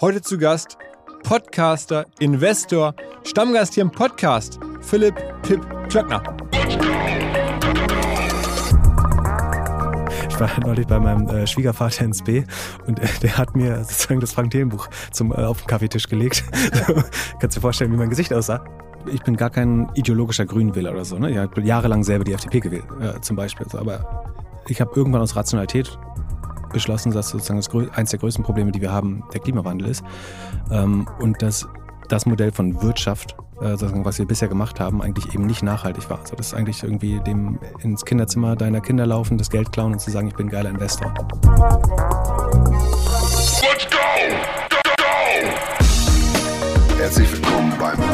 Heute zu Gast Podcaster, Investor, Stammgast hier im Podcast, Philipp Pip Klöckner. Ich war neulich bei meinem äh, Schwiegervater ins B und äh, der hat mir sozusagen das Frank Thelen-Buch zum, äh, auf den Kaffeetisch gelegt. Kannst du dir vorstellen, wie mein Gesicht aussah? Ich bin gar kein ideologischer Grünwähler oder so. Ne? Ich habe jahrelang selber die FDP gewählt, äh, zum Beispiel. Aber ich habe irgendwann aus Rationalität beschlossen, dass sozusagen das, eines der größten Probleme, die wir haben, der Klimawandel ist. Ähm, und dass das Modell von Wirtschaft, äh, was wir bisher gemacht haben, eigentlich eben nicht nachhaltig war. Also das ist eigentlich irgendwie dem ins Kinderzimmer deiner Kinder laufen, das Geld klauen und zu sagen, ich bin geiler Investor. Let's go! Go, go! Herzlich willkommen beim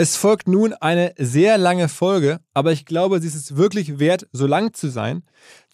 Es folgt nun eine sehr lange Folge, aber ich glaube, sie ist es wirklich wert, so lang zu sein.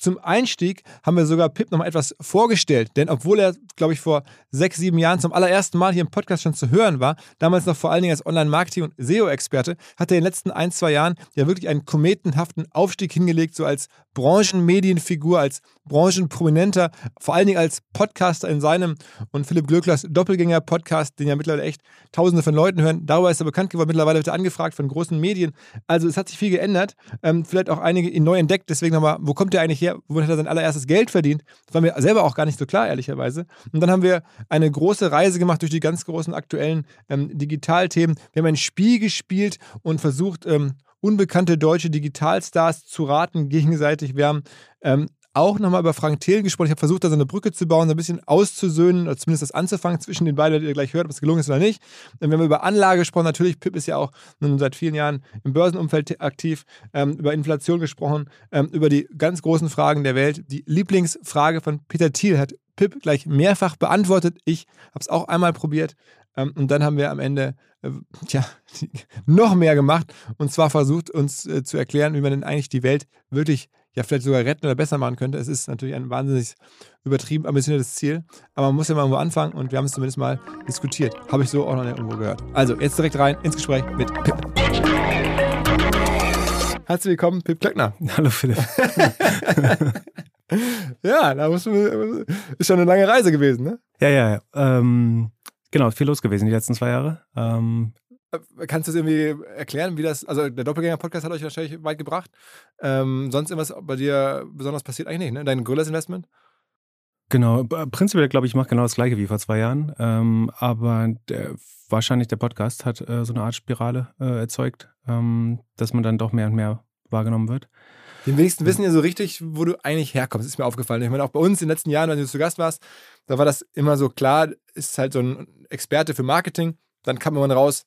Zum Einstieg haben wir sogar Pip noch mal etwas vorgestellt, denn obwohl er, glaube ich, vor sechs, sieben Jahren zum allerersten Mal hier im Podcast schon zu hören war, damals noch vor allen Dingen als Online-Marketing- und SEO-Experte, hat er in den letzten ein, zwei Jahren ja wirklich einen kometenhaften Aufstieg hingelegt, so als Branchenmedienfigur, als Branchenprominenter, vor allen Dingen als Podcaster in seinem und Philipp Glöcklers Doppelgänger-Podcast, den ja mittlerweile echt Tausende von Leuten hören. Darüber ist er bekannt geworden. Mittlerweile wird er angefragt von großen Medien. Also es hat sich viel geändert. Ähm, vielleicht auch einige ihn neu entdeckt. Deswegen nochmal, wo kommt der eigentlich her? Womit hat er sein allererstes Geld verdient? Das war mir selber auch gar nicht so klar, ehrlicherweise. Und dann haben wir eine große Reise gemacht durch die ganz großen aktuellen ähm, Digitalthemen. Wir haben ein Spiel gespielt und versucht, ähm, unbekannte deutsche Digitalstars zu raten gegenseitig. Wir haben ähm, auch nochmal über Frank Thelen gesprochen. Ich habe versucht, da so eine Brücke zu bauen, so ein bisschen auszusöhnen oder zumindest das anzufangen zwischen den beiden, die ihr gleich hört, ob es gelungen ist oder nicht. Und wir über Anlage gesprochen. Natürlich, Pip ist ja auch nun seit vielen Jahren im Börsenumfeld aktiv. Ähm, über Inflation gesprochen, ähm, über die ganz großen Fragen der Welt. Die Lieblingsfrage von Peter Thiel hat Pip gleich mehrfach beantwortet. Ich habe es auch einmal probiert. Ähm, und dann haben wir am Ende äh, tja, noch mehr gemacht und zwar versucht, uns äh, zu erklären, wie man denn eigentlich die Welt wirklich ja vielleicht sogar retten oder besser machen könnte. Es ist natürlich ein wahnsinnig übertrieben ambitioniertes Ziel, aber man muss ja mal irgendwo anfangen und wir haben es zumindest mal diskutiert. Habe ich so auch noch nicht irgendwo gehört. Also, jetzt direkt rein ins Gespräch mit Pip. Herzlich willkommen, Pip Klöckner. Hallo Philipp. ja, da muss man, ist schon eine lange Reise gewesen, ne? Ja, ja, ja. Ähm, Genau, viel los gewesen die letzten zwei Jahre. Ähm, äh, Kannst du es irgendwie erklären, wie das, also der Doppelgänger-Podcast hat euch wahrscheinlich weit gebracht. Ähm, sonst irgendwas bei dir besonders passiert eigentlich nicht, ne? Dein Gorillas-Investment? Genau, prinzipiell glaube ich, ich mache genau das gleiche wie vor zwei Jahren. Ähm, aber der, wahrscheinlich der Podcast hat äh, so eine Art Spirale äh, erzeugt, ähm, dass man dann doch mehr und mehr wahrgenommen wird. Die wenigsten wissen ja so richtig, wo du eigentlich herkommst. Das ist mir aufgefallen. Ich meine, auch bei uns in den letzten Jahren, wenn du zu Gast warst, da war das immer so klar, ist halt so ein Experte für Marketing. Dann kam man raus,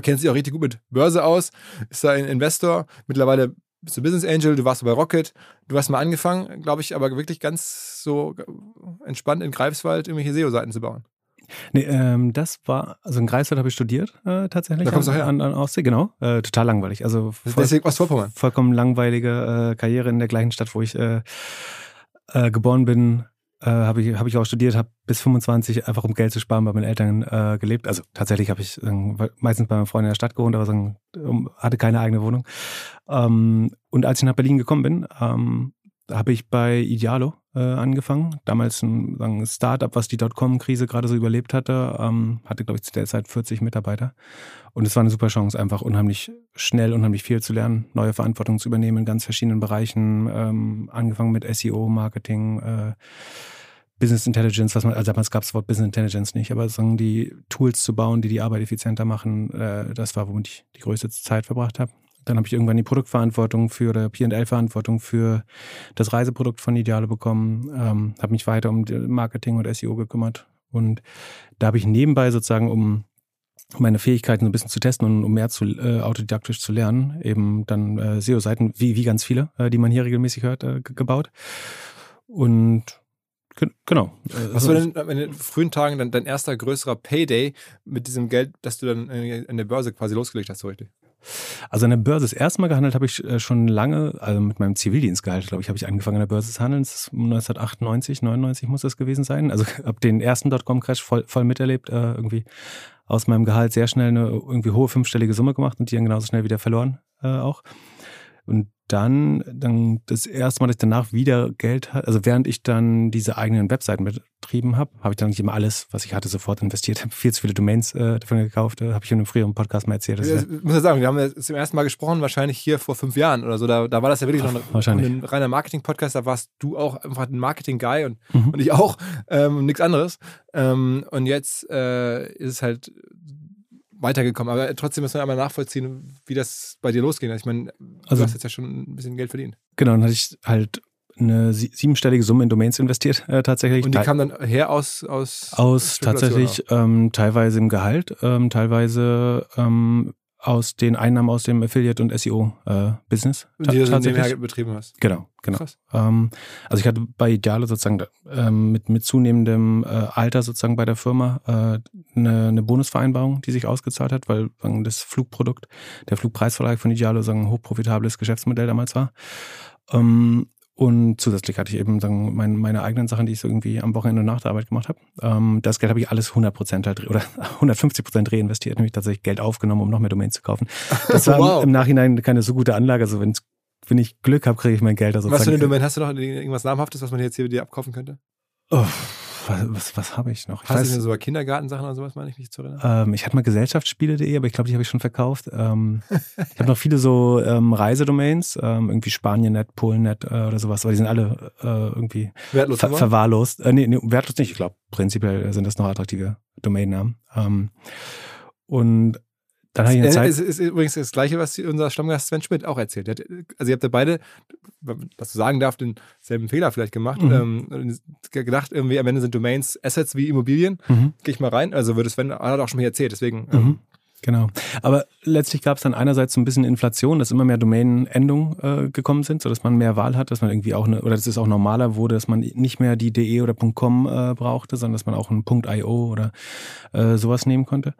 kennt sich auch richtig gut mit Börse aus, ist da ein Investor. Mittlerweile bist du Business Angel, du warst bei Rocket, du hast mal angefangen, glaube ich, aber wirklich ganz so entspannt in Greifswald irgendwelche SEO-Seiten zu bauen. Nee, ähm, das war, also in Greifswald habe ich studiert äh, tatsächlich. Da kommst du an, her? An, an Ostsee, genau. Äh, total langweilig. Also voll, Deswegen Ostvorpommern. vollkommen langweilige äh, Karriere in der gleichen Stadt, wo ich äh, äh, geboren bin. Äh, habe ich, hab ich auch studiert, habe bis 25 einfach um Geld zu sparen bei meinen Eltern äh, gelebt. Also tatsächlich habe ich ähm, meistens bei meinem Freund in der Stadt gewohnt, aber um, hatte keine eigene Wohnung. Ähm, und als ich nach Berlin gekommen bin, ähm, habe ich bei Idealo äh, angefangen. Damals ein, ein Startup, was die Dotcom-Krise gerade so überlebt hatte. Ähm, hatte, glaube ich, zu der Zeit 40 Mitarbeiter. Und es war eine super Chance, einfach unheimlich schnell, unheimlich viel zu lernen, neue Verantwortung zu übernehmen in ganz verschiedenen Bereichen. Ähm, angefangen mit SEO, Marketing, äh, Business Intelligence, was man, also damals gab es das Wort Business Intelligence nicht, aber sagen die Tools zu bauen, die die Arbeit effizienter machen, äh, das war, womit ich die größte Zeit verbracht habe. Dann habe ich irgendwann die Produktverantwortung für oder P&L-Verantwortung für das Reiseprodukt von Ideale bekommen, ähm, habe mich weiter um Marketing und SEO gekümmert und da habe ich nebenbei sozusagen, um meine Fähigkeiten so ein bisschen zu testen und um mehr zu äh, autodidaktisch zu lernen, eben dann äh, SEO-Seiten, wie, wie ganz viele, äh, die man hier regelmäßig hört, äh, ge- gebaut. Und ge genau. Äh, Was war denn in den frühen Tagen dann dein erster größerer Payday mit diesem Geld, das du dann äh, an der Börse quasi losgelegt hast, so richtig? Also an der Börse das erste gehandelt habe ich äh, schon lange, also mit meinem Zivildienstgehalt, glaube ich, habe ich angefangen an der Börse zu handeln. Das ist 1998, 99 muss das gewesen sein. Also habe den ersten Dotcom-Crash voll, voll miterlebt, äh, irgendwie aus meinem Gehalt sehr schnell eine irgendwie hohe fünfstellige Summe gemacht und die dann genauso schnell wieder verloren äh, auch. Und dann, dann das erste Mal, dass ich danach wieder Geld hatte, also während ich dann diese eigenen Webseiten betrieben habe, habe ich dann nicht immer alles, was ich hatte, sofort investiert. Habe viel zu viele Domains äh, davon gekauft. Äh, habe ich in einem früheren Podcast mal erzählt. Ja, ich muss ja sagen, wir haben ja zum ersten Mal gesprochen, wahrscheinlich hier vor fünf Jahren oder so. Da, da war das ja wirklich noch ein, wahrscheinlich. ein reiner Marketing-Podcast. Da warst du auch einfach ein Marketing-Guy und, Mhm. und ich auch. Ähm, nichts anderes. Ähm, und jetzt äh, ist es halt weitergekommen. Aber trotzdem müssen wir einmal nachvollziehen, wie das bei dir losging. Ich meine, du Also- hast jetzt ja schon ein bisschen Geld verdient. Genau, dann hatte ich halt eine sie- siebenstellige Summe in Domains investiert, äh, tatsächlich. Und die kam dann her aus aus, aus tatsächlich ähm, teilweise im Gehalt, ähm, teilweise ähm, aus den Einnahmen aus dem Affiliate- und SEO-Business. auch, die du so nebenher betrieben hast. Genau, genau. Ähm, also ich hatte bei Idealo sozusagen ähm, mit, mit zunehmendem äh, Alter sozusagen bei der Firma äh, eine, eine Bonusvereinbarung, die sich ausgezahlt hat, weil das Flugprodukt, der Flugpreisvertrag von Idealo sagen, ein hochprofitables Geschäftsmodell damals war. Ähm, und zusätzlich hatte ich eben sagen, mein, meine eigenen Sachen, die ich so irgendwie am Wochenende nach der Arbeit gemacht habe. Ähm, das Geld habe ich alles 100% halt oder 150% reinvestiert, nämlich tatsächlich Geld aufgenommen, um noch mehr Domains zu kaufen. Das war Wow. im, im Nachhinein keine so gute Anlage. Also wenn's, wenn ich Glück habe, kriege ich mein Geld. Also Was für eine Domain hast du noch? Irgendwas Namhaftes, was man jetzt hier dir abkaufen könnte? Oh, was was, was habe ich noch? Ich, Hast du weiß, denn so Kindergartensachen oder sowas, meine ich mich zu erinnern? ähm, ich hatte mal Gesellschaftsspiele.de, aber ich glaube, die habe ich schon verkauft. Ähm, ich habe noch viele so ähm, Reisedomains, ähm, irgendwie Spanien.net, Polen.net äh, oder sowas, aber die sind alle äh, irgendwie Wertlos ver verwahrlost. Äh, nee, nee, wertlos nicht. Ich glaube, prinzipiell sind das noch attraktive Domainnamen. Ähm, und dann habe ich eine Äh, Zeit. Es ist übrigens das Gleiche, was unser Stammgast Sven Schmidt auch erzählt. Hat, also ihr habt ja beide, was du sagen darf, denselben Fehler vielleicht gemacht. Mhm. Ähm, gedacht, irgendwie am Ende sind Domains Assets wie Immobilien. Mhm. Gehe ich mal rein. Also würde Sven hat auch schon mal erzählt. Deswegen, ähm, Mhm. Genau. Aber letztlich gab es dann einerseits so ein bisschen Inflation, dass immer mehr Domänenendungen äh, gekommen sind, sodass man mehr Wahl hat, dass man irgendwie auch eine, oder dass es auch normaler wurde, dass man nicht mehr die .de oder .com äh, brauchte, sondern dass man auch einen .io oder äh, sowas nehmen konnte.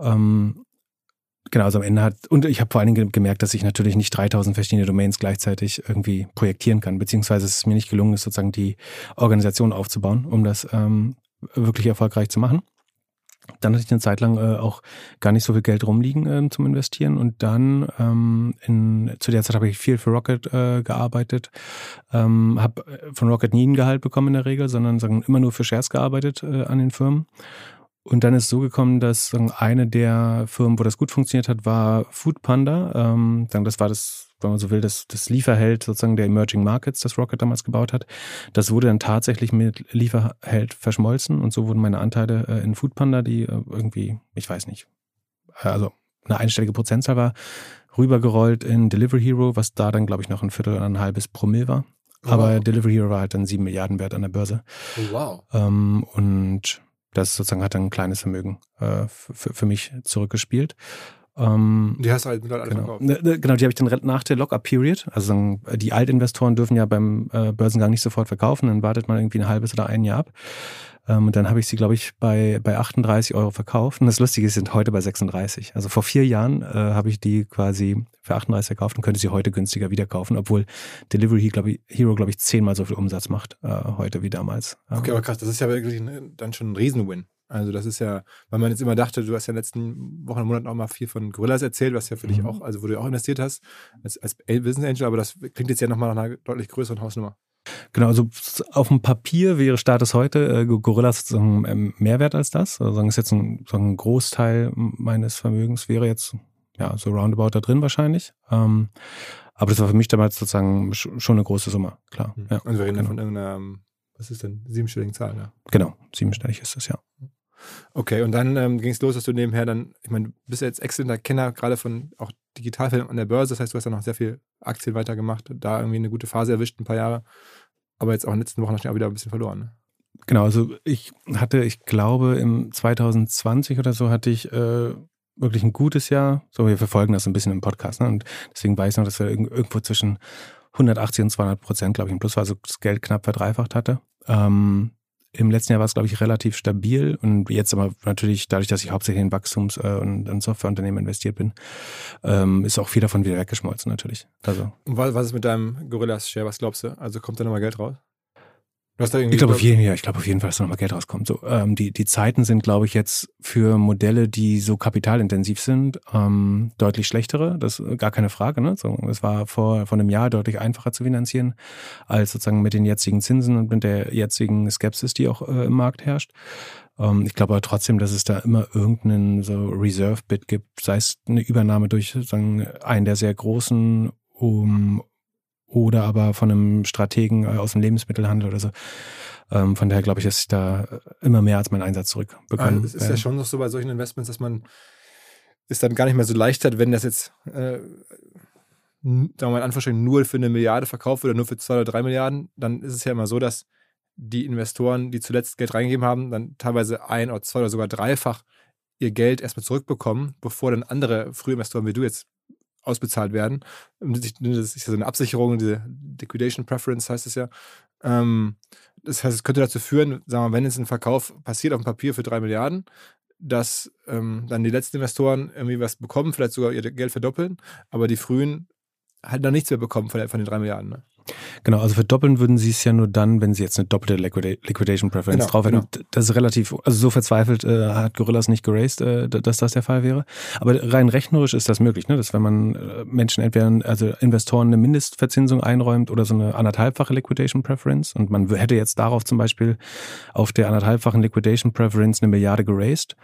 Ähm, genau, also am Ende hat, und ich habe vor allen Dingen gemerkt, dass ich natürlich nicht 3000 verschiedene Domains gleichzeitig irgendwie projektieren kann, beziehungsweise es mir nicht gelungen ist, sozusagen die Organisation aufzubauen, um das ähm, wirklich erfolgreich zu machen. Dann hatte ich eine Zeit lang äh, auch gar nicht so viel Geld rumliegen ähm, zum Investieren und dann ähm, in, zu der Zeit habe ich viel für Rocket äh, gearbeitet, ähm, habe von Rocket nie ein Gehalt bekommen in der Regel, sondern sagen, immer nur für Shares gearbeitet äh, an den Firmen. Und dann ist es so gekommen, dass eine der Firmen, wo das gut funktioniert hat, war Food Panda. Ähm, das war das, wenn man so will, das, das Lieferheld sozusagen der Emerging Markets, das Rocket damals gebaut hat. Das wurde dann tatsächlich mit Lieferheld verschmolzen und so wurden meine Anteile äh, in Food Panda, die äh, irgendwie, ich weiß nicht, äh, also eine einstellige Prozentzahl war, rübergerollt in Delivery Hero, was da dann, glaube ich, noch ein Viertel oder ein halbes Promille war. Aber Wow. Delivery Hero war halt dann sieben Milliarden wert an der Börse. oh, wow. Ähm, und das sozusagen hat dann ein kleines Vermögen äh, für, für mich zurückgespielt. Ähm, Die hast du halt mittlerweile alle Genau, verkauft. Ne, ne, genau die habe ich dann nach der Lock-up-Period, also sagen, die Altinvestoren dürfen ja beim äh, Börsengang nicht sofort verkaufen, dann wartet man irgendwie ein halbes oder ein Jahr ab. Ähm, und dann habe ich sie, glaube ich, bei, bei 38 Euro verkauft. Und das Lustige ist, sie sind heute bei 36. Also vor vier Jahren äh, habe ich die quasi für 38 verkauft und könnte sie heute günstiger wieder kaufen, obwohl Delivery glaub ich, Hero, glaube ich, zehnmal so viel Umsatz macht äh, heute wie damals. Ähm, Okay, aber krass, das ist ja wirklich ein, dann schon ein Riesen-Win. Also das ist ja, weil man jetzt immer dachte, du hast ja in den letzten Wochen und Monaten auch mal viel von Gorillas erzählt, was ja für dich Mhm. auch, also wo du auch investiert hast, als, als Business Angel, aber das klingt jetzt ja nochmal nach einer deutlich größeren Hausnummer. Genau, also auf dem Papier wäre Status heute äh, Gorillas sozusagen ähm, mehr wert als das. Also sagen, ist jetzt ein, sozusagen ein Großteil meines Vermögens wäre jetzt ja so roundabout da drin wahrscheinlich. Ähm, aber das war für mich damals sozusagen sch- schon eine große Summe, klar. Ja, Und wir reden genau. von irgendeiner, was ist denn, siebenstelligen Zahl, ne? genau, siebenstellig ist das ja. Okay, und dann ähm, ging es los, dass du nebenher dann, ich meine, du bist ja jetzt exzellenter Kenner, gerade von auch Digitalfilmen an der Börse. Das heißt, du hast dann noch sehr viel Aktien weitergemacht, da irgendwie eine gute Phase erwischt, ein paar Jahre. Aber jetzt auch in den letzten Wochen hast du auch wieder ein bisschen verloren. Ne? Genau, also ich hatte, ich glaube, im 2020 oder so hatte ich äh, wirklich ein gutes Jahr. So, wir verfolgen das ein bisschen im Podcast. Ne? Und deswegen weiß ich noch, dass irg- irgendwo zwischen 180 und 200 Prozent, glaube ich, im Plus war, also das Geld knapp verdreifacht hatte. Ähm, Im letzten Jahr war es, glaube ich, relativ stabil. Und jetzt aber natürlich, dadurch, dass ich hauptsächlich in Wachstums- äh, und in Softwareunternehmen investiert bin, ähm, ist auch viel davon wieder weggeschmolzen natürlich. Also Und was, ist mit deinem Gorillas-Share? Was glaubst du? Also kommt da nochmal Geld raus? Du hast da irgendwie, Ich glaube auf jeden, ich glaube auf jeden Fall, dass da nochmal Geld rauskommt. So, ähm, die, die Zeiten sind, glaube ich, jetzt für Modelle, die so kapitalintensiv sind, ähm, deutlich schlechtere. Das ist gar keine Frage. Ne? So, es war vor, vor einem Jahr deutlich einfacher zu finanzieren, als sozusagen mit den jetzigen Zinsen und mit der jetzigen Skepsis, die auch äh, im Markt herrscht. Ähm, ich glaube aber trotzdem, dass es da immer irgendeinen so Reserve-Bit gibt, sei es eine Übernahme durch sozusagen einen der sehr großen, um, oder aber von einem Strategen äh, aus dem Lebensmittelhandel oder so. Ähm, von daher glaube ich, dass ich da äh, immer mehr als meinen Einsatz zurückbekomme. es ist ja schon noch so bei solchen Investments, dass man es dann gar nicht mehr so leicht hat, wenn das jetzt, äh, wir mal in Anführungsstrichen, nur für eine Milliarde verkauft wird oder nur für zwei oder drei Milliarden, dann ist es ja immer so, dass die Investoren, die zuletzt Geld reingegeben haben, dann teilweise ein oder zwei oder sogar dreifach ihr Geld erstmal zurückbekommen, bevor dann andere Frühinvestoren wie du jetzt ausbezahlt werden. Das ist ja so eine Absicherung, diese Liquidation Preference heißt es ja. Ähm, das heißt, es könnte dazu führen, sagen wir, wenn jetzt ein Verkauf passiert auf dem Papier für drei Milliarden, dass ähm, dann die letzten Investoren irgendwie was bekommen, vielleicht sogar ihr Geld verdoppeln, aber die frühen halt dann nichts mehr bekommen von den drei Milliarden. Ne? Genau, also verdoppeln würden sie es ja nur dann, wenn sie jetzt eine doppelte Liquida Liquidation Preference Genau, drauf hätten. genau. Das ist relativ, also so verzweifelt äh, hat Gorillas nicht geraced, äh, dass das der Fall wäre. Aber rein rechnerisch ist das möglich, ne? dass wenn man äh, Menschen entweder, also Investoren eine Mindestverzinsung einräumt oder so eine anderthalbfache Liquidation Preference und man hätte jetzt darauf zum Beispiel auf der anderthalbfachen Liquidation Preference eine Milliarde geraced,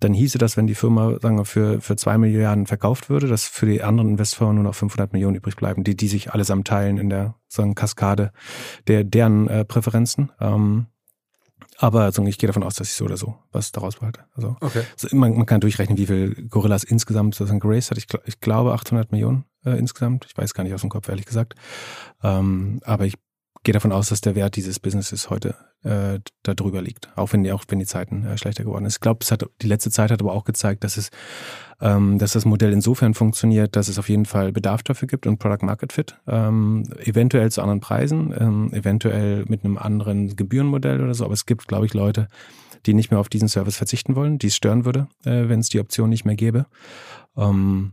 dann hieße das, wenn die Firma sagen wir, für, für zwei Milliarden verkauft würde, dass für die anderen Investoren nur noch 500 Millionen übrig bleiben, die, die sich allesamt teilen in der sagen, Kaskade der, deren äh, Präferenzen. Ähm, aber also ich gehe davon aus, dass ich so oder so was daraus behalte. Also Okay. man, man kann durchrechnen, wie viel Gorillas insgesamt sozusagen geraced hat. Ich, ich glaube 800 Millionen äh, insgesamt. Ich weiß gar nicht aus dem Kopf, ehrlich gesagt. Ähm, aber ich gehe davon aus, dass der Wert dieses Businesses heute äh, da drüber liegt. Auch wenn die, auch wenn die Zeiten äh, schlechter geworden ist. Ich glaube, die letzte Zeit hat aber auch gezeigt, dass es, ähm, dass das Modell insofern funktioniert, dass es auf jeden Fall Bedarf dafür gibt und Product Market Fit. Ähm, eventuell zu anderen Preisen, ähm, eventuell mit einem anderen Gebührenmodell oder so. Aber es gibt, glaube ich, Leute, die nicht mehr auf diesen Service verzichten wollen, die es stören würde, äh, wenn es die Option nicht mehr gäbe. Ähm,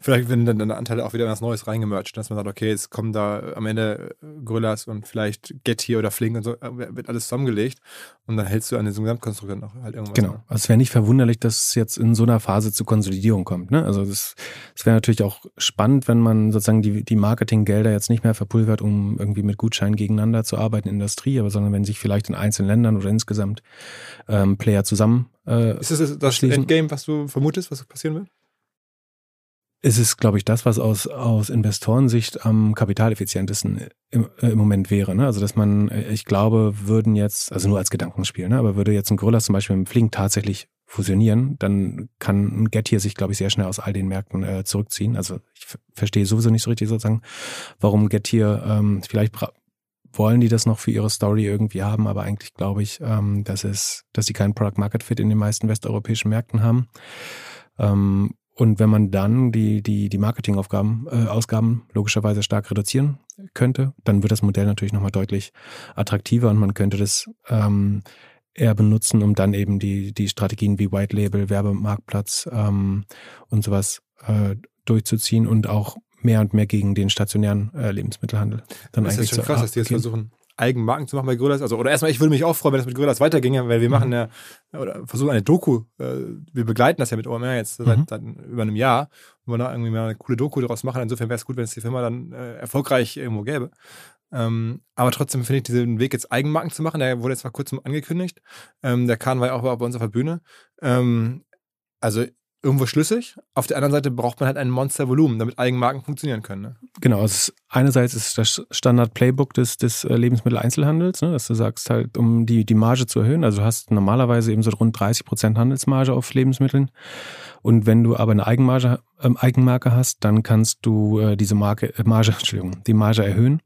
Vielleicht werden dann deine Anteile auch wieder in was Neues reingemercht, dass man sagt, okay, es kommen da am Ende äh, Gorillas und vielleicht Get hier oder Flink und so, äh, wird alles zusammengelegt und dann hältst du an diesem Gesamtkonstrukt dann auch halt irgendwas. Genau. ne? Also es wäre nicht verwunderlich, dass es jetzt in so einer Phase zu Konsolidierung kommt. Ne? Also das wäre natürlich auch spannend, wenn man sozusagen die, die Marketinggelder jetzt nicht mehr verpulvert, um irgendwie mit Gutscheinen gegeneinander zu arbeiten in der Industrie, aber sondern wenn sich vielleicht in einzelnen Ländern oder insgesamt ähm, Player zusammen äh, Ist das das, Endgame, was du vermutest, was passieren wird? Ist es, glaube ich, das, was aus, aus Investorensicht am kapitaleffizientesten im, äh, im Moment wäre. Ne? Also, dass man, äh, ich glaube, würden jetzt, also nur als Gedankenspiel, ne? aber würde jetzt ein Gorillas zum Beispiel mit Flink tatsächlich fusionieren, dann kann ein Get hier sich, glaube ich, sehr schnell aus all den Märkten äh, zurückziehen. Also ich verstehe sowieso nicht so richtig sozusagen, warum Get hier, ähm, vielleicht wollen die das noch für ihre Story irgendwie haben, aber eigentlich glaube ich, ähm, dass es, dass sie keinen Product Market Fit in den meisten westeuropäischen Märkten haben. Ähm, und wenn man dann die, die, die Marketingaufgaben, äh, Ausgaben logischerweise stark reduzieren könnte, dann wird das Modell natürlich nochmal deutlich attraktiver und man könnte das ähm, eher benutzen, um dann eben die, die Strategien wie White Label, Werbemarktplatz ähm, und sowas äh, durchzuziehen und auch mehr und mehr gegen den stationären äh, Lebensmittelhandel. Dann das eigentlich ist schon krass, dass die jetzt versuchen, Eigenmarken zu machen bei Gorillas. Also, oder erstmal, ich würde mich auch freuen, wenn das mit Gorillas weiterginge, weil wir mhm. machen ja, oder versuchen eine Doku, äh, wir begleiten das ja mit OMR jetzt seit, mhm. seit über einem Jahr und wollen da irgendwie mal eine coole Doku daraus machen. Insofern wäre es gut, wenn es die Firma dann äh, erfolgreich irgendwo gäbe. Ähm, aber trotzdem finde ich diesen Weg jetzt Eigenmarken zu machen, der wurde jetzt mal kurz angekündigt. Ähm, der Kahn war ja auch bei uns auf der Bühne. Ähm, also irgendwo schlüssig. Auf der anderen Seite braucht man halt ein Monstervolumen, damit Eigenmarken funktionieren können. Ne? Genau, also einerseits ist das Standard-Playbook des, des äh, Lebensmitteleinzelhandels, ne, dass du sagst halt, um die, die Marge zu erhöhen. Also du hast normalerweise eben so rund 30 Prozent Handelsmarge auf Lebensmitteln. Und wenn du aber eine Eigenmarge, äh, Eigenmarke hast, dann kannst du äh, diese Marke, äh, Marge, Entschuldigung, die Marge erhöhen.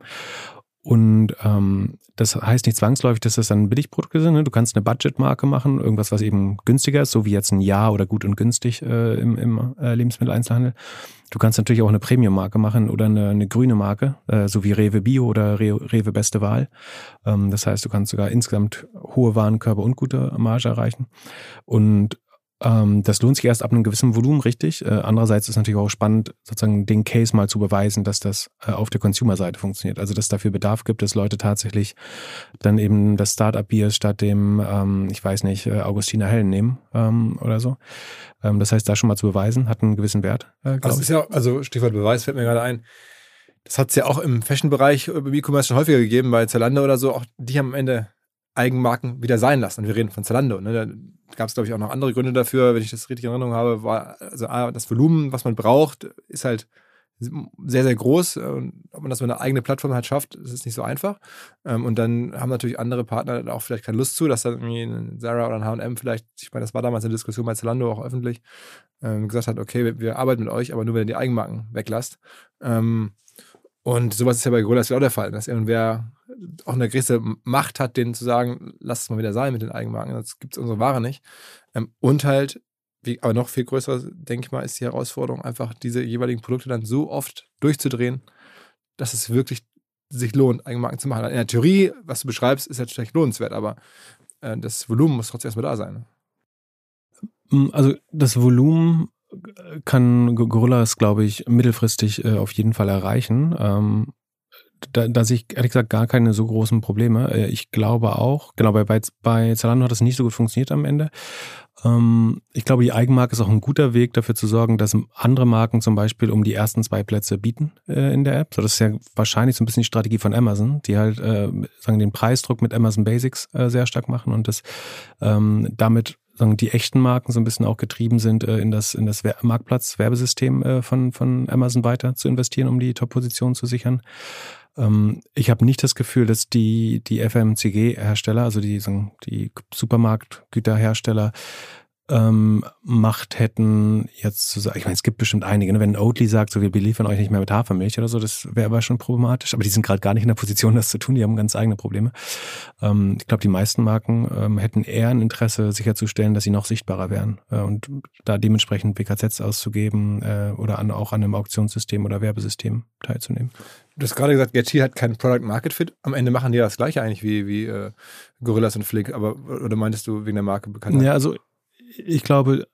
Und ähm, das heißt nicht zwangsläufig, dass das dann Billigprodukte sind. Ne? Du kannst eine Budgetmarke machen, irgendwas, was eben günstiger ist, so wie jetzt ein Jahr oder gut und günstig äh, im, im äh, Lebensmitteleinzelhandel. Du kannst natürlich auch eine Premium-Marke machen oder eine, eine grüne Marke, äh, so wie Rewe Bio oder Re Rewe Beste Wahl. Ähm, das heißt, du kannst sogar insgesamt hohe Warenkörper und gute Marge erreichen. Und das lohnt sich erst ab einem gewissen Volumen, richtig. Äh, andererseits ist natürlich auch spannend, sozusagen den Case mal zu beweisen, dass das äh, auf der Consumer-Seite funktioniert. Also, dass es dafür Bedarf gibt, dass Leute tatsächlich dann eben das Startup-Bier statt dem, ähm, ich weiß nicht, äh, Augustiner Hellen nehmen ähm, oder so. Ähm, das heißt, da schon mal zu beweisen, hat einen gewissen Wert. Also, ist ja, also Stichwort Beweis fällt mir gerade ein. Das hat es ja auch im Fashion-Bereich im E-Commerce schon häufiger gegeben, bei Zalando oder so. Auch die haben am Ende Eigenmarken wieder sein lassen. Und wir reden von Zalando. Ne? Gab es, glaube ich, auch noch andere Gründe dafür, wenn ich das richtig in Erinnerung habe, war, also das Volumen, was man braucht, ist halt sehr, sehr groß. Und ob man das mit einer eigenen Plattform halt schafft, ist es nicht so einfach. Ähm, und dann haben natürlich andere Partner auch vielleicht keine Lust zu, dass dann irgendwie ein Zara oder ein H&M vielleicht, ich meine, das war damals eine Diskussion bei Zalando auch öffentlich, ähm, gesagt hat, okay, wir, wir, arbeiten mit euch, aber nur wenn ihr die Eigenmarken weglasst. Ähm, und sowas ist ja bei Gorillas auch der Fall, dass irgendwer auch eine gewisse Macht hat, denen zu sagen, lass es mal wieder sein mit den Eigenmarken, sonst gibt es unsere Ware nicht. Ähm, und halt, wie, aber noch viel größer, denke ich mal, ist die Herausforderung, einfach diese jeweiligen Produkte dann so oft durchzudrehen, dass es wirklich sich lohnt, Eigenmarken zu machen. In der Theorie, was du beschreibst, ist natürlich lohnenswert, aber äh, das Volumen muss trotzdem erstmal da sein. Mm, also das Volumen kann Gorillas, glaube ich, mittelfristig äh, auf jeden Fall erreichen. Ähm, da, da sehe ich ehrlich gesagt gar keine so großen Probleme. Äh, ich glaube auch, genau, bei, bei, bei Zalando hat das nicht so gut funktioniert am Ende. Ähm, ich glaube, die Eigenmarke ist auch ein guter Weg dafür zu sorgen, dass andere Marken zum Beispiel um die ersten zwei Plätze bieten äh, in der App. So, das ist ja wahrscheinlich so ein bisschen die Strategie von Amazon, die halt äh, sagen den Preisdruck mit Amazon Basics äh, sehr stark machen und das ähm, damit die echten Marken so ein bisschen auch getrieben sind, äh, in das, in das Marktplatz-Werbesystem äh, von, von Amazon weiter zu investieren, um die Top-Position zu sichern. Ähm, ich habe nicht das Gefühl, dass die, die FMCG-Hersteller, also die, die Supermarktgüterhersteller, ähm, Macht hätten, jetzt zu sagen, ich meine, es gibt bestimmt einige, ne? wenn Oatly sagt, so wir beliefern euch nicht mehr mit Hafermilch oder so, das wäre aber schon problematisch, aber die sind gerade gar nicht in der Position, das zu tun, die haben ganz eigene Probleme. Ähm, ich glaube, die meisten Marken ähm, hätten eher ein Interesse, sicherzustellen, dass sie noch sichtbarer wären äh, und da dementsprechend BKZs auszugeben äh, oder an, auch an einem Auktionssystem oder Werbesystem teilzunehmen. Du hast gerade gesagt, Getty hat keinen Product Market Fit. Am Ende machen die ja das gleiche eigentlich wie, wie äh, Gorillas und Flick, aber oder meintest du wegen der Marke bekannt? Ja, also ich glaube,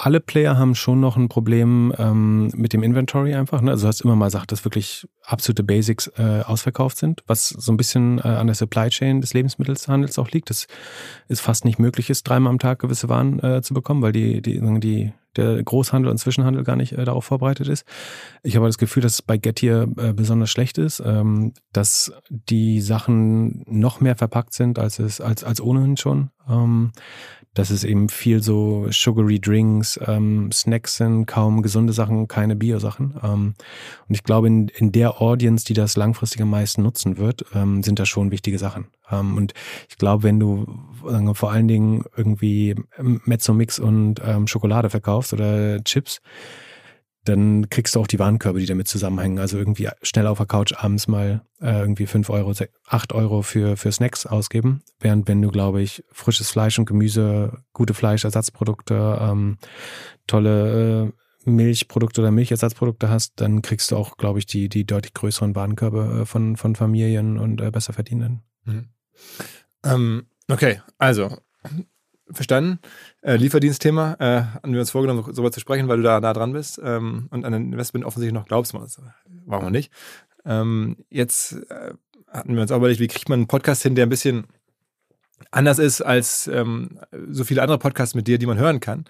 alle Player haben schon noch ein Problem ähm, mit dem Inventory einfach. Ne? Also du hast immer mal gesagt, dass wirklich absolute Basics äh, ausverkauft sind, was so ein bisschen äh, an der Supply Chain des Lebensmittelhandels auch liegt. Das ist fast nicht möglich ist, dreimal am Tag gewisse Waren äh, zu bekommen, weil die, die, die, der Großhandel und Zwischenhandel gar nicht äh, darauf vorbereitet ist. Ich habe das Gefühl, dass es bei Gettier äh, besonders schlecht ist, ähm, dass die Sachen noch mehr verpackt sind, als es als, als ohnehin schon. Ähm, dass es eben viel so sugary Drinks, ähm, Snacks sind, kaum gesunde Sachen, keine Bio-Sachen. Ähm, und ich glaube, in, in der Audience, die das langfristig am meisten nutzen wird, ähm, sind das schon wichtige Sachen. Ähm, und ich glaube, wenn du sagen wir, vor allen Dingen irgendwie Mezzo-Mix und Schokolade verkaufst oder Chips, dann kriegst du auch die Warenkörbe, die damit zusammenhängen. Also irgendwie schnell auf der Couch abends mal äh, irgendwie fünf Euro, acht Euro für, für Snacks ausgeben. Während wenn du, glaube ich, frisches Fleisch und Gemüse, gute Fleischersatzprodukte, ähm, tolle äh, Milchprodukte oder Milchersatzprodukte hast, dann kriegst du auch, glaube ich, die, die deutlich größeren Warenkörbe äh, von, von Familien und äh, besser verdienenden. Mhm. Ähm, okay, also verstanden. Äh, Lieferdienstthema, äh, haben wir uns vorgenommen, darüber zu sprechen, weil du da nah dran bist ähm, und an ein Investment offensichtlich noch glaubst. Warum auch nicht? Ähm, jetzt äh, hatten wir uns auch überlegt, wie kriegt man einen Podcast hin, der ein bisschen anders ist als ähm, so viele andere Podcasts mit dir, die man hören kann,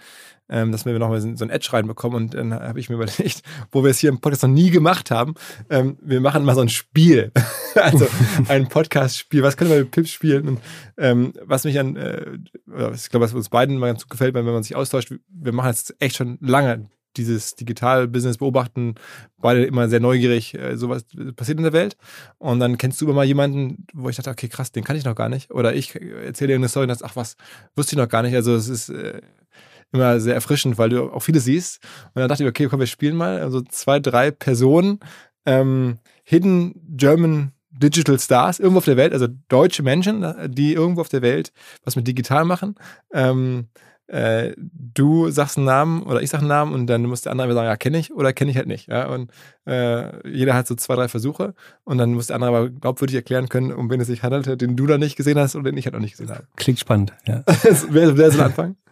ähm, dass wir nochmal so ein Edge reinbekommen. Und dann habe ich mir überlegt, wo wir es hier im Podcast noch nie gemacht haben, ähm, wir machen mal so ein Spiel. also ein Podcast-Spiel. Was können wir mit Pips spielen? Und ähm, was mich an, äh, ich glaube, was uns beiden mal ganz gut gefällt, wenn man sich austauscht, wir machen jetzt echt schon lange dieses Digital-Business beobachten, beide immer sehr neugierig, äh, sowas passiert in der Welt. Und dann kennst du immer mal jemanden, wo ich dachte, okay, krass, den kann ich noch gar nicht. Oder ich erzähle dir eine Story und dachte, ach was, wusste ich noch gar nicht. Also es ist äh, immer sehr erfrischend, weil du auch viele siehst. Und dann dachte ich, okay, komm, wir spielen mal. Also zwei, drei Personen, ähm, Hidden German Digital Stars irgendwo auf der Welt, also deutsche Menschen, die irgendwo auf der Welt was mit digital machen. Ähm, äh, du sagst einen Namen oder ich sag einen Namen und dann muss der andere sagen, ja, kenne ich oder kenne ich halt nicht. Ja? Und äh, jeder hat so zwei, drei Versuche und dann muss der andere aber glaubwürdig erklären können, um wen es sich handelt, den du da nicht gesehen hast und den ich halt noch nicht gesehen habe. Klingt spannend, ja. wer, wer soll anfangen?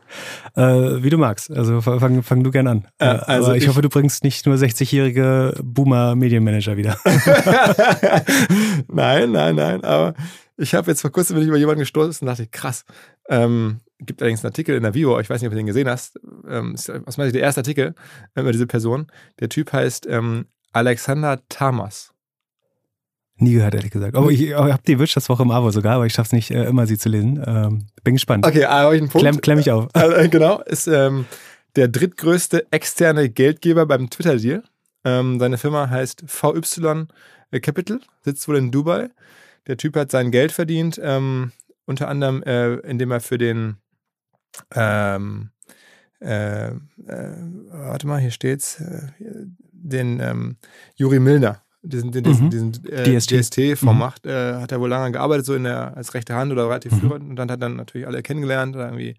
Äh, wie du magst. Also fang, fang du gern an. Äh, also ich, ich, hoffe, du bringst nicht nur 60-jährige Boomer-Medienmanager wieder. nein, nein, nein. Aber ich habe jetzt vor kurzem bin ich über jemanden gestoßen und dachte, krass. Ähm, gibt allerdings einen Artikel in der Vivo, ich weiß nicht, ob du den gesehen hast. Ähm, ist aus meiner Sicht der erste Artikel über diese Person. Der Typ heißt ähm, Alexander Tamas. Nie gehört, ehrlich gesagt. Aber ich, ich habe die Wirtschaftswoche im Abo sogar, aber ich schaffe es nicht äh, immer, sie zu lesen. Ähm, bin gespannt. Okay, habe ich einen Punkt. Klemm, klemm ich auf. Also, genau, ist ähm, der drittgrößte externe Geldgeber beim Twitter-Deal. Ähm, seine Firma heißt VY Capital, sitzt wohl in Dubai. Der Typ hat sein Geld verdient, ähm, unter anderem, äh, indem er für den ähm, äh, äh, warte mal, hier steht's, äh, den ähm, Juri Milner, diesen, diesen, mhm. diesen äh, DST, DST vom mhm. Macht, äh, hat er wohl lange gearbeitet, so in der, als rechte Hand oder relativ mhm. führend und dann hat dann natürlich alle kennengelernt, irgendwie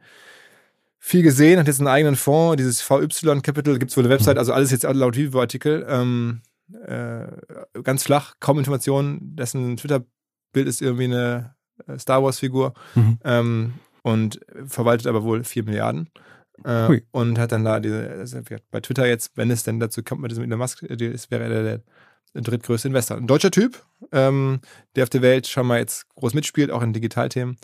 viel gesehen, hat jetzt einen eigenen Fonds, dieses VY Capital, gibt es wohl eine Website, mhm. also alles jetzt laut Vivo-Artikel, ähm, äh, ganz flach, kaum Informationen, dessen Twitter-Bild ist irgendwie eine Star Wars-Figur. Mhm. Ähm, und verwaltet aber wohl 4 Milliarden. Äh, und hat dann da diese, also bei Twitter jetzt, wenn es denn dazu kommt mit diesem Elon Musk, das wäre er der, der drittgrößte Investor. Ein deutscher Typ, ähm, der auf der Welt schon mal jetzt groß mitspielt, auch in Digitalthemen.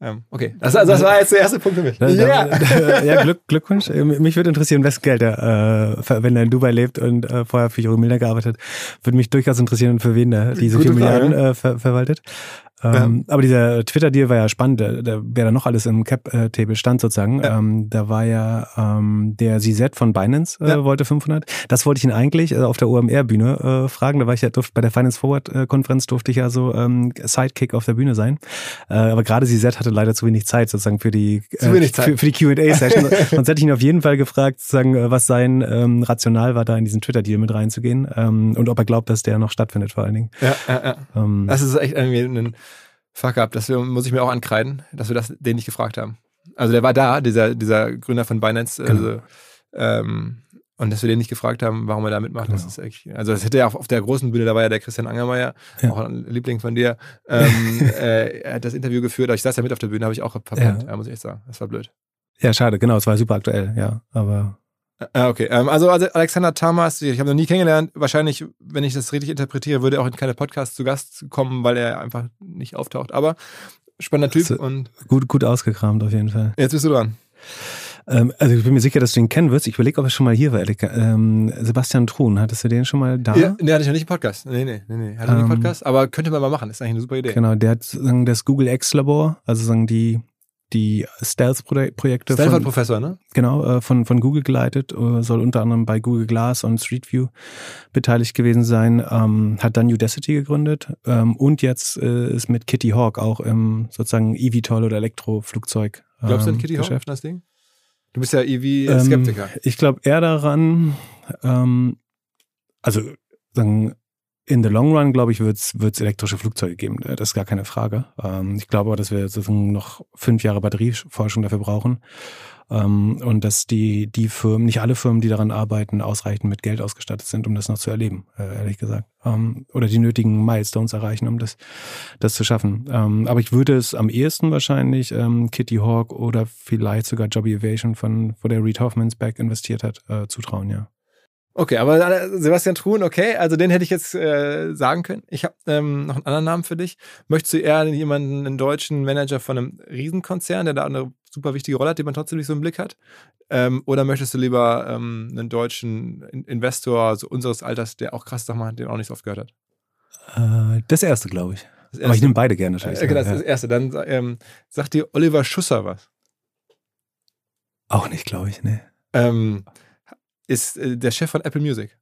Ähm, okay, das, also das war jetzt der erste Punkt für mich. Yeah. ja, Glück, Glückwunsch. Äh, mich würde interessieren, wessen Geld er, äh, wenn er in Dubai lebt und äh, vorher für Juri Milner gearbeitet hat, würde mich durchaus interessieren, für wen er diese 4 Milliarden äh, ver verwaltet. Ähm, ja. Aber dieser Twitter-Deal war ja spannend, da, da, wer da noch alles im Cap-Table stand sozusagen. Ja. Ähm, da war ja ähm, der CZ von Binance, äh, ja. wollte 500. Das wollte ich ihn eigentlich äh, auf der OMR-Bühne äh, fragen. Da war ich ja durfte, bei der Finance Forward-Konferenz durfte ich ja so ähm, Sidekick auf der Bühne sein. Äh, aber gerade CZ hatte leider zu wenig Zeit sozusagen für die, äh, für, für, die Qa-Session. Sonst hätte ich ihn auf jeden Fall gefragt, sozusagen, äh, was sein ähm, Rational war, da in diesen Twitter-Deal mit reinzugehen ähm, und ob er glaubt, dass der noch stattfindet vor allen Dingen. Ja, ja, ja. Ähm, das ist echt irgendwie ein Fuck up, das muss ich mir auch ankreiden, dass wir das den nicht gefragt haben. Also der war da, dieser, dieser Gründer von Binance, genau. also, ähm, und dass wir den nicht gefragt haben, warum er da mitmacht, genau. das ist echt, also das hätte ja auch auf der großen Bühne, da war ja der Christian Angermeier, ja. auch ein Liebling von dir, ähm, äh, er hat das Interview geführt, aber ich saß ja mit auf der Bühne, habe ich auch verpennt, ja. ja, muss ich echt sagen, das war blöd. Ja, schade, genau, es war super aktuell, ja, aber Ah, okay. Ähm, also, also Alexander Tamas, ich habe noch nie kennengelernt. Wahrscheinlich, wenn ich das richtig interpretiere, würde er auch in keine Podcasts zu Gast kommen, weil er einfach nicht auftaucht. Aber spannender Typ also, und gut, gut ausgekramt auf jeden Fall. Jetzt bist du dran. Ähm, also ich bin mir sicher, dass du ihn kennen wirst. Ich überlege, ob er schon mal hier war, Ähm, Sebastian Truhn, hattest du den schon mal da? Ja, nee, hatte ich noch nicht im Podcast. Nee, nee, nee, nee. Hatte ähm, nicht Podcast, aber könnte man mal machen. Ist eigentlich eine super Idee. Genau, der hat sagen, das Google X Labor, also sagen die die Stealth-Projekte. Stanford-Professor, ne? Genau, äh, von, von Google geleitet, äh, soll unter anderem bei Google Glass und Street View beteiligt gewesen sein, ähm, hat dann Udacity gegründet ähm, und jetzt äh, ist mit Kitty Hawk auch im sozusagen eVTOL oder Elektroflugzeug. Ähm, Glaubst du an Kitty Hawk, das Ding? Du bist ja EV-Skeptiker. Ähm, ich glaube eher daran, ähm, also sagen, in the long run, glaube ich, wird es elektrische Flugzeuge geben. Äh, Das ist gar keine Frage. Ähm, ich glaube aber, dass wir sozusagen noch fünf Jahre Batterieforschung dafür brauchen. Ähm, und dass die, die Firmen, nicht alle Firmen, die daran arbeiten, ausreichend mit Geld ausgestattet sind, um das noch zu erleben, äh, ehrlich gesagt. Ähm, oder die nötigen Milestones erreichen, um das, das zu schaffen. Ähm, aber ich würde es am ehesten wahrscheinlich ähm, Kitty Hawk oder vielleicht sogar Joby Aviation, von, wo der Reed Hoffmans Back investiert hat, äh, zutrauen, ja. Okay, aber äh, Sebastian Truhen, okay, also den hätte ich jetzt äh, sagen können. Ich habe ähm, noch einen anderen Namen für dich. Möchtest du eher jemanden, einen deutschen Manager von einem Riesenkonzern, der da eine super wichtige Rolle hat, den man trotzdem nicht so im Blick hat? Ähm, oder möchtest du lieber ähm, einen deutschen In- Investor so unseres Alters, der auch krass Sachen macht, den auch nicht so oft gehört hat? Äh, das erste, glaube ich. Das Aber ich nehme beide gerne natürlich. äh, okay, das ist das Erste. Dann ähm, sagt dir Oliver Schusser was. Auch nicht, glaube ich, ne. Ähm, ist äh, der Chef von Apple Music.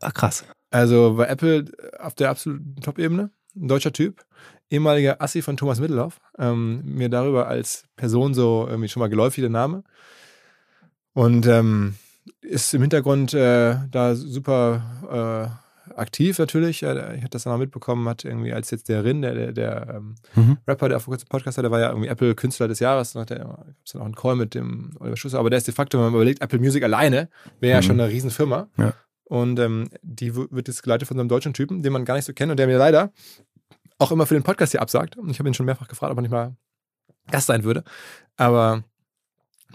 Ah, krass. Also bei Apple auf der absoluten Top-Ebene, ein deutscher Typ, ehemaliger Assi von Thomas Mittelhoff, ähm, mir darüber als Person so irgendwie schon mal geläufig der Name. Und ähm, ist im Hintergrund äh, da super äh, aktiv natürlich. Ja, Ich hatte das mal mitbekommen, hat irgendwie als jetzt der Rin, der, der, der ähm, Mhm. Rapper, der vor kurzem Podcast hatte, der war ja irgendwie Apple Künstler des Jahres. Da gab es dann auch einen Call mit dem Oliver Schusser. Aber der ist de facto, wenn man überlegt, Apple Music alleine wäre ja Mhm. schon eine Riesenfirma. Ja. Und ähm, die wird jetzt geleitet von so einem deutschen Typen, den man gar nicht so kennt und der mir leider auch immer für den Podcast hier absagt. Und ich habe ihn schon mehrfach gefragt, ob er nicht mal Gast sein würde. Aber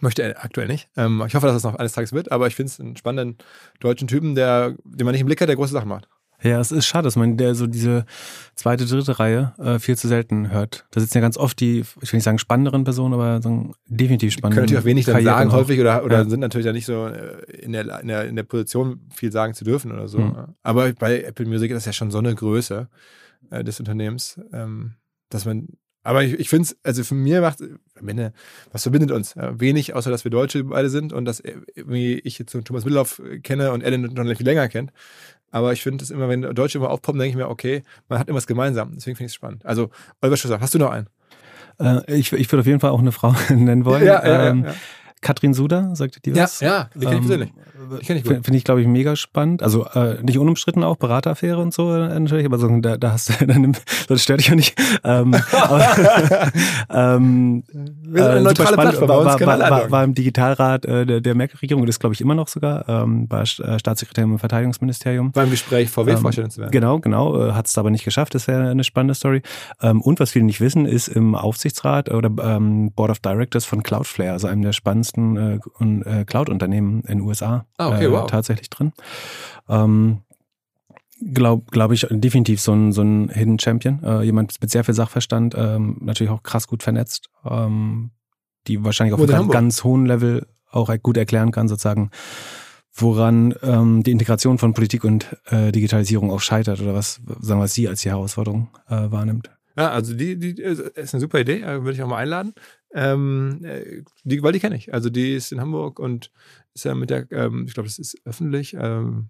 möchte er aktuell nicht. Ähm, ich hoffe, dass es noch eines Tages wird, aber ich finde es einen spannenden deutschen Typen, der, den man nicht im Blick hat, der große Sachen macht. Ja, es ist schade, dass man der so diese zweite, dritte Reihe äh, viel zu selten hört. Da sitzen ja ganz oft die, ich will nicht sagen spannenderen Personen, aber so definitiv können spannende. natürlich auch wenig dann sagen auch. häufig oder, oder Ja. sind natürlich ja nicht so äh, in der, in, der, in der Position, viel sagen zu dürfen oder so. Hm. Aber bei Apple Music ist das ja schon so eine Größe äh, des Unternehmens, ähm, dass man, aber ich, ich finde es, also für mir macht, was verbindet uns? Äh, wenig, außer dass wir Deutsche beide sind und dass äh, irgendwie ich jetzt so Thomas Mittelhoff kenne und Ellen schon viel länger kennt. Aber ich finde es immer, wenn Deutsche immer aufpoppen, denke ich mir, okay, man hat irgendwas gemeinsam. Deswegen finde ich es spannend. Also, Oliver Schusser, hast du noch einen? Äh, ich ich würde auf jeden Fall auch eine Frau nennen wollen. ähm, ja. Katrin Suda, sagte die Ja, was? ja, die kenne ich Ähm, persönlich. Die kenn ich. Finde find ich, glaube ich, mega spannend. Also äh, nicht unumstritten auch, Berateraffäre und so äh, natürlich, aber so, da, da hast du, dann, das stört dich ja nicht. Ähm, aber, ähm, Wir sind eine äh, neutrale. Plattform, bei uns war, können war, war, war im Digitalrat äh, der, der Merkel-Regierung und ist, glaube ich, immer noch sogar, ähm, war äh, Staatssekretär im Verteidigungsministerium. beim Gespräch VW-Vorstellung zu werden. Genau, genau, äh, hat es aber nicht geschafft, das wäre eine spannende Story. Ähm, und was viele nicht wissen, ist im Aufsichtsrat oder ähm, Board of Directors von Cloudflare, also einem der spannendsten äh, und, äh, Cloud-Unternehmen in den USA Ah, okay, äh, wow. tatsächlich drin. Ähm, Glaube glaub ich definitiv so ein, so ein Hidden Champion, äh, jemand mit sehr viel Sachverstand, ähm, natürlich auch krass gut vernetzt, ähm, die wahrscheinlich auf in einem Hamburg. ganz hohen Level auch gut erklären kann, sozusagen, woran ähm, die Integration von Politik und äh, Digitalisierung auch scheitert oder was, sagen wir, sie als die Herausforderung äh, wahrnimmt. Ja, also die, die äh, ist eine super Idee, äh, würde ich auch mal einladen. Ähm, äh, die, weil die kenne ich. Also die ist in Hamburg und ist ja mit der, ähm, ich glaube, das ist öffentlich. Ähm,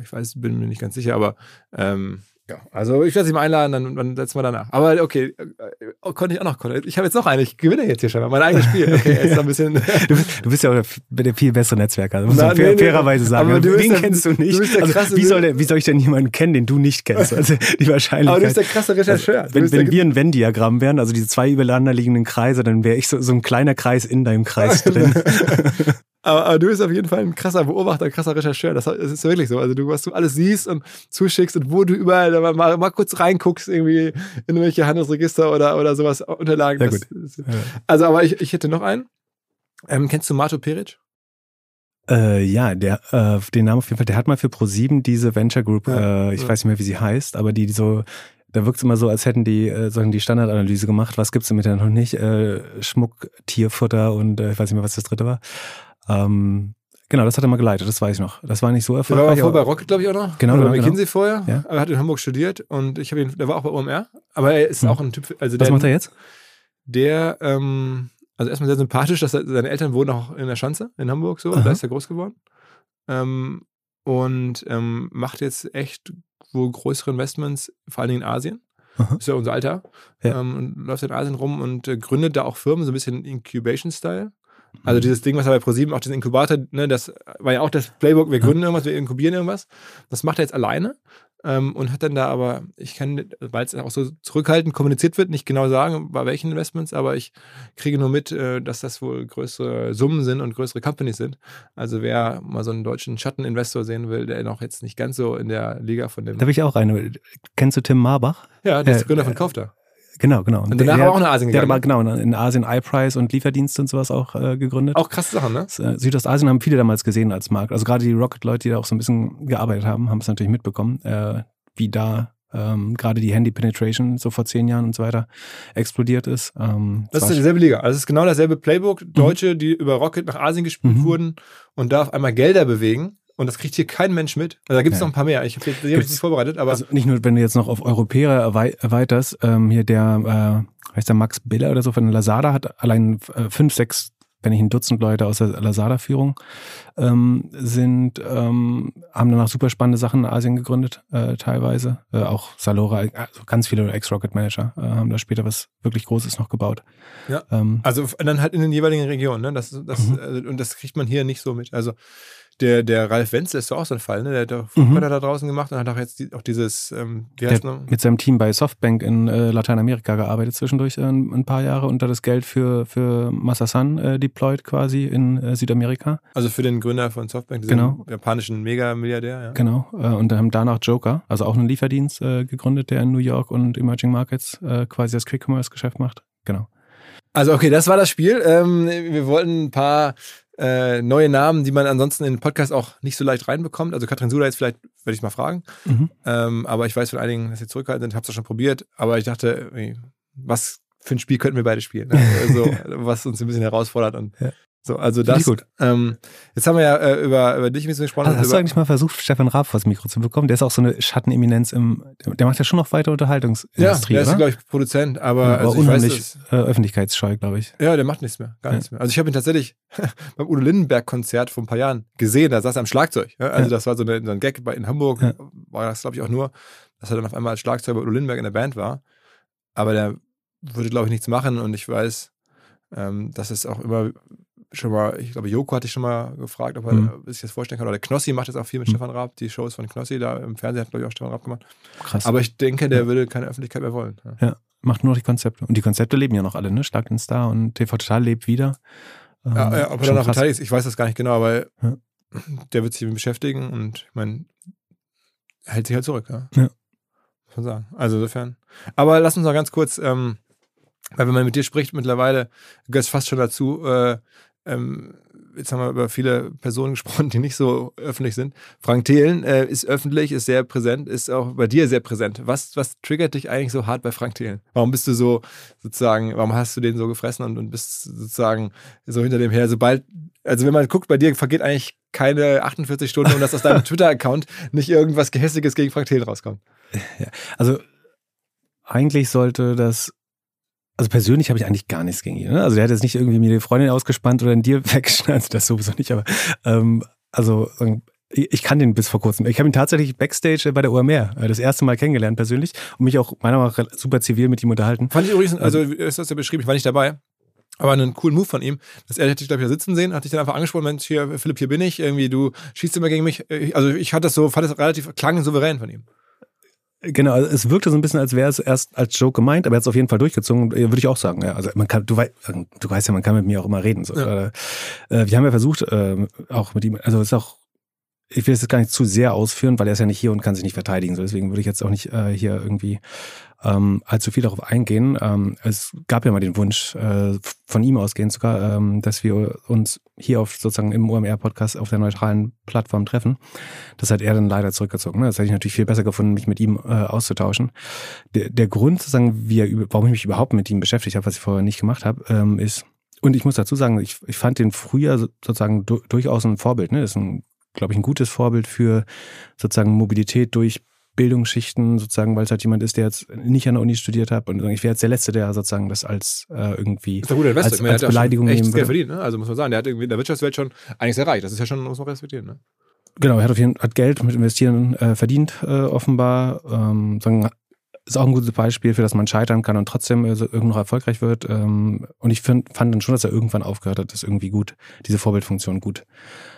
ich weiß, bin mir nicht ganz sicher, aber ähm, ja, also ich werde sie mal einladen, dann, dann setzen wir danach. Aber okay, äh, äh, konnte ich auch noch. konnte- Ich habe jetzt noch eine, ich gewinne jetzt hier schon mal mein eigenes Spiel. Okay, noch ein bisschen. Du bist, du bist ja auch der, viel bessere Netzwerker, muss Na, man fair, nee, fairerweise sagen. Aber du den der- kennst du nicht. du also, wie, soll der, wie soll ich denn jemanden kennen, den du nicht kennst? Also die Wahrscheinlichkeit. aber du bist der krasse Rechercheur. Du wenn, wenn wir ein Venn-Diagramm wären, also diese zwei übereinander liegenden Kreise, dann wäre ich so, so ein kleiner Kreis in deinem Kreis drin. Aber, aber du bist auf jeden Fall ein krasser Beobachter, ein krasser Rechercheur. Das, das ist wirklich so. Also du, was du alles siehst und zuschickst und wo du überall mal, mal, mal kurz reinguckst, irgendwie in irgendwelche Handelsregister oder, oder sowas, Unterlagen. Ja, das, gut. das, also, aber ich, ich hätte noch einen. Ähm, kennst du Mato Peric? Äh, ja, der, äh, den Namen auf jeden Fall, der hat mal für Pro7 diese Venture Group, Ja, äh, ich ja. weiß nicht mehr, wie sie heißt, aber die so, da wirkt es immer so, als hätten die äh, sagen die Standardanalyse gemacht, was gibt's damit noch nicht, äh, Schmuck, Tierfutter und äh, ich weiß nicht mehr, was das dritte war. Ähm, genau, das hat er mal geleitet, das weiß ich noch. Das war nicht so Der war erfolgreich. auch vor bei Rocket, glaube ich, auch noch. Genau, Oder genau, bei genau. McKinsey vorher. Ja. Aber er hat in Hamburg studiert und ich habe ihn, der war auch bei OMR. Aber er ist Hm. auch ein Typ, also was der, macht er jetzt? der, ähm, also erstmal sehr sympathisch, dass er, seine Eltern wohnen auch in der Schanze in Hamburg so, da ist er groß geworden. Ähm, und ähm, macht jetzt echt wohl größere Investments, vor allen Dingen in Asien. Aha. Ist ja unser Alter. Ja. Ähm, und läuft in Asien rum und äh, gründet da auch Firmen, so ein bisschen Incubation-Style. Also dieses Ding, was er bei ProSieben auch diesen Inkubator, ne, das war ja auch das Playbook, wir gründen irgendwas, wir inkubieren irgendwas. Das macht er jetzt alleine. ähm, und hat dann da aber, ich kann, weil es auch so zurückhaltend kommuniziert wird, nicht genau sagen, bei welchen Investments, aber ich kriege nur mit, äh, dass das wohl größere Summen sind und größere Companies sind. Also wer mal so einen deutschen Schatteninvestor sehen will, der noch jetzt nicht ganz so in der Liga von dem. Da will ich auch eine. Kennst du Tim Marbach? Ja, der ist Äh, Gründer von Kaufda. Genau, genau. Und danach der, auch nach Asien Der gegangen. aber genau in Asien iPrice und Lieferdienste und sowas auch äh, gegründet. Auch krasse Sachen, ne? Äh, Südostasien haben viele damals gesehen als Markt. Also gerade die Rocket-Leute, die da auch so ein bisschen gearbeitet haben, haben es natürlich mitbekommen, äh, wie da ähm, gerade die Handy-Penetration so vor zehn Jahren und so weiter explodiert ist. Ähm, Das ist war- dieselbe Liga. Also es ist genau dasselbe Playbook. Deutsche, die über Rocket nach Asien gespielt Mhm. wurden und da auf einmal Gelder bewegen. Und das kriegt hier kein Mensch mit. Also da gibt es Ja. noch ein paar mehr. Ich habe die Gibt's- nicht vorbereitet, aber also nicht nur, wenn du jetzt noch auf Europäer erwei erweiterst, ähm, hier der, äh, heißt der Max Biller oder so von Lazada hat allein äh, fünf, sechs, wenn nicht ein Dutzend Leute aus der Lazada-Führung ähm, sind, ähm, haben danach super spannende Sachen in Asien gegründet, äh, teilweise. Äh, auch Salora, also ganz viele Ex-Rocket-Manager äh, haben da später was wirklich Großes noch gebaut. Ja. Ähm, Also dann halt in den jeweiligen Regionen, ne? Das, das, Mhm. äh, und das kriegt man hier nicht so mit. Also der, der Ralf Wenzel ist doch auch so ein Fall, ne? Der hat doch Mhm. Da draußen gemacht und hat auch jetzt die, auch dieses, ähm, wie heißt der noch? mit seinem Team bei Softbank in äh, Lateinamerika gearbeitet zwischendurch äh, ein, paar Jahre und da das Geld für, für Masasan äh, deployed quasi in äh, Südamerika. Also für den Gründer von Softbank, diesen Genau. japanischen Mega-Milliardär, ja. Genau. Äh, und haben danach Joker, also auch einen Lieferdienst äh, gegründet, der in New York und Emerging Markets quasi das Quick-Commerce-Geschäft macht. Genau. Also okay, das war das Spiel. Ähm, wir wollten ein paar äh, neue Namen, die man ansonsten in den Podcast auch nicht so leicht reinbekommt. Also Katrin Suda jetzt vielleicht, werde ich mal fragen. Mhm. Ähm, aber ich weiß von einigen, dass sie zurückhaltend sind. Ich habe es schon probiert. Aber ich dachte, was für ein Spiel könnten wir beide spielen? Also, was uns ein bisschen herausfordert. Und Ja. So, also das. gut. Ähm, jetzt haben wir ja äh, über, über dich ein bisschen gesprochen. Hast, und hast du eigentlich mal versucht, Stefan Raab vors Mikro zu bekommen? Der ist auch so eine Schatteneminenz im, der macht ja schon noch weiter ja, Unterhaltungsindustrie, der ist, glaube ich, Produzent. Aber, Ja, also aber weiß, unheimlich dass, äh, öffentlichkeitsscheu, glaube ich. Ja, der macht nichts mehr, gar Ja. nichts mehr. Also ich habe ihn tatsächlich beim Udo Lindenberg-Konzert vor ein paar Jahren gesehen, da saß er am Schlagzeug. Ja? Also Ja. das war so, eine, so ein Gag bei, in Hamburg, Ja. war das glaube ich auch nur, dass er dann auf einmal als Schlagzeuger bei Udo Lindenberg in der Band war. Aber der würde glaube ich nichts machen und ich weiß, ähm, dass es auch immer schon mal, ich glaube Joko hatte ich schon mal gefragt, ob er Mhm. sich das vorstellen kann. Oder der Knossi macht jetzt auch viel mit Mhm. Stefan Raab, die Shows von Knossi da im Fernsehen hat glaube ich auch Stefan Raab gemacht. Krass. Aber ich denke, der Ja. würde keine Öffentlichkeit mehr wollen. Ja. macht nur noch die Konzepte. Und die Konzepte leben ja noch alle, ne? Schlag den Star und TV Total lebt wieder. Ähm, Ja, ja, ob er danach krass. beteiligt ist, ich weiß das gar nicht genau, aber Ja. der wird sich damit beschäftigen und ich meine, er hält sich halt zurück, ja. Ja. Muss man sagen. Also insofern. Aber lass uns noch ganz kurz, ähm, weil wenn man mit dir spricht mittlerweile, gehört es fast schon dazu, äh, ähm, jetzt haben wir über viele Personen gesprochen, die nicht so öffentlich sind. Frank Thelen äh, ist öffentlich, ist sehr präsent, ist auch bei dir sehr präsent. Was, was triggert dich eigentlich so hart bei Frank Thelen? Warum bist du so sozusagen, warum hast du den so gefressen und, und bist sozusagen so hinter dem her? Sobald, also wenn man guckt, bei dir vergeht eigentlich keine 48 Stunden, und dass aus deinem Twitter-Account nicht irgendwas Gehässiges gegen Frank Thelen rauskommt. Also eigentlich sollte das, also persönlich habe ich eigentlich gar nichts gegen ihn. Ne? Also der hat jetzt nicht irgendwie mir die Freundin ausgespannt oder in dir weggeschnallt, das sowieso nicht, aber ähm, also ähm, ich ich kann den bis vor kurzem. Ich habe ihn tatsächlich backstage äh, bei der OMR äh, das erste Mal kennengelernt persönlich und mich auch meiner Meinung nach super zivil mit ihm unterhalten. Fand ich übrigens, also ist das ja beschrieben, ich war nicht dabei. Aber einen coolen Move von ihm, dass er hätte dich, glaube ich, da sitzen sehen, hat dich dann einfach angesprochen, Mensch, hier, Philipp, hier bin ich, irgendwie, du schießt immer gegen mich. Ich- Also ich hatte das so, fand das relativ, klang souverän von ihm. Genau, also es wirkte so ein bisschen, als wäre es erst als Joke gemeint, aber er hat es auf jeden Fall durchgezogen, äh, würde ich auch sagen. Ja, also man kann, du, wei du weißt ja, man kann mit mir auch immer reden. So. Ja. Äh, äh, wir haben ja versucht, äh, auch mit ihm, also es ist auch, ich will es jetzt gar nicht zu sehr ausführen, weil er ist ja nicht hier und kann sich nicht verteidigen. So, deswegen würde ich jetzt auch nicht äh, hier irgendwie ähm, allzu viel darauf eingehen. Ähm, es gab ja mal den Wunsch, äh, von ihm ausgehend sogar, ähm, dass wir uns hier auf sozusagen im OMR-Podcast auf der neutralen Plattform treffen. Das hat er dann leider zurückgezogen. Ne? Das hätte ich natürlich viel besser gefunden, mich mit ihm äh, auszutauschen. Der, der Grund, sozusagen, wie er, warum ich mich überhaupt mit ihm beschäftigt habe, was ich vorher nicht gemacht habe, ähm, ist, und ich muss dazu sagen, ich, ich fand den früher so- sozusagen du, durchaus ein Vorbild. Ne? Ist ein, glaube ich, ein gutes Vorbild für sozusagen Mobilität durch Bildungsschichten, sozusagen, weil es halt jemand ist, der jetzt nicht an der Uni studiert hat. Und ich wäre jetzt der Letzte, der sozusagen das als äh, irgendwie Ist guter Investor. als, meine, als der ja Beleidigung schon nehmen würde. verdient, ne? Also muss man sagen, der hat irgendwie in der Wirtschaftswelt schon einiges erreicht. Das ist ja schon, muss man respektieren, ne? Genau, er hat auf jeden hat Geld mit Investieren äh, verdient, äh, offenbar. Ähm, sagen, ist auch ein gutes Beispiel für, dass man scheitern kann und trotzdem also irgendwie noch erfolgreich wird. Ähm, und ich find, fand dann schon, dass er irgendwann aufgehört hat, das irgendwie gut, diese Vorbildfunktion gut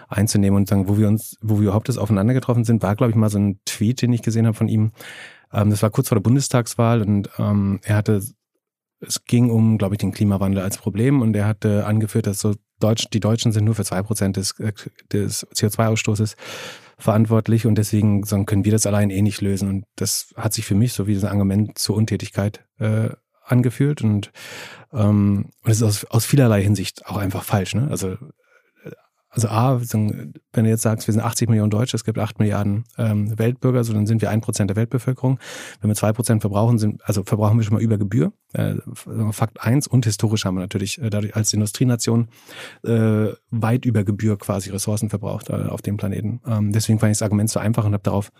einzunehmen und sagen, wo wir uns, wo wir überhaupt das aufeinander getroffen sind, war, glaube ich, mal so ein Tweet, den ich gesehen habe von ihm. Ähm, das war kurz vor der Bundestagswahl und ähm, er hatte, es ging um, glaube ich, den Klimawandel als Problem und er hatte angeführt, dass so Deutsch, die Deutschen sind nur für zwei Prozent des, äh, des CO2-Ausstoßes verantwortlich und deswegen sagen, können wir das allein eh nicht lösen. Und das hat sich für mich so wie ein Argument zur Untätigkeit äh, angefühlt und ähm, und es ist aus, aus vielerlei Hinsicht auch einfach falsch. Ne? Also also A, wenn du jetzt sagst, wir sind 80 Millionen Deutsche, es gibt 8 Milliarden ähm, Weltbürger, so dann sind wir ein Prozent der Weltbevölkerung. Wenn wir zwei Prozent verbrauchen, sind, also verbrauchen wir schon mal über Gebühr. Äh, Fakt eins und historisch haben wir natürlich äh, dadurch als Industrienation äh, weit über Gebühr quasi Ressourcen verbraucht äh, auf dem Planeten. Ähm, deswegen fand ich das Argument so einfach und habe darauf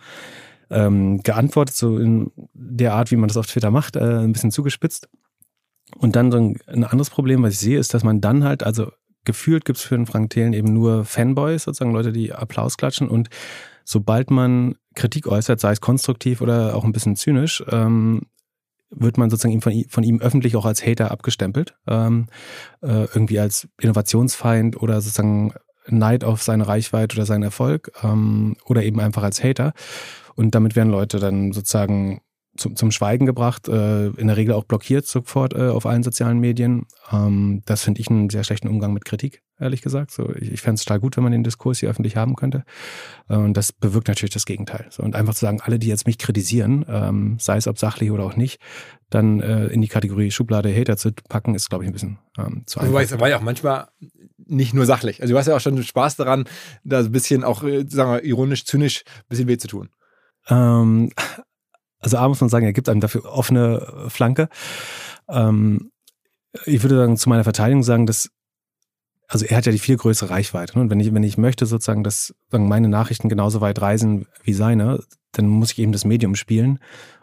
ähm, geantwortet, so in der Art, wie man das auf Twitter macht, äh, ein bisschen zugespitzt. Und dann so ein, ein anderes Problem, was ich sehe, ist, dass man dann halt, also gefühlt gibt es für den Frank Thelen eben nur Fanboys, sozusagen Leute, die Applaus klatschen. Und sobald man Kritik äußert, sei es konstruktiv oder auch ein bisschen zynisch, ähm, wird man sozusagen von, ihm, von ihm öffentlich auch als Hater abgestempelt, ähm, äh, irgendwie als Innovationsfeind oder sozusagen Neid auf seine Reichweite oder seinen Erfolg ähm, oder eben einfach als Hater. Und damit werden Leute dann sozusagen zum, zum Schweigen gebracht, äh, in der Regel auch blockiert sofort äh, auf allen sozialen Medien. Ähm, das finde ich einen sehr schlechten Umgang mit Kritik, ehrlich gesagt. So, ich ich fände es total gut, wenn man den Diskurs hier öffentlich haben könnte. Äh, und das bewirkt natürlich das Gegenteil. So, und einfach zu sagen, alle, die jetzt mich kritisieren, ähm, sei es ob sachlich oder auch nicht, dann äh, in die Kategorie Schublade Hater zu packen, ist, glaube ich, ein bisschen ähm, zu einfach. Wobei es war ja auch manchmal nicht nur sachlich. Also du hast ja auch schon Spaß daran, da ein bisschen auch, äh, sagen wir, ironisch, zynisch ein bisschen weh zu tun. Ähm, also A muss man sagen, er gibt einem dafür offene Flanke. Ähm, ich würde sagen, zu meiner Verteidigung sagen, dass also er hat ja die viel größere Reichweite. Ne? Und wenn ich, wenn ich möchte sozusagen, dass sagen, meine Nachrichten genauso weit reisen wie seine, dann muss ich eben das Medium spielen.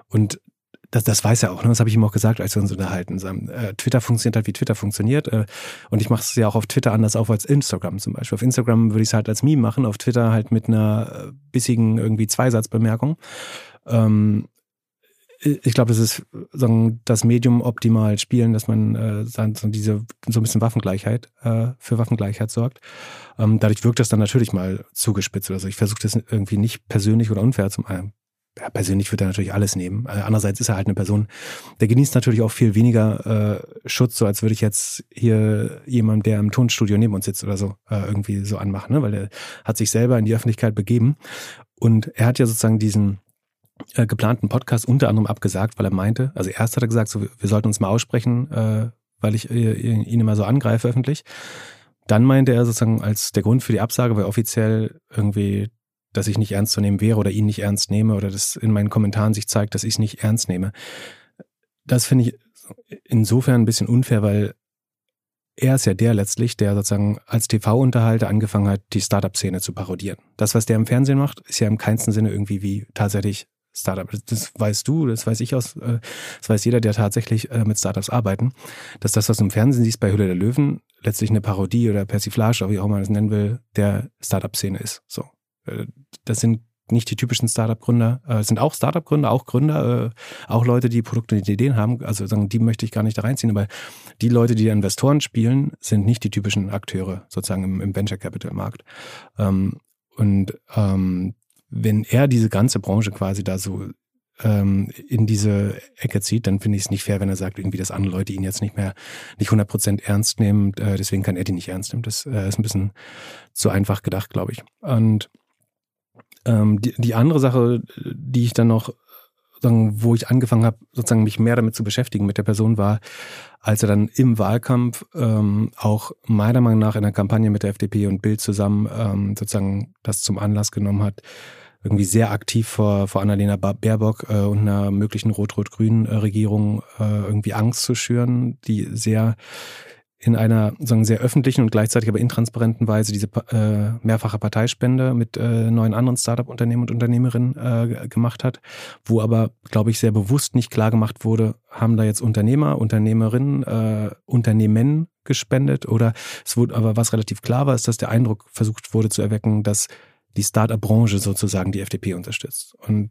Und das, das weiß er auch, ne? das habe ich ihm auch gesagt, als wir uns unterhalten. Äh, Twitter funktioniert halt, wie Twitter funktioniert. Äh, und ich mache es ja auch auf Twitter anders auf als Instagram zum Beispiel. Auf Instagram würde ich es halt als Meme machen, auf Twitter halt mit einer äh, bissigen irgendwie Zweisatzbemerkung. Ähm, ich glaube, das ist sagen, das Medium optimal spielen, dass man äh, so diese so ein bisschen Waffengleichheit äh, für Waffengleichheit sorgt. Ähm, dadurch wirkt das dann natürlich mal zugespitzt oder so. Ich versuche das irgendwie nicht persönlich oder unfair zu machen. Ja, persönlich wird er natürlich alles nehmen. Äh, andererseits ist er halt eine Person, der genießt natürlich auch viel weniger äh, Schutz, so als würde ich jetzt hier jemand, der im Tonstudio neben uns sitzt oder so, äh, irgendwie so anmachen, ne? weil er hat sich selber in die Öffentlichkeit begeben und er hat ja sozusagen diesen äh, geplanten Podcast unter anderem abgesagt, weil er meinte, also erst hat er gesagt, so, wir sollten uns mal aussprechen, äh, weil ich äh, ihn immer so angreife öffentlich. Dann meinte er sozusagen als der Grund für die Absage, weil offiziell irgendwie, dass ich nicht ernst zu nehmen wäre oder ihn nicht ernst nehme oder dass in meinen Kommentaren sich zeigt, dass ich es nicht ernst nehme. Das finde ich insofern ein bisschen unfair, weil er ist ja der letztlich, der sozusagen als TV-Unterhalter angefangen hat, die Startup-Szene zu parodieren. Das, was der im Fernsehen macht, ist ja im keinsten Sinne irgendwie wie tatsächlich Startup. Das weißt du, das weiß ich aus, äh, das weiß jeder, der tatsächlich äh, mit Startups arbeiten, dass das, was du im Fernsehen siehst bei Hülle der Löwen, letztlich eine Parodie oder Persiflage, wie auch man das nennen will, der Startup-Szene ist. So. Äh, das sind nicht die typischen Startup-Gründer, es sind auch Startup-Gründer, auch Gründer, auch Leute, die Produkte und Ideen haben. Also sagen, die möchte ich gar nicht da reinziehen, aber die Leute, die Investoren spielen, sind nicht die typischen Akteure sozusagen im, im Venture Capital Markt. Ähm, und ähm, wenn er diese ganze Branche quasi da so ähm, in diese Ecke zieht, dann finde ich es nicht fair, wenn er sagt, irgendwie, dass andere Leute ihn jetzt nicht mehr nicht 100% ernst nehmen. Äh, deswegen kann er die nicht ernst nehmen. Das äh, ist ein bisschen zu einfach gedacht, glaube ich. Und ähm, die, die andere Sache, die ich dann noch sagen, wo ich angefangen habe, sozusagen mich mehr damit zu beschäftigen mit der Person, war, als er dann im Wahlkampf ähm, auch meiner Meinung nach in der Kampagne mit der FDP und Bild zusammen ähm, sozusagen das zum Anlass genommen hat, irgendwie sehr aktiv vor, vor Annalena Baerbock äh, und einer möglichen rot-rot-grünen Regierung äh, irgendwie Angst zu schüren, die sehr in einer sagen, sehr öffentlichen und gleichzeitig aber intransparenten Weise diese äh, mehrfache Parteispende mit äh, neuen anderen Startup-Unternehmen und Unternehmerinnen äh, gemacht hat, wo aber, glaube ich, sehr bewusst nicht klar gemacht wurde, haben da jetzt Unternehmer, Unternehmerinnen, äh, Unternehmen gespendet oder es wurde aber was relativ klar war, ist, dass der Eindruck versucht wurde zu erwecken, dass die Startup-Branche sozusagen die FDP unterstützt. Und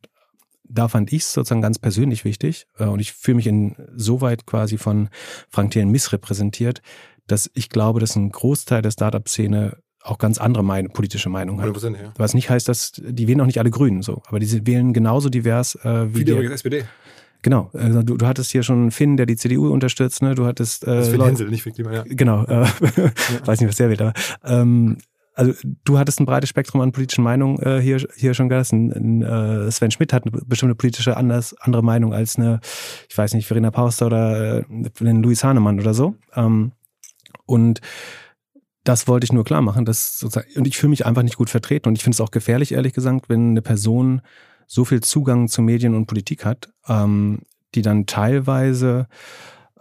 da fand ich es sozusagen ganz persönlich wichtig äh, und ich fühle mich insoweit quasi von Frank Thelen missrepräsentiert, dass ich glaube, dass ein Großteil der Startup-Szene auch ganz andere Mein politische Meinungen hat. 100%, ja. Was nicht heißt, dass die wählen auch nicht alle Grünen so, aber die wählen genauso divers äh, wie Viele die SPD. Genau, also du, du hattest hier schon Finn, der die CDU unterstützt, ne? Du hattest äh, das ist Finn Hensel, nicht Finn Klima, ja. Genau, äh, ja. weiß nicht, was der will, aber ähm, also du hattest ein breites Spektrum an politischen Meinungen äh, hier, hier schon gelassen. Äh, Sven Schmidt hat eine bestimmte politische anders, andere Meinung als eine, ich weiß nicht, Verena Pauster oder äh, ein Louis Hahnemann oder so. Ähm, und das wollte ich nur klar machen. Dass sozusagen, und ich fühle mich einfach nicht gut vertreten. Und ich finde es auch gefährlich, ehrlich gesagt, wenn eine Person so viel Zugang zu Medien und Politik hat, ähm, die dann teilweise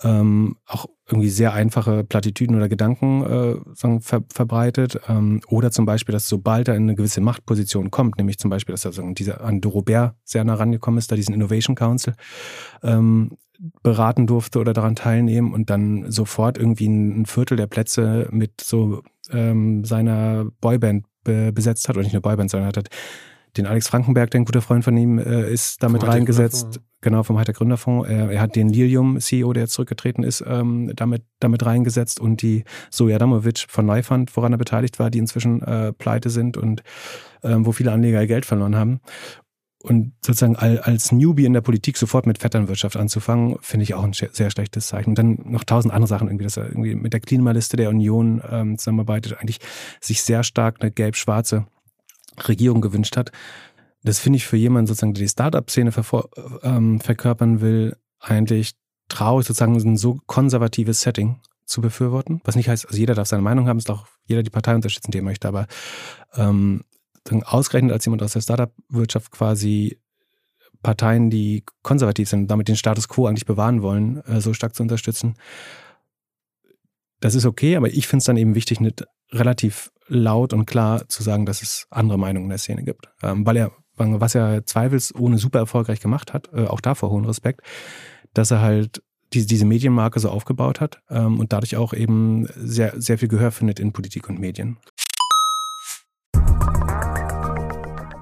ähm, auch irgendwie sehr einfache Plattitüden oder Gedanken äh, sagen, ver verbreitet. Ähm, oder zum Beispiel, dass sobald er in eine gewisse Machtposition kommt, nämlich zum Beispiel, dass er sagen, dieser an de Robert sehr nah rangekommen ist, da diesen Innovation Council ähm, beraten durfte oder daran teilnehmen und dann sofort irgendwie ein Viertel der Plätze mit so ähm, seiner Boyband be besetzt hat, oder nicht nur Boyband, sondern hat den Alex Frankenberg, der ein guter Freund von ihm äh, ist, damit reingesetzt. Genau, vom Heiter Gründerfonds. Er, er hat den Lilium-CEO, der zurückgetreten ist, ähm, damit, damit reingesetzt und die Soja Damovic von Neufund, woran er beteiligt war, die inzwischen äh, pleite sind und ähm, wo viele Anleger Geld verloren haben. Und sozusagen als Newbie in der Politik sofort mit Vetternwirtschaft anzufangen, finde ich auch ein sehr schlechtes Zeichen. Und dann noch tausend andere Sachen irgendwie, dass er irgendwie mit der Klimaliste der Union ähm, zusammenarbeitet, eigentlich sich sehr stark eine gelb-schwarze Regierung gewünscht hat. Das finde ich für jemanden sozusagen, der die Startup-Szene ähm, verkörpern will, eigentlich traurig, sozusagen ein so konservatives Setting zu befürworten. Was nicht heißt, also jeder darf seine Meinung haben, ist auch jeder die Partei unterstützen, die er möchte, aber ähm, ausgerechnet als jemand aus der Startup-Wirtschaft quasi Parteien, die konservativ sind damit den Status quo eigentlich bewahren wollen, äh, so stark zu unterstützen. Das ist okay, aber ich finde es dann eben wichtig, nicht relativ laut und klar zu sagen, dass es andere Meinungen in der Szene gibt. Ähm, weil er, was er zweifelsohne super erfolgreich gemacht hat, äh, auch davor hohen Respekt, dass er halt die, diese Medienmarke so aufgebaut hat ähm, und dadurch auch eben sehr, sehr viel Gehör findet in Politik und Medien.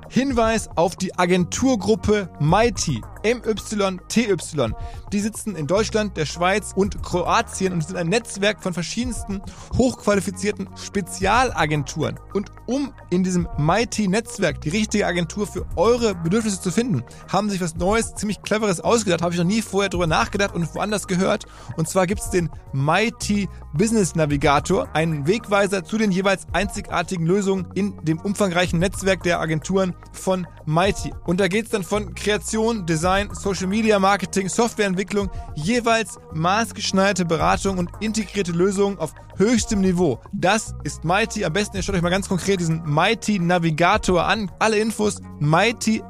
Hinweis auf die Agenturgruppe Mighty. MYTY. Die sitzen in Deutschland, der Schweiz und Kroatien und sind ein Netzwerk von verschiedensten hochqualifizierten Spezialagenturen. Und um in diesem Mighty-Netzwerk die richtige Agentur für eure Bedürfnisse zu finden, haben sich was Neues, ziemlich Cleveres ausgedacht. Habe ich noch nie vorher drüber nachgedacht und woanders gehört. Und zwar gibt es den Mighty Business Navigator, einen Wegweiser zu den jeweils einzigartigen Lösungen in dem umfangreichen Netzwerk der Agenturen von Mighty. Und da geht es dann von Kreation, Design, Social Media Marketing, Softwareentwicklung, jeweils maßgeschneiderte Beratung und integrierte Lösungen auf höchstem Niveau. Das ist Mighty. Am besten ihr schaut euch mal ganz konkret diesen Mighty Navigator an. Alle Infos mighty.com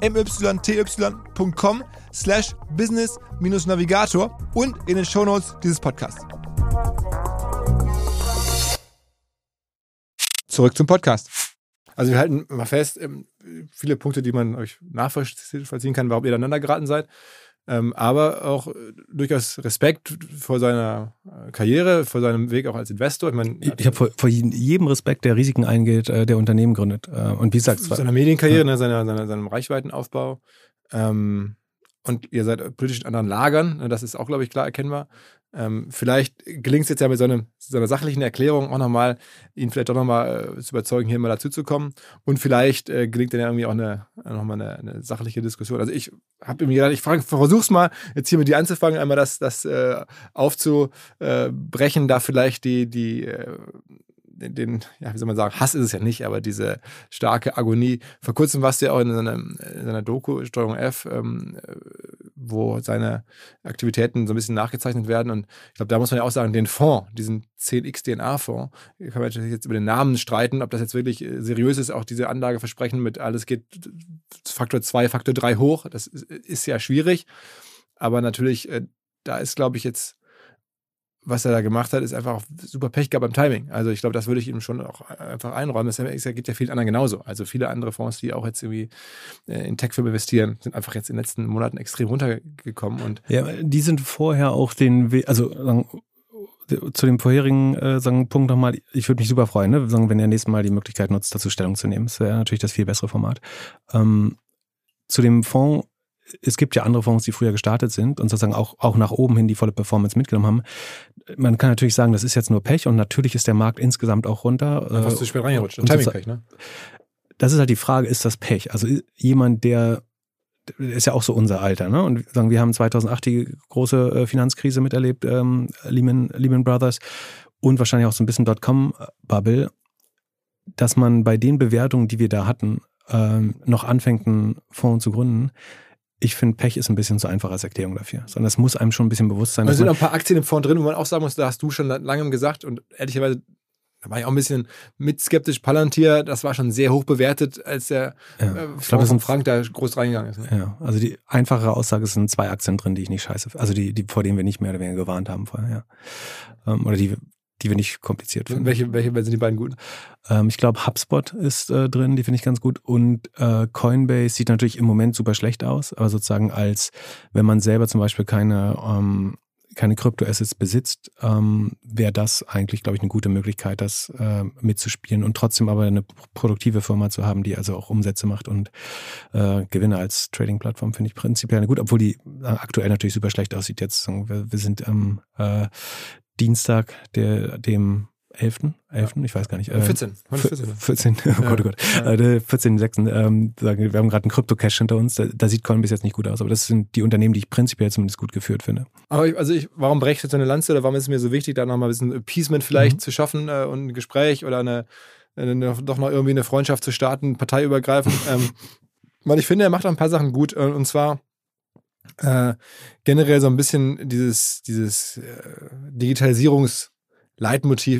slash business-navigator und in den Shownotes dieses Podcasts. Zurück zum Podcast. Also wir halten mal fest, ähm, viele Punkte, die man euch nachvollziehen kann, warum ihr aneinander geraten seid. Ähm, aber auch äh, durchaus Respekt vor seiner äh, Karriere, vor seinem Weg auch als Investor. Ich, mein, ich, ich habe vor, vor, jedem Respekt, der Risiken eingeht, äh, der Unternehmen gründet. und wie gesagt, seiner Medienkarriere, ja. ne, seiner, seiner, seinem Reichweitenaufbau. Ähm, und ihr seid politisch in anderen Lagern, ne, das ist auch, glaube ich, klar erkennbar. Ähm, vielleicht gelingt es jetzt ja mit so, einem, so einer sachlichen Erklärung auch nochmal, ihn vielleicht doch nochmal äh, zu überzeugen, hier mal dazuzukommen. Und vielleicht äh, gelingt dann ja irgendwie auch eine, nochmal eine, eine sachliche Diskussion. Also ich habe mir gedacht, ich versuche es mal, jetzt hier mit dir anzufangen, einmal das, das äh, aufzubrechen, da vielleicht die, die äh, den, ja, wie soll man sagen, Hass ist es ja nicht, aber diese starke Agonie. Vor kurzem warst du ja auch in seiner, in seiner Doku Steuerung F, ähm, wo seine Aktivitäten so ein bisschen nachgezeichnet werden. Und ich glaube, da muss man ja auch sagen, den Fonds, diesen 10x DNA-Fonds, kann man natürlich jetzt über den Namen streiten, ob das jetzt wirklich äh, seriös ist, auch diese Anlageversprechen mit alles geht Faktor 2, Faktor 3 hoch. Das ist, ist ja schwierig. Aber natürlich, äh, da ist, glaube ich, jetzt was er da gemacht hat, ist einfach super Pech gehabt beim Timing. Also ich glaube, das würde ich ihm schon auch einfach einräumen. Das gibt ja vielen anderen genauso. Also viele andere Fonds, die auch jetzt irgendwie äh, in Tech-Firmen investieren, sind einfach jetzt in den letzten Monaten extrem runtergekommen. Und ja, die sind vorher auch den, We also zu dem vorherigen äh, sagen, Punkt nochmal, ich würde mich super freuen, ne? sagen, wenn ihr nächstes Mal die Möglichkeit nutzt, dazu Stellung zu nehmen. Das wäre natürlich das viel bessere Format. Ähm, zu dem Fonds es gibt ja andere Fonds, die früher gestartet sind und sozusagen auch, auch nach oben hin die volle Performance mitgenommen haben. Man kann natürlich sagen, das ist jetzt nur Pech und natürlich ist der Markt insgesamt auch runter. Äh, zu spät reingerutscht. Timing-Pech, ne? das ist halt die Frage, ist das Pech? Also jemand, der ist ja auch so unser Alter, ne? Und wir sagen, wir haben 2008 die große äh, Finanzkrise miterlebt, ähm, Lehman, Lehman Brothers und wahrscheinlich auch so ein bisschen Dotcom-Bubble, dass man bei den Bewertungen, die wir da hatten, ähm, noch anfängt, einen Fonds zu gründen. Ich finde, Pech ist ein bisschen zu einfach als Erklärung dafür. Sondern es muss einem schon ein bisschen bewusst sein. Da sind noch ein paar Aktien im Fonds drin, wo man auch sagen muss, da hast du schon langem gesagt und ehrlicherweise da war ich auch ein bisschen mit skeptisch. Palantir, das war schon sehr hoch bewertet, als der Ja. äh, Ich glaub, von Frank da groß reingegangen ist. Ne? ja, also die einfachere Aussage es sind zwei Aktien drin, die ich nicht scheiße, also die, die vor denen wir nicht mehr oder weniger gewarnt haben vorher, ja. Ähm, oder die, die wir nicht kompliziert finden. Welche, welche sind die beiden guten? Ähm, ich glaube, HubSpot ist äh, drin, die finde ich ganz gut. Und äh, Coinbase sieht natürlich im Moment super schlecht aus, aber sozusagen als, wenn man selber zum Beispiel keine, ähm, keine Kryptoassets besitzt, ähm, wäre das eigentlich, glaube ich, eine gute Möglichkeit, das äh, mitzuspielen und trotzdem aber eine produktive Firma zu haben, die also auch Umsätze macht und äh, Gewinne als Trading-Plattform finde ich prinzipiell gut, obwohl die äh, aktuell natürlich super schlecht aussieht jetzt. Wir, wir sind am äh, Dienstag, der, dem 11. 11. Ich weiß gar nicht. äh, 14. Heute 14. 14, oh Gott, oh Gott. Ja. Äh, der 14.6. Ähm, sagen, wir haben gerade einen Krypto-Cash hinter uns. Da, da sieht Coinbase jetzt nicht gut aus, aber das sind die Unternehmen, die ich prinzipiell zumindest gut geführt finde. Aber ich, also ich, warum breche ich jetzt so eine Lanze oder warum ist es mir so wichtig, da nochmal ein bisschen Appeasement vielleicht Mhm. zu schaffen äh, und ein Gespräch oder eine, eine, doch noch irgendwie eine Freundschaft zu starten, parteiübergreifend. ähm, weil ich finde, er macht auch ein paar Sachen gut äh, und zwar äh, generell so ein bisschen dieses, dieses äh,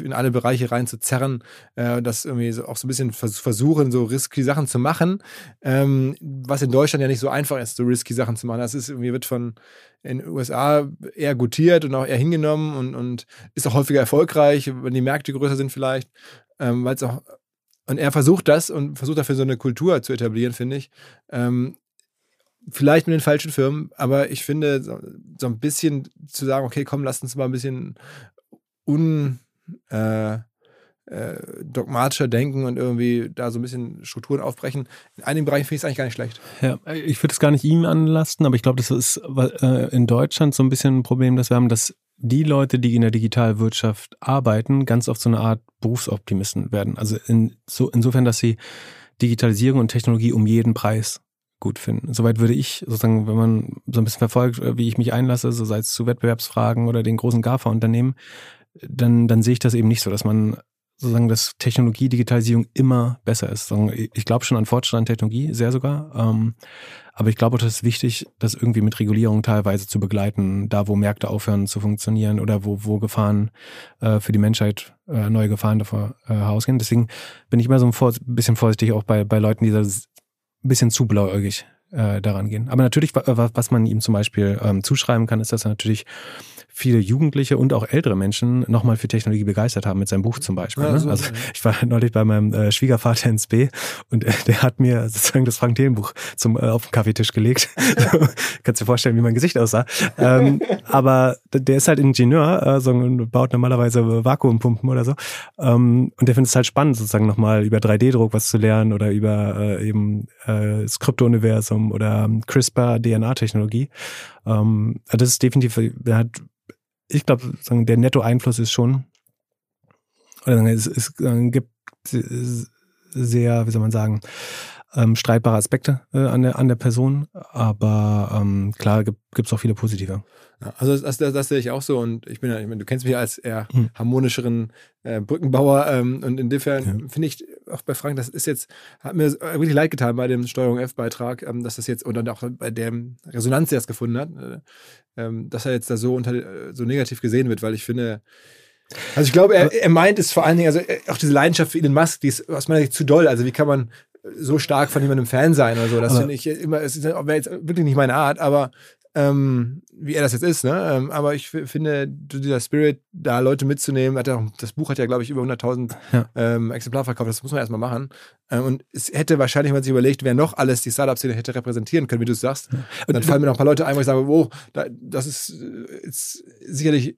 in alle Bereiche reinzuzerren, äh, das irgendwie so, auch so ein bisschen vers versuchen, so risky Sachen zu machen, ähm, was in Deutschland ja nicht so einfach ist, so risky Sachen zu machen. Das ist irgendwie wird von in den USA eher gutiert und auch eher hingenommen und, und ist auch häufiger erfolgreich, wenn die Märkte größer sind vielleicht, ähm, weil es auch und er versucht das und versucht dafür so eine Kultur zu etablieren, finde ich. Ähm, vielleicht mit den falschen Firmen, aber ich finde, so, so ein bisschen zu sagen, okay, komm, lass uns mal ein bisschen un, äh, äh, dogmatischer denken und irgendwie da so ein bisschen Strukturen aufbrechen. In einigen Bereichen finde ich es eigentlich gar nicht schlecht. Ja, ich würde es gar nicht ihm anlasten, aber ich glaube, das ist äh, in Deutschland so ein bisschen ein Problem, dass wir haben, dass die Leute, die in der Digitalwirtschaft arbeiten, ganz oft so eine Art Berufsoptimisten werden. Also in, so, insofern, dass sie Digitalisierung und Technologie um jeden Preis gut finden. Soweit würde ich sozusagen, wenn man so ein bisschen verfolgt, äh, wie ich mich einlasse, so sei es zu Wettbewerbsfragen oder den großen GAFA-Unternehmen, dann, dann sehe ich das eben nicht so, dass man sozusagen, dass Technologie, Digitalisierung immer besser ist. Ich glaube schon an Fortschritt an Technologie, sehr sogar. Ähm, aber ich glaube, auch, das ist wichtig, das irgendwie mit Regulierung teilweise zu begleiten, da wo Märkte aufhören zu funktionieren oder wo, wo Gefahren äh, für die Menschheit, äh, neue Gefahren davor äh, ausgehen. Deswegen bin ich immer so ein bisschen vorsichtig auch bei, bei Leuten, die ein bisschen zu blauäugig äh, daran gehen. Aber natürlich, wa- was man ihm zum Beispiel ähm, zuschreiben kann, ist, dass er natürlich viele Jugendliche und auch ältere Menschen nochmal für Technologie begeistert haben, mit seinem Buch zum Beispiel. Ja, ne? so, also ich war neulich bei meinem äh, Schwiegervater ins B und äh, der hat mir sozusagen das Frank Thelen Buch zum äh, auf den Kaffeetisch gelegt. Kannst dir vorstellen, wie mein Gesicht aussah. Ähm, aber der ist halt Ingenieur äh, so, und baut normalerweise Vakuumpumpen oder so. Ähm, und der findet es halt spannend, sozusagen nochmal über 3D-Druck was zu lernen oder über äh, eben äh, das Krypto-Universum oder ähm, CRISPR-DNA-Technologie. Ähm, also das ist definitiv, der hat, ich glaube, der Netto-Einfluss ist schon, oder es, es äh, gibt sehr, wie soll man sagen, ähm, streitbare Aspekte äh, an, der, an der Person, aber ähm, klar gibt es auch viele positive. Ja, also das, das, das sehe ich auch so und ich bin ja, ich meine, du kennst mich ja als eher Hm. harmonischeren äh, Brückenbauer ähm, und insofern Ja. finde ich auch bei Frank, das ist jetzt, hat mir wirklich leid getan bei dem Steuerung F-Beitrag, ähm, dass das jetzt und dann auch bei der Resonanz, die er es gefunden hat, äh, ähm, dass er jetzt da so unter so negativ gesehen wird, weil ich finde, also ich glaube, er, er meint es vor allen Dingen, also äh, auch diese Leidenschaft für Elon Musk, die ist aus meiner Sicht zu doll. Also wie kann man so stark von jemandem Fan sein oder so? Das Aber- finde ich immer, es wäre jetzt wirklich nicht meine Art, aber ähm, wie er das jetzt ist, ne? Ähm, aber ich finde, dieser Spirit, da Leute mitzunehmen, hat auch, das Buch hat ja, glaube ich, über 100.000 Ja. ähm, Exemplar verkauft, das muss man erstmal machen. Ähm, und es hätte wahrscheinlich, wenn man sich überlegt, wer noch alles die Startup-Szene hätte repräsentieren können, wie du es sagst, und dann fallen mir noch ein paar Leute ein, wo ich sage, oh, da, das ist, äh, ist sicherlich,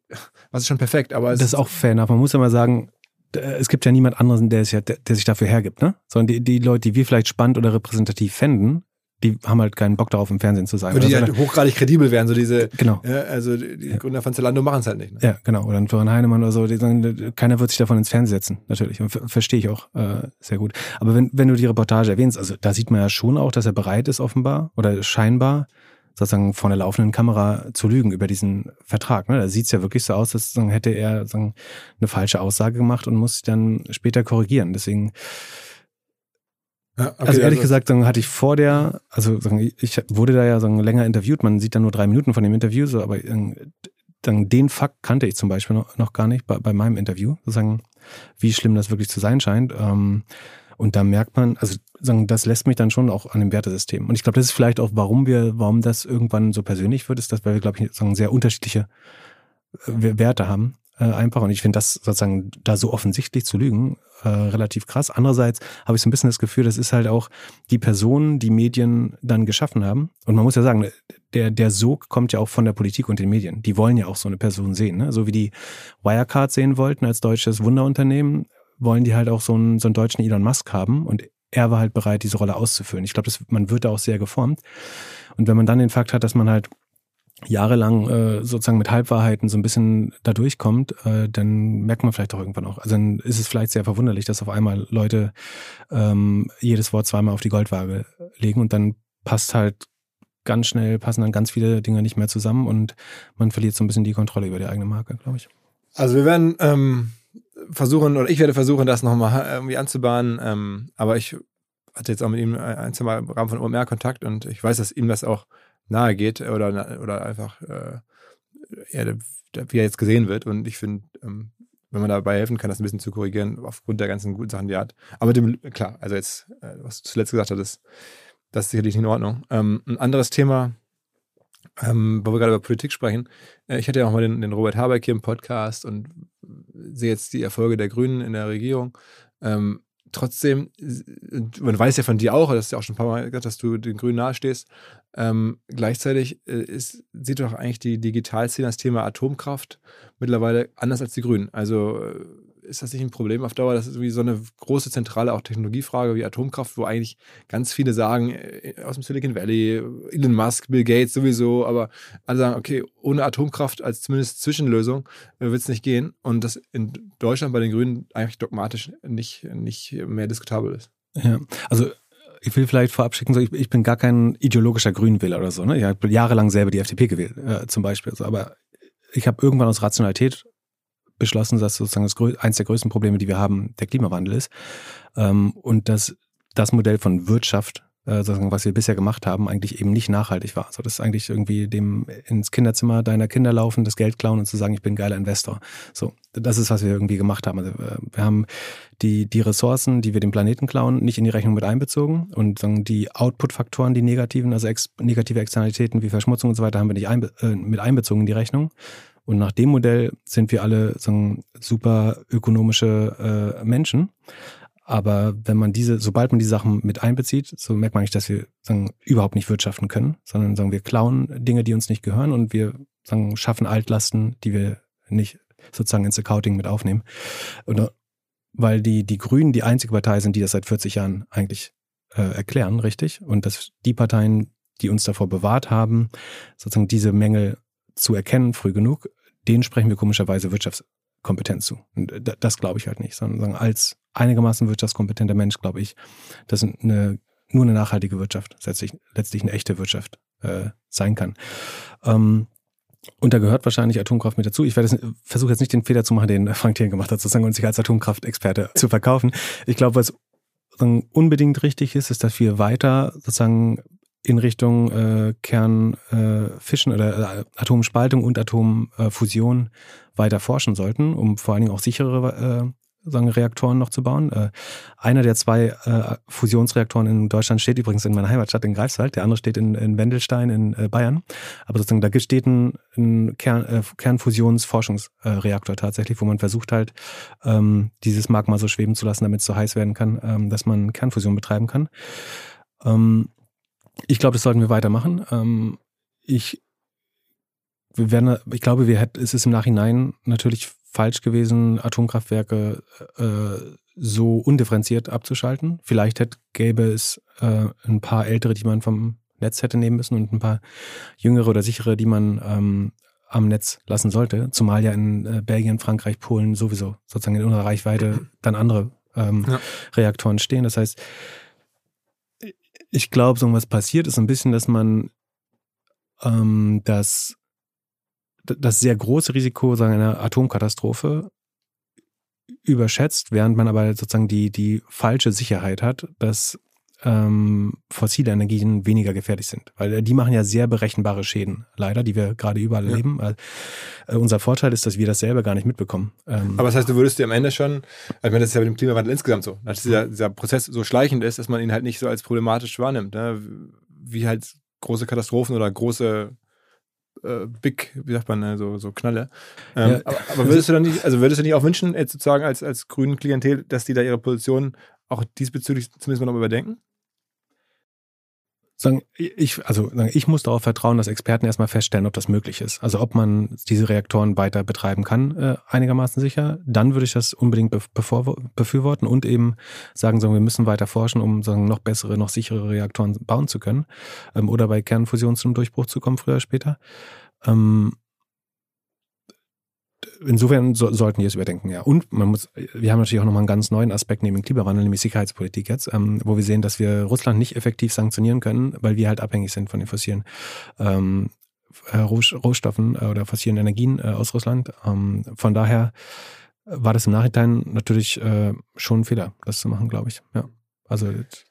was ist schon perfekt, aber Das ist auch fair enough. Man muss ja mal sagen, es gibt ja niemand anderen, der, sich, ja- der, der sich dafür hergibt, ne? Sondern die, die Leute, die wir vielleicht spannend oder repräsentativ fänden, die haben halt keinen Bock darauf, im Fernsehen zu sein. Und die halt hochgradig kredibel werden, so diese, Genau. ja, also die die Gründer von Zalando machen es halt nicht. Ne? Ja, genau. Oder ein Florian Heinemann oder so. Die sagen, keiner wird sich davon ins Fernsehen setzen, natürlich. Und ver- verstehe ich auch äh, sehr gut. Aber wenn, wenn du die Reportage erwähnst, also da sieht man ja schon auch, dass er bereit ist, offenbar oder scheinbar sozusagen vor einer laufenden Kamera zu lügen über diesen Vertrag. Ne? Da sieht es ja wirklich so aus, als sagen, hätte er sagen, eine falsche Aussage gemacht und muss sich dann später korrigieren. Deswegen Ja, okay, also ehrlich gesagt, dann hatte ich vor der, also ich wurde da ja sagen, länger interviewt, man sieht dann nur drei Minuten von dem Interview, so, aber dann den Fakt kannte ich zum Beispiel noch, noch gar nicht bei, bei meinem Interview, sozusagen, wie schlimm das wirklich zu sein scheint. Ähm, und da merkt man, also sagen, das lässt mich dann schon auch an dem Wertesystem. Und ich glaube, das ist vielleicht auch, warum wir, warum das irgendwann so persönlich wird, ist, dass wir, glaube ich, sagen, sehr unterschiedliche äh, Werte haben. Äh, einfach. Und ich finde das sozusagen da so offensichtlich zu lügen, äh, relativ krass. Andererseits habe ich so ein bisschen das Gefühl, das ist halt auch die Person, die Medien dann geschaffen haben. Und man muss ja sagen, der, der Sog kommt ja auch von der Politik und den Medien. Die wollen ja auch so eine Person sehen. Ne? So wie die Wirecard sehen wollten als deutsches Wunderunternehmen, wollen die halt auch so einen, so einen deutschen Elon Musk haben. Und er war halt bereit, diese Rolle auszufüllen. Ich glaube, man wird da auch sehr geformt. Und wenn man dann den Fakt hat, dass man halt jahrelang äh, sozusagen mit Halbwahrheiten so ein bisschen da durchkommt, äh, dann merkt man vielleicht auch irgendwann auch. Also dann ist es vielleicht sehr verwunderlich, dass auf einmal Leute ähm, jedes Wort zweimal auf die Goldwaage legen und dann passt halt ganz schnell, passen dann ganz viele Dinge nicht mehr zusammen und man verliert so ein bisschen die Kontrolle über die eigene Marke, glaube ich. Also wir werden ähm, versuchen, oder ich werde versuchen, das nochmal irgendwie anzubahnen, ähm, aber ich hatte jetzt auch mit ihm ein, zwei Mal im Rahmen von OMR Kontakt und ich weiß, dass ihm das auch nahe geht oder, oder einfach äh, ja, wie er jetzt gesehen wird. Und ich finde, ähm, wenn man dabei helfen kann, das ein bisschen zu korrigieren, aufgrund der ganzen guten Sachen, die er hat. Aber dem, klar, also jetzt, äh, was du zuletzt gesagt hattest, das ist sicherlich in Ordnung. Ähm, ein anderes Thema, ähm, wo wir gerade über Politik sprechen. Äh, ich hatte ja auch mal den, den Robert Habeck hier im Podcast und sehe jetzt die Erfolge der Grünen in der Regierung. Ähm, trotzdem, man weiß ja von dir auch, das ist ja auch schon ein paar Mal gesagt, dass du den Grünen nahestehst. Ähm, gleichzeitig äh, ist, sieht doch eigentlich die Digitalszene das Thema Atomkraft mittlerweile anders als die Grünen. Also äh, ist das nicht ein Problem auf Dauer? Das ist irgendwie so eine große zentrale auch Technologiefrage wie Atomkraft, wo eigentlich ganz viele sagen, äh, aus dem Silicon Valley, Elon Musk, Bill Gates sowieso, aber alle sagen, okay, ohne Atomkraft als zumindest Zwischenlösung äh, wird es nicht gehen. Und das in Deutschland bei den Grünen eigentlich dogmatisch nicht, nicht mehr diskutabel ist. Ja, also ich will vielleicht vorab schicken, so ich, ich bin gar kein ideologischer Grünwähler oder so. Ne? Ich habe jahrelang selber die FDP gewählt, äh, zum Beispiel. Also, aber ich habe irgendwann aus Rationalität beschlossen, dass sozusagen das eins der größten Probleme, die wir haben, der Klimawandel ist. Ähm, und dass das Modell von Wirtschaft, äh, sozusagen, was wir bisher gemacht haben, eigentlich eben nicht nachhaltig war. Also das ist eigentlich irgendwie dem ins Kinderzimmer deiner Kinder laufen, das Geld klauen und zu sagen, ich bin geiler Investor. So, das ist, was wir irgendwie gemacht haben. Also äh, wir haben die, die Ressourcen, die wir dem Planeten klauen, nicht in die Rechnung mit einbezogen und sagen, die Output-Faktoren, die negativen, also ex negative Externalitäten wie Verschmutzung und so weiter, haben wir nicht einbe äh, mit einbezogen in die Rechnung. Und nach dem Modell sind wir alle sagen, super ökonomische äh, Menschen. Aber wenn man diese, sobald man die Sachen mit einbezieht, so merkt man nicht, dass wir sagen, überhaupt nicht wirtschaften können, sondern sagen, wir klauen Dinge, die uns nicht gehören und wir sagen, schaffen Altlasten, die wir nicht sozusagen ins Accounting mit aufnehmen. Oder weil die, die Grünen die einzige Partei sind, die das seit 40 Jahren eigentlich äh, erklären, richtig? Und dass die Parteien, die uns davor bewahrt haben, sozusagen diese Mängel zu erkennen, früh genug, denen sprechen wir komischerweise Wirtschaftskompetenz zu. Und das glaube ich halt nicht, sondern als einigermaßen wirtschaftskompetenter Mensch glaube ich, dass eine, nur eine nachhaltige Wirtschaft letztlich, letztlich eine echte Wirtschaft äh, sein kann. Ähm, und da gehört wahrscheinlich Atomkraft mit dazu. Ich werde versuche jetzt nicht den Fehler zu machen, den Frank Thielen gemacht hat, sozusagen und sich als Atomkraftexperte zu verkaufen. Ich glaube, was unbedingt richtig ist, ist, dass wir weiter sozusagen in Richtung äh, Kernfischen äh, oder äh, Atomspaltung und Atomfusion weiter forschen sollten, um vor allen Dingen auch sichere äh, sagen, Reaktoren noch zu bauen. Äh, einer der zwei äh, Fusionsreaktoren in Deutschland steht übrigens in meiner Heimatstadt in Greifswald, der andere steht in, in Wendelstein in Bayern. Aber sozusagen da steht ein, ein Kern, Kernfusionsforschungsreaktor tatsächlich, wo man versucht halt, ähm, dieses Magma so schweben zu lassen, damit es so heiß werden kann, ähm, dass man Kernfusion betreiben kann. Ähm, ich glaube, das sollten wir weitermachen. Ähm, ich, wir werden, ich glaube, wir hätten, es ist im Nachhinein natürlich falsch gewesen, Atomkraftwerke äh, so undifferenziert abzuschalten. Vielleicht hätte, gäbe es äh, ein paar ältere, die man vom Netz hätte nehmen müssen und ein paar jüngere oder sichere, die man ähm, am Netz lassen sollte. Zumal ja in äh, Belgien, Frankreich, Polen sowieso sozusagen in unserer Reichweite dann andere ähm, ja. Reaktoren stehen. Das heißt, ich glaube, so was passiert ist ein bisschen, dass man ähm, das, das sehr große Risiko sagen, einer Atomkatastrophe überschätzt, während man aber sozusagen die, die falsche Sicherheit hat, dass ähm, fossile Energien weniger gefährlich sind. Weil äh, die machen ja sehr berechenbare Schäden, leider, die wir gerade überall ja. erleben. Weil, äh, unser Vorteil ist, dass wir das selber gar nicht mitbekommen. Ähm, Aber das heißt, du würdest dir am Ende schon, ich meine, das ist ja mit dem Klimawandel insgesamt so, dass dieser, dieser Prozess so schleichend ist, dass man ihn halt nicht so als problematisch wahrnimmt. Ne? Wie halt große Katastrophen oder große äh, Big, wie sagt man, ne, so, so Knalle. Ähm, ja. aber, aber, würdest du dann nicht, also würdest du nicht auch wünschen, jetzt sozusagen als, als grünen Klientel, dass die da ihre Position auch diesbezüglich zumindest mal noch überdenken? Sagen, ich, also sagen, ich muss darauf vertrauen, dass Experten erstmal feststellen, ob das möglich ist. Also ob man diese Reaktoren weiter betreiben kann, äh, einigermaßen sicher. Dann würde ich das unbedingt befürworten und eben sagen, sagen, wir müssen weiter forschen, um sagen, noch bessere, noch sichere Reaktoren bauen zu können. Ähm, oder bei Kernfusion zum Durchbruch zu kommen, früher oder später. Ähm, insofern so, sollten wir es überdenken, ja. Und man muss, wir haben natürlich auch nochmal einen ganz neuen Aspekt neben dem Klimawandel, nämlich Sicherheitspolitik jetzt, ähm, wo wir sehen, dass wir Russland nicht effektiv sanktionieren können, weil wir halt abhängig sind von den fossilen ähm, äh, Rohstoffen äh, oder fossilen Energien äh, aus Russland. Ähm, von daher war das im Nachhinein natürlich schon ein Fehler, das zu machen, glaube ich. Ja. Also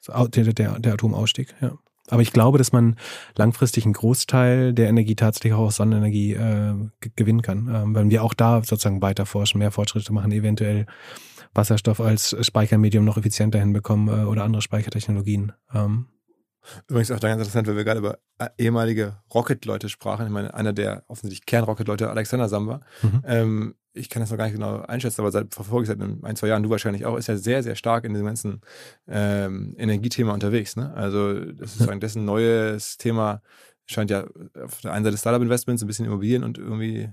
der, der Atomausstieg, ja. Aber ich glaube, dass man langfristig einen Großteil der Energie tatsächlich auch aus Sonnenenergie äh, gewinnen kann. Ähm, wenn wir auch da sozusagen weiter forschen, mehr Fortschritte machen, eventuell Wasserstoff als Speichermedium noch effizienter hinbekommen äh, oder andere Speichertechnologien. Ähm. Übrigens auch da ganz interessant, weil wir gerade über äh, ehemalige Rocket-Leute sprachen. Ich meine, einer der offensichtlich Kern-Rocket-Leute, Alexander Samba, mhm. ähm, ich kann das noch gar nicht genau einschätzen, aber seit verfolge seit ein, zwei Jahren, du wahrscheinlich auch, ist ja sehr, sehr stark in diesem ganzen ähm, Energiethema unterwegs. Ne? Also das ist sozusagen dessen neues Thema, scheint ja auf der einen Seite Startup-Investments, ein bisschen Immobilien und irgendwie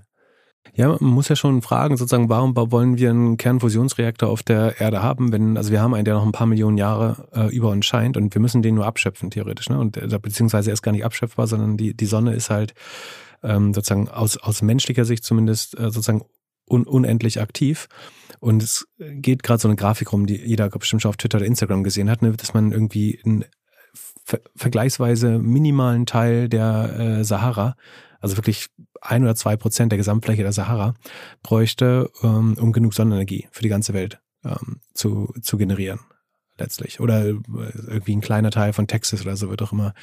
ja, man muss ja schon fragen, sozusagen, warum wollen wir einen Kernfusionsreaktor auf der Erde haben, wenn, also wir haben einen, der noch ein paar Millionen Jahre äh, über uns scheint und wir müssen den nur abschöpfen, theoretisch, ne? Und äh, beziehungsweise er ist gar nicht abschöpfbar, sondern die, die Sonne ist halt ähm, sozusagen aus, aus menschlicher Sicht zumindest äh, sozusagen un unendlich aktiv. Und es geht gerade so eine Grafik rum, die jeder bestimmt schon auf Twitter oder Instagram gesehen hat, ne, dass man irgendwie einen ver vergleichsweise minimalen Teil der äh, Sahara, also wirklich ein oder zwei Prozent der Gesamtfläche der Sahara, bräuchte, ähm, um genug Sonnenenergie für die ganze Welt ähm, zu, zu generieren letztlich. Oder äh, irgendwie ein kleiner Teil von Texas oder so wird auch immer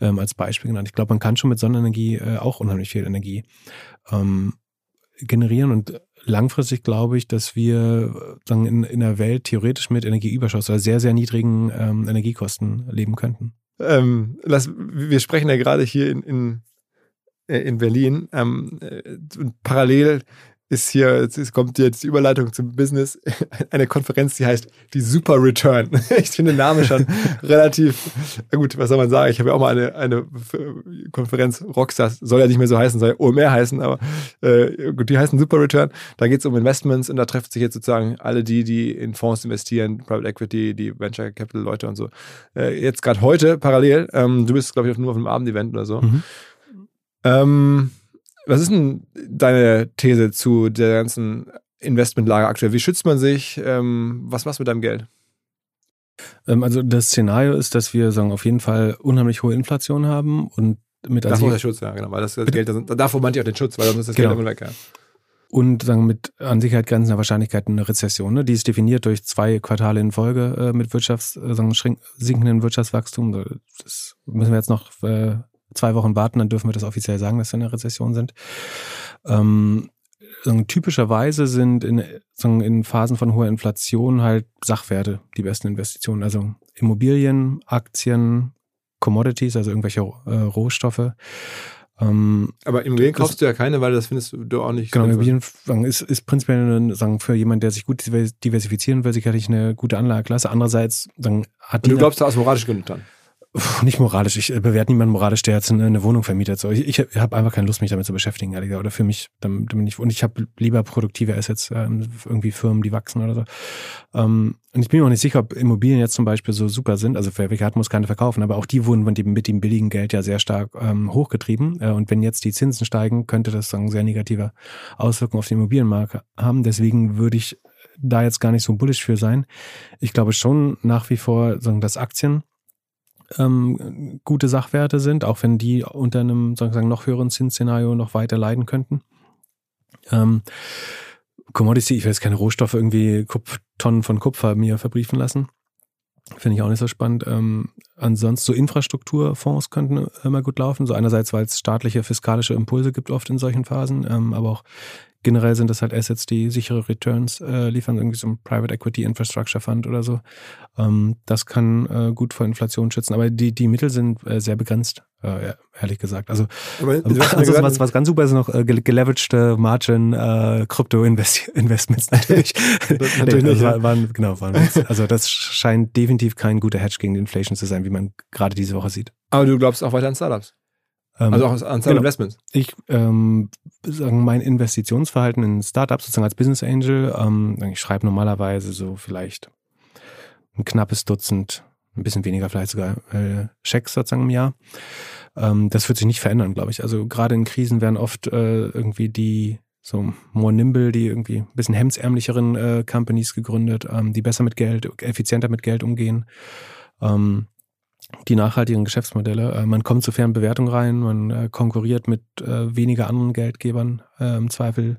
ähm, als Beispiel genannt. Ich glaube, man kann schon mit Sonnenenergie äh, auch unheimlich viel Energie generieren und langfristig glaube ich, dass wir sagen, in, in einer Welt theoretisch mit Energieüberschuss oder sehr, sehr niedrigen Energiekosten leben könnten. Ähm, lass, wir sprechen ja gerade hier in, in, äh, in Berlin. Ähm, äh, parallel ist hier, es kommt jetzt die Überleitung zum Business, eine Konferenz, die heißt die Super Return. Ich finde den Namen schon relativ, gut, was soll man sagen? Ich habe ja auch mal eine, eine Konferenz, Rockstars, soll ja nicht mehr so heißen, soll ja OMR heißen, aber äh, gut, die heißen Super Return. Da geht es um Investments und da treffen sich jetzt sozusagen alle die, die in Fonds investieren, Private Equity, die Venture Capital Leute und so. Äh, jetzt gerade heute parallel, ähm, du bist, glaube ich, nur auf einem Abendevent oder so. Mhm. Ähm, was ist denn deine These zu der ganzen Investmentlage aktuell? Wie schützt man sich? Ähm, was machst du mit deinem Geld? Ähm, also das Szenario ist, dass wir sagen, auf jeden Fall unheimlich hohe Inflation haben und mit Davor ist der Schutz, ja, genau. Weil das, das Geld, das, davor meinte ich auch den Schutz, weil sonst ist das genau. Geld immer weg, ja. Und sagen mit an Sicherheit grenzender Wahrscheinlichkeit eine Rezession. Ne? Die ist definiert durch zwei Quartale in Folge äh, mit Wirtschafts, äh, sagen, sinkenden Wirtschaftswachstum. Das müssen wir jetzt noch äh, zwei Wochen warten, dann dürfen wir das offiziell sagen, dass wir in einer Rezession sind. Ähm, typischerweise sind in, in Phasen von hoher Inflation halt Sachwerte die besten Investitionen. Also Immobilien, Aktien, Commodities, also irgendwelche äh, Rohstoffe. Ähm, Aber Immobilien kaufst du ja keine, weil das findest du auch nicht. Genau, Immobilien ist, ist prinzipiell sagen, für jemanden, der sich gut diversifizieren will, sicherlich eine gute Anlageklasse. Andererseits sagen, hat Und du glaubst da aus moralischen Gründen dran? Nicht moralisch. Ich äh, bewerte niemanden moralisch, der jetzt eine, Wohnung vermietet. So, ich, ich habe einfach keine Lust, mich damit zu beschäftigen, ehrlich gesagt. Oder für mich, damit, damit ich, und ich habe lieber produktive Assets, ähm, irgendwie Firmen, die wachsen oder so. Ähm, und ich bin mir auch nicht sicher, ob Immobilien jetzt zum Beispiel so super sind. Also welche hat, muss keine verkaufen. Aber auch die wurden mit dem, mit dem billigen Geld ja sehr stark ähm, hochgetrieben. Äh, und wenn jetzt die Zinsen steigen, könnte das dann sehr negative Auswirkungen auf den Immobilienmarkt haben. Deswegen würde ich da jetzt gar nicht so bullish für sein. Ich glaube schon nach wie vor, sagen, dass Aktien ähm, gute Sachwerte sind, auch wenn die unter einem sozusagen noch höheren Zinsszenario noch weiter leiden könnten. Ähm, Commodity, ich will jetzt keine Rohstoffe irgendwie Kupf, Tonnen von Kupfer mir verbriefen lassen. Finde ich auch nicht so spannend. Ähm, ansonsten so Infrastrukturfonds könnten immer gut laufen. So einerseits, weil es staatliche fiskalische Impulse gibt oft in solchen Phasen, ähm, aber auch generell sind das halt Assets, die sichere Returns äh, liefern, irgendwie so ein Private Equity Infrastructure Fund oder so. Ähm, das kann äh, gut vor Inflation schützen, aber die, die Mittel sind äh, sehr begrenzt, äh, ehrlich gesagt. Also, aber, ähm, also was, was ganz super ist noch äh, geleveragte Margin äh, Krypto Investments natürlich. Das, natürlich nee, also war, waren, genau, waren, also das scheint definitiv kein guter Hedge gegen die Inflation zu sein, wie man gerade diese Woche sieht. Aber du glaubst auch weiter an Startups? Ähm, also auch an genau. Investments. Ich ähm, sagen mein Investitionsverhalten in Startups sozusagen als Business Angel. Ähm, ich schreibe normalerweise so vielleicht ein knappes Dutzend, ein bisschen weniger vielleicht sogar äh, Schecks sozusagen im Jahr. Ähm, das wird sich nicht verändern, glaube ich. Also gerade in Krisen werden oft äh, irgendwie die so more nimble, die irgendwie ein bisschen hemdsärmlicheren äh, Companies gegründet, ähm, die besser mit Geld, effizienter mit Geld umgehen. Ähm, die nachhaltigen Geschäftsmodelle. Äh, man kommt zu fairen Bewertungen rein, man äh, konkurriert mit äh, weniger anderen Geldgebern im Zweifel.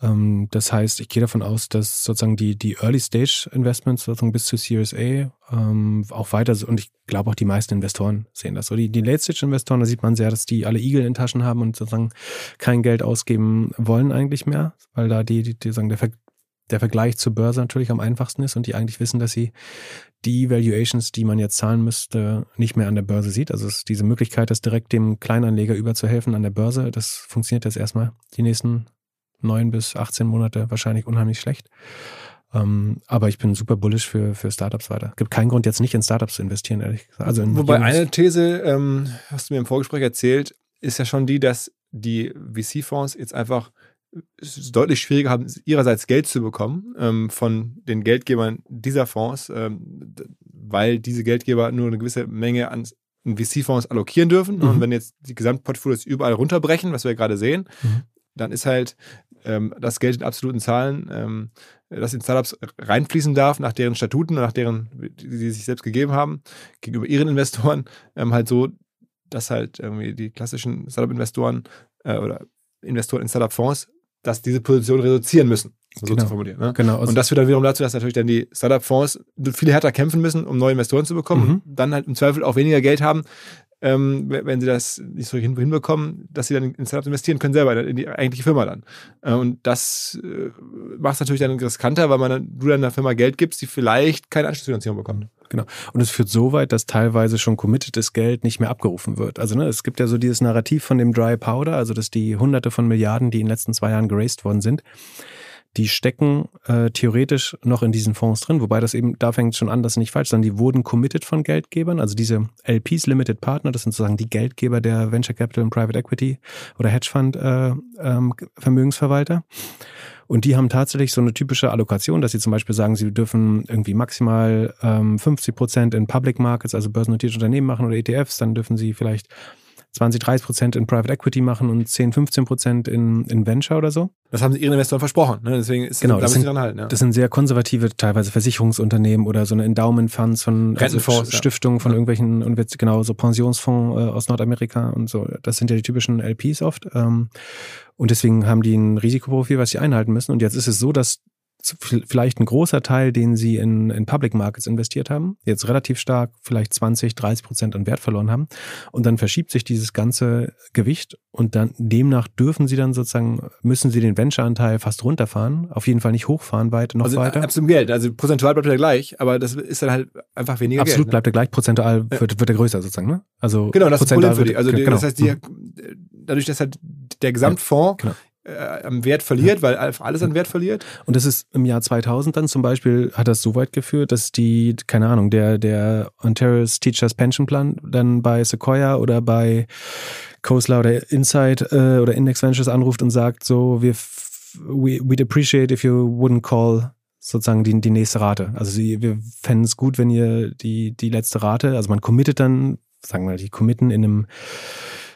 Ähm, das heißt, ich gehe davon aus, dass sozusagen die, die Early-Stage-Investments sozusagen bis zu Series A ähm, auch weiter, und ich glaube auch die meisten Investoren sehen das. So die, die Late-Stage-Investoren, da sieht man sehr, dass die alle Igel in Taschen haben und sozusagen kein Geld ausgeben wollen eigentlich mehr, weil da die, die, die sagen, der, der Vergleich zur Börse natürlich am einfachsten ist und die eigentlich wissen, dass sie die Valuations, die man jetzt zahlen müsste, nicht mehr an der Börse sieht. Also es ist diese Möglichkeit, das direkt dem Kleinanleger überzuhelfen an der Börse, das funktioniert jetzt erstmal die nächsten neun bis 18 Monate wahrscheinlich unheimlich schlecht. Ähm, aber ich bin super bullish für, für Startups weiter. Gibt keinen Grund, jetzt nicht in Startups zu investieren, ehrlich gesagt. Also Wobei eine These, ähm, hast du mir im Vorgespräch erzählt, ist ja schon die, dass die VC-Fonds jetzt einfach es deutlich schwieriger haben, ihrerseits Geld zu bekommen ähm, von den Geldgebern dieser Fonds, ähm, weil diese Geldgeber nur eine gewisse Menge an VC-Fonds allokieren dürfen. Mhm. Und wenn jetzt die Gesamtportfolios überall runterbrechen, was wir gerade sehen, mhm. dann ist halt ähm, das Geld in absoluten Zahlen, ähm, das in Startups reinfließen darf, nach deren Statuten, nach deren, die sie sich selbst gegeben haben, gegenüber ihren Investoren, ähm, halt so, dass halt irgendwie die klassischen Startup-Investoren äh, oder Investoren in Startup-Fonds dass diese Position reduzieren müssen, so genau. zu formulieren. Ne? Genau. Und das führt dann wiederum dazu, dass natürlich dann die Startup-Fonds viel härter kämpfen müssen, um neue Investoren zu bekommen mhm. und dann halt im Zweifel auch weniger Geld haben, ähm, wenn sie das nicht so hinbekommen, dass sie dann in Startups investieren können, selber in die eigentliche Firma dann. Äh, und das äh, macht es natürlich dann riskanter, weil man dann, du dann einer Firma Geld gibst, die vielleicht keine Anschlussfinanzierung bekommt. Genau. Und es führt so weit, dass teilweise schon committedes Geld nicht mehr abgerufen wird. Also ne, es gibt ja so dieses Narrativ von dem Dry Powder, also dass die Hunderte von Milliarden, die in den letzten zwei Jahren geraced worden sind, die stecken äh, theoretisch noch in diesen Fonds drin, wobei das eben, da fängt schon an, das ist nicht falsch, sondern die wurden committed von Geldgebern, also diese LPs, Limited Partner, das sind sozusagen die Geldgeber der Venture Capital und Private Equity oder Hedgefund äh, ähm, Vermögensverwalter. Und die haben tatsächlich so eine typische Allokation, dass sie zum Beispiel sagen, sie dürfen irgendwie maximal ähm, 50 Prozent in Public Markets, also börsennotierte Unternehmen machen oder ETFs, dann dürfen sie vielleicht 20, 30 Prozent in Private Equity machen und 10, 15 Prozent in, in Venture oder so. Das haben sie ihren Investoren versprochen. Ne? Deswegen ist genau, das sind, dran halten. Ja. Das sind sehr konservative, teilweise Versicherungsunternehmen oder so eine Endowment Funds von also Stiftungen von ja. irgendwelchen, genau, so Pensionsfonds äh, aus Nordamerika und so. Das sind ja die typischen LPs oft. Ähm, und deswegen haben die ein Risikoprofil, was sie einhalten müssen. Und jetzt ist es so, dass vielleicht ein großer Teil, den sie in, in Public Markets investiert haben, jetzt relativ stark vielleicht 20, 30 Prozent an Wert verloren haben. Und dann verschiebt sich dieses ganze Gewicht und dann demnach dürfen sie dann sozusagen, müssen sie den Venture-Anteil fast runterfahren, auf jeden Fall nicht hochfahren, weit, noch also weiter. Absolut Geld, also prozentual bleibt er gleich, aber das ist dann halt einfach weniger Absolut Geld. Ne? bleibt er gleich, prozentual ja. wird, wird er größer sozusagen, ne? Also genau, das ist ein Problem für die. Also genau. das heißt, die, dadurch, dass halt der Gesamtfonds ja, genau äh, am Wert verliert, weil alles an Wert verliert. Und das ist im Jahr 2000 dann zum Beispiel, hat das so weit geführt, dass die, keine Ahnung, der, der Ontario's Teachers Pension Plan dann bei Sequoia oder bei Coastler oder Insight äh, oder Index Ventures anruft und sagt so, wir, we, we'd appreciate if you wouldn't call sozusagen die, die nächste Rate. Also sie, wir fänden es gut, wenn ihr die, die letzte Rate, also man committet dann, sagen wir mal, die committen in einem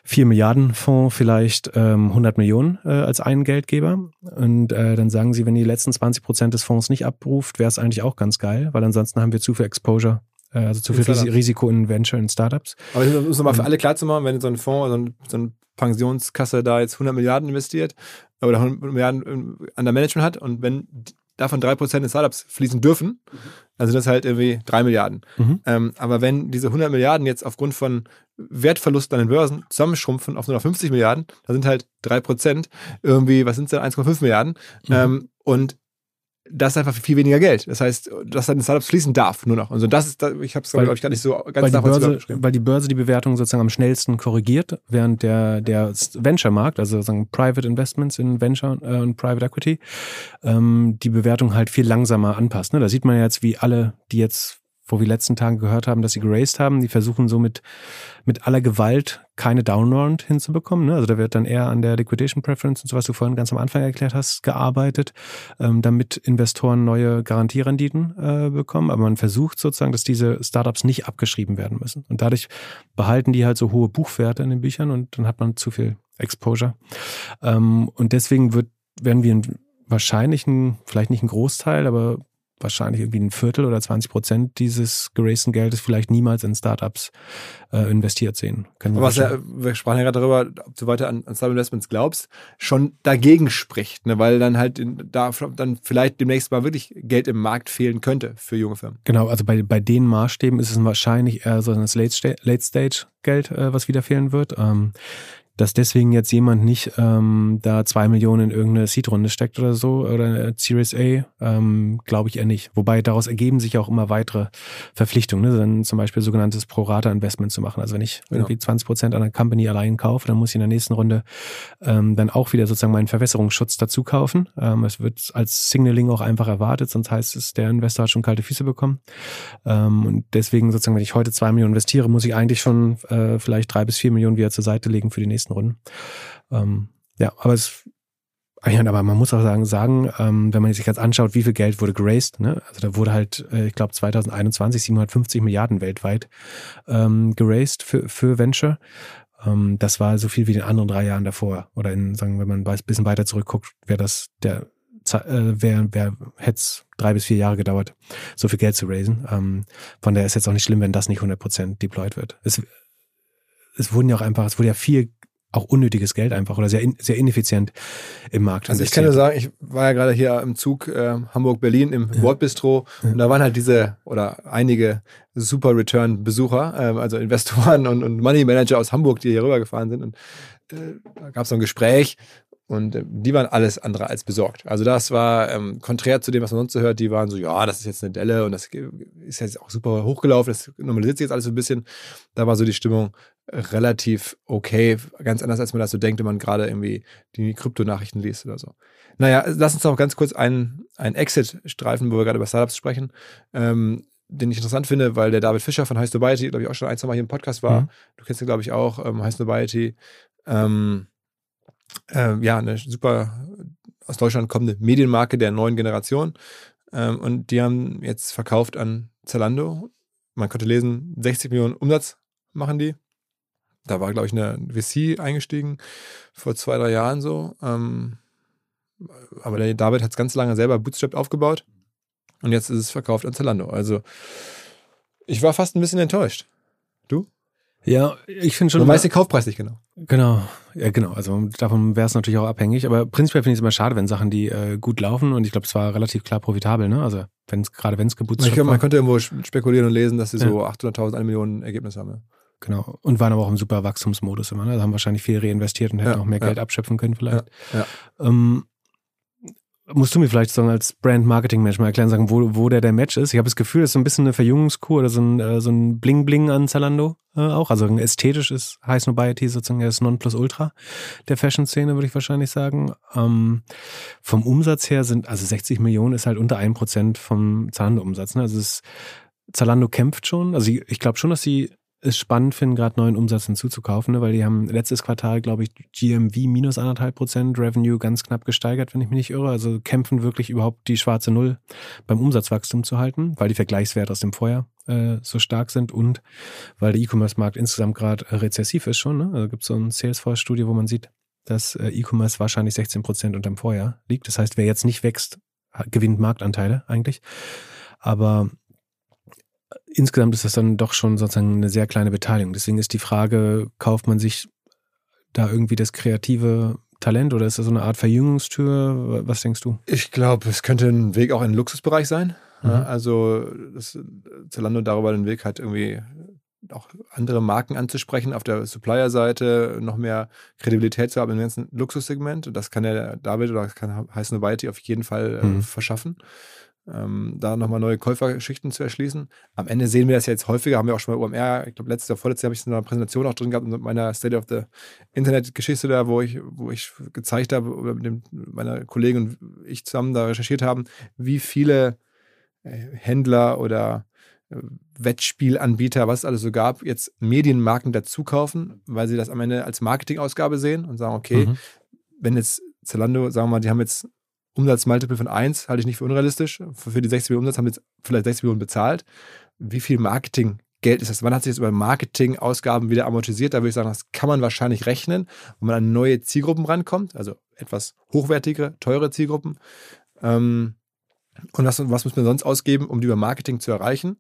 4 Milliarden Fonds vielleicht ähm, 100 Millionen äh, als einen Geldgeber. Und äh, dann sagen sie, wenn die letzten 20 Prozent des Fonds nicht abruft, wäre es eigentlich auch ganz geil, weil ansonsten haben wir zu viel Exposure äh, also zu viel Ris Risiko in Venture in Startups. Aber das muss nochmal für alle klar zu machen, wenn so ein Fonds, so, ein, so eine Pensionskasse da jetzt 100 Milliarden investiert oder 100 Milliarden an der Management hat und wenn davon 3% in Startups fließen dürfen, also das ist halt irgendwie 3 Milliarden. Mhm. Ähm, aber wenn diese 100 Milliarden jetzt aufgrund von Wertverlusten an den Börsen zusammenschrumpfen auf nur noch 50 Milliarden, da sind halt 3% irgendwie, was sind es denn, 1,5 Milliarden. Mhm. Ähm, und das ist einfach viel weniger Geld. Das heißt, dass dann Startups fließen darf nur noch. Also das ist, ich habe es glaube ich gar nicht so ganz weil die, Börse, weil die Börse die Bewertung sozusagen am schnellsten korrigiert, während der der Venture-Markt, also sozusagen Private Investments in Venture äh, und Private Equity, ähm, die Bewertung halt viel langsamer anpasst. Ne? Da sieht man ja jetzt, wie alle, die jetzt wo wir letzten Tagen gehört haben, dass sie geraced haben. Die versuchen so mit, mit aller Gewalt keine Downround hinzubekommen. Ne? Also da wird dann eher an der Liquidation Preference und so, was du vorhin ganz am Anfang erklärt hast, gearbeitet, ähm, damit Investoren neue Garantierenditen äh, bekommen. Aber man versucht sozusagen, dass diese Startups nicht abgeschrieben werden müssen. Und dadurch behalten die halt so hohe Buchwerte in den Büchern und dann hat man zu viel Exposure. Ähm, und deswegen wird, werden wir wahrscheinlich ein, vielleicht nicht ein Großteil, aber wahrscheinlich irgendwie ein Viertel oder 20 Prozent dieses geracten Geldes vielleicht niemals in Startups äh, investiert sehen. Können wir, was ja, wir sprachen ja gerade darüber, ob du weiter an, an Startup Investments glaubst, schon dagegen spricht, ne? weil dann halt in, da dann vielleicht demnächst mal wirklich Geld im Markt fehlen könnte für junge Firmen. Genau, also bei, bei den Maßstäben ist es wahrscheinlich eher so das Late-Stage-Geld, äh, was wieder fehlen wird. Ähm, dass deswegen jetzt jemand nicht ähm, da zwei Millionen in irgendeine Seed-Runde steckt oder so oder Series A, ähm, glaube ich eher nicht. Wobei daraus ergeben sich auch immer weitere Verpflichtungen, ne? dann zum Beispiel sogenanntes Pro-Rata-Investment zu machen. Also wenn ich irgendwie 20 Prozent einer Company allein kaufe, dann muss ich in der nächsten Runde ähm, dann auch wieder sozusagen meinen Verwässerungsschutz dazu kaufen. Ähm, es wird als Signaling auch einfach erwartet, sonst heißt es, der Investor hat schon kalte Füße bekommen. Ähm, und deswegen sozusagen, wenn ich heute zwei Millionen investiere, muss ich eigentlich schon äh, vielleicht drei bis vier Millionen wieder zur Seite legen für die nächste nächsten Runden. Ähm, ja, aber es aber man muss auch sagen, sagen ähm, wenn man sich jetzt anschaut, wie viel Geld wurde geraced, ne? also da wurde halt, äh, ich glaube 2021 750 Milliarden weltweit ähm, geraced für, für Venture. Ähm, das war so viel wie in den anderen drei Jahren davor. Oder in, sagen, wenn man ein bisschen weiter zurückguckt, wäre das der äh, wäre wär, hätte es drei bis vier Jahre gedauert, so viel Geld zu raisen. Ähm, von daher ist jetzt auch nicht schlimm, wenn das nicht 100% deployed wird. Es, es wurden ja auch einfach, es wurde ja viel auch unnötiges Geld einfach oder sehr, in, sehr ineffizient im Markt. Also ich kann nur sagen, ich war ja gerade hier im Zug äh, Hamburg-Berlin im ja. Wortbistro ja. und da waren halt diese oder einige Super Return-Besucher, äh, also Investoren und, und Money Manager aus Hamburg, die hier rübergefahren sind und äh, da gab es so ein Gespräch und äh, die waren alles andere als besorgt. Also das war ähm, konträr zu dem, was man sonst so hört. Die waren so, ja, das ist jetzt eine Delle und das ist jetzt auch super hochgelaufen. Das normalisiert sich jetzt alles so ein bisschen. Da war so die Stimmung relativ okay. Ganz anders, als man das so denkt, wenn man gerade irgendwie die Kryptonachrichten liest oder so. Naja, lass uns noch ganz kurz einen, einen Exit streifen, wo wir gerade über Startups sprechen. Ähm, den ich interessant finde, weil der David Fischer von High Snobiety, glaube ich, auch schon ein, zwei Mal hier im Podcast war. Mhm. Du kennst ihn, glaube ich, auch, ähm, High Snobiety. Ähm, äh, ja, eine super aus Deutschland kommende Medienmarke der neuen Generation. Ähm, und die haben jetzt verkauft an Zalando. Man konnte lesen, 60 Millionen Umsatz machen die. Da war, glaube ich, eine VC eingestiegen vor zwei, drei Jahren so. Ähm, aber der David hat es ganz lange selber bootstrapped aufgebaut. Und jetzt ist es verkauft an Zalando. Also ich war fast ein bisschen enttäuscht. Du? Ja, ich finde schon. Du weißt den Kaufpreis nicht genau. Genau, ja genau. Also davon wäre es natürlich auch abhängig. Aber prinzipiell finde ich es immer schade, wenn Sachen, die äh, gut laufen und ich glaube, es war relativ klar profitabel. Ne? Also wenn es gerade wenn es gebootstrapped Man könnte irgendwo spekulieren und lesen, dass sie ja. so 800.000, eine Million Ergebnisse haben. Ja. Genau. Und waren aber auch im super Wachstumsmodus immer. Ne? Also haben wahrscheinlich viel reinvestiert und hätten ja, auch mehr Geld abschöpfen können vielleicht. Ähm, musst du mir vielleicht sagen, als Brand-Marketing-Mensch mal erklären, sagen, wo, wo der der Match ist. Ich habe das Gefühl, das ist so ein bisschen eine Verjüngungskur oder so ein, äh, so ein Bling-Bling an Zalando äh, auch. Also ästhetisch ist High Snobiety sozusagen das Nonplusultra der Fashion-Szene, würde ich wahrscheinlich sagen. Ähm, vom Umsatz her sind, also 60 Millionen ist halt unter 1% vom Zalando-Umsatz. Ne? Also es, Zalando kämpft schon. Also ich, ich glaube schon, dass sie es spannend finden, gerade neuen Umsatz hinzuzukaufen, ne? weil die haben letztes Quartal, glaube ich, GMV minus anderthalb Prozent, Revenue ganz knapp gesteigert, wenn ich mich nicht irre. Also kämpfen wirklich überhaupt die schwarze Null beim Umsatzwachstum zu halten, weil die Vergleichswerte aus dem Vorjahr äh, so stark sind und weil der E-Commerce-Markt insgesamt gerade rezessiv ist schon. Ne? Also gibt es so ein Salesforce-Studie, wo man sieht, dass äh, E-Commerce wahrscheinlich 16 Prozent unterm Vorjahr liegt. Das heißt, wer jetzt nicht wächst, gewinnt Marktanteile eigentlich. Aber insgesamt ist das dann doch schon sozusagen eine sehr kleine Beteiligung. Deswegen ist die Frage, kauft man sich da irgendwie das kreative Talent oder ist das so eine Art Verjüngungstür? Was denkst du? Ich glaube, es könnte ein Weg auch in den Luxusbereich sein. Mhm. Also das, Zalando darüber den Weg hat, irgendwie auch andere Marken anzusprechen, auf der Supplier-Seite noch mehr Kredibilität zu haben im ganzen Luxussegment. Das kann ja David oder das kann Heiß Nobiety auf jeden Fall äh, mhm. verschaffen ähm, da nochmal neue Käufergeschichten zu erschließen. Am Ende sehen wir das ja jetzt häufiger, haben wir auch schon bei OMR, ich glaube, letztes oder vorletztes Jahr habe ich es in einer Präsentation auch drin gehabt mit meiner State of the Internet-Geschichte da, wo ich, wo ich gezeigt habe, oder mit dem, meiner Kollegin und ich zusammen da recherchiert haben, wie viele äh, Händler oder äh, Wettspielanbieter, was es alles so gab, jetzt Medienmarken dazu kaufen, weil sie das am Ende als Marketingausgabe sehen und sagen, okay, mhm. wenn jetzt Zalando, sagen wir mal, die haben jetzt Umsatzmultiple von 1 halte ich nicht für unrealistisch. Für die 60 Millionen Umsatz haben wir jetzt vielleicht 60 Millionen bezahlt. Wie viel Marketinggeld ist das? Wann hat sich das über Marketingausgaben wieder amortisiert? Da würde ich sagen, das kann man wahrscheinlich rechnen, wenn man an neue Zielgruppen rankommt, also etwas hochwertigere, teure Zielgruppen. Ähm, und was, was muss man sonst ausgeben, um die über Marketing zu erreichen?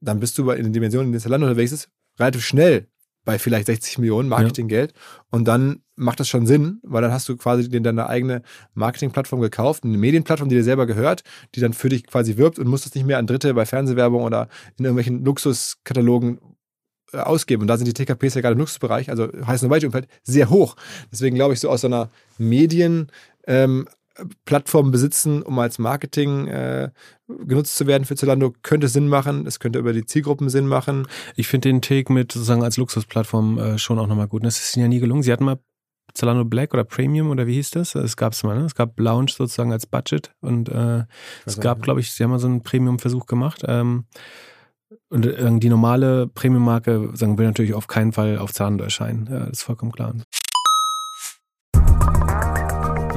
Dann bist du in den Dimensionen, in denen das Land unterwegs ist, relativ schnell bei vielleicht 60 Millionen Marketinggeld. Ja. Und dann macht das schon Sinn, weil dann hast du quasi dir deine eigene Marketingplattform gekauft, eine Medienplattform, die dir selber gehört, die dann für dich quasi wirbt und musst es nicht mehr an Dritte bei Fernsehwerbung oder in irgendwelchen Luxuskatalogen äh, ausgeben. Und da sind die TKPs ja gerade im Luxusbereich, also heißt nur Umfeld, sehr hoch. Deswegen glaube ich, so aus so einer Medien- ähm, Plattformen besitzen, um als Marketing äh, genutzt zu werden für Zalando, könnte Sinn machen. Es könnte über die Zielgruppen Sinn machen. Ich finde den Take mit sozusagen als Luxusplattform äh, schon auch nochmal gut. Und das ist ihnen ja nie gelungen. Sie hatten mal Zalando Black oder Premium oder wie hieß das? Es gab es mal, ne? Es gab Lounge sozusagen als Budget und äh, es gab, glaube ich, sie haben mal so einen Premium-Versuch gemacht. Ähm, und äh, die normale Premium-Marke sagen, will natürlich auf keinen Fall auf Zalando erscheinen. Ja, das ist vollkommen klar.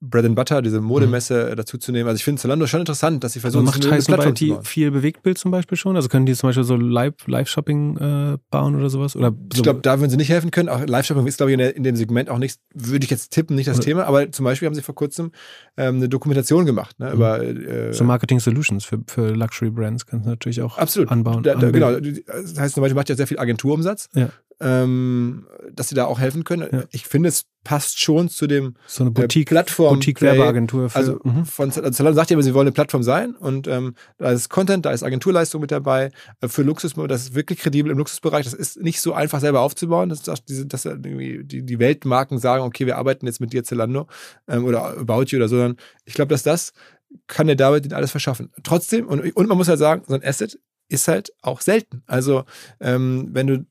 Bread and Butter, diese Modemesse mhm. dazu zu nehmen. Also ich finde Zalando schon interessant, dass sie versuchen, also macht zu bauen. viel Bewegtbild zum Beispiel schon? Also können die zum Beispiel so Live-Shopping äh, bauen oder sowas? Oder so ich glaube, da würden sie nicht helfen können. Auch Live-Shopping ist, glaube ich, in, der, in, dem Segment auch nicht, würde ich jetzt tippen, nicht das oder Thema. Aber zum Beispiel haben sie vor kurzem ähm, eine Dokumentation gemacht. Ne, mhm. über, äh, so Marketing Solutions für, für Luxury Brands kannst du natürlich auch absolut. anbauen. Da, da, genau. Das heißt zum Beispiel, macht ja sehr viel Agenturumsatz. Ja ähm, dass sie da auch helfen können. Ja. Ich finde, es passt schon zu dem So eine äh, Boutique, Plattform Boutique-Werbeagentur für. also mhm. von also Zalando sagt ja immer, sie wollen eine Plattform sein und ähm, da ist Content, da ist Agenturleistung mit dabei. Äh, für Luxus, das ist wirklich kredibel im Luxusbereich. Das ist nicht so einfach selber aufzubauen. Das ist auch diese, dass die, die Weltmarken sagen, okay, wir arbeiten jetzt mit dir Zalando ähm, oder About You oder so. Sondern ich glaube, dass das kann der David ihnen alles verschaffen. Trotzdem, und, und man muss halt sagen, so ein Asset ist halt auch selten. Also ähm, wenn du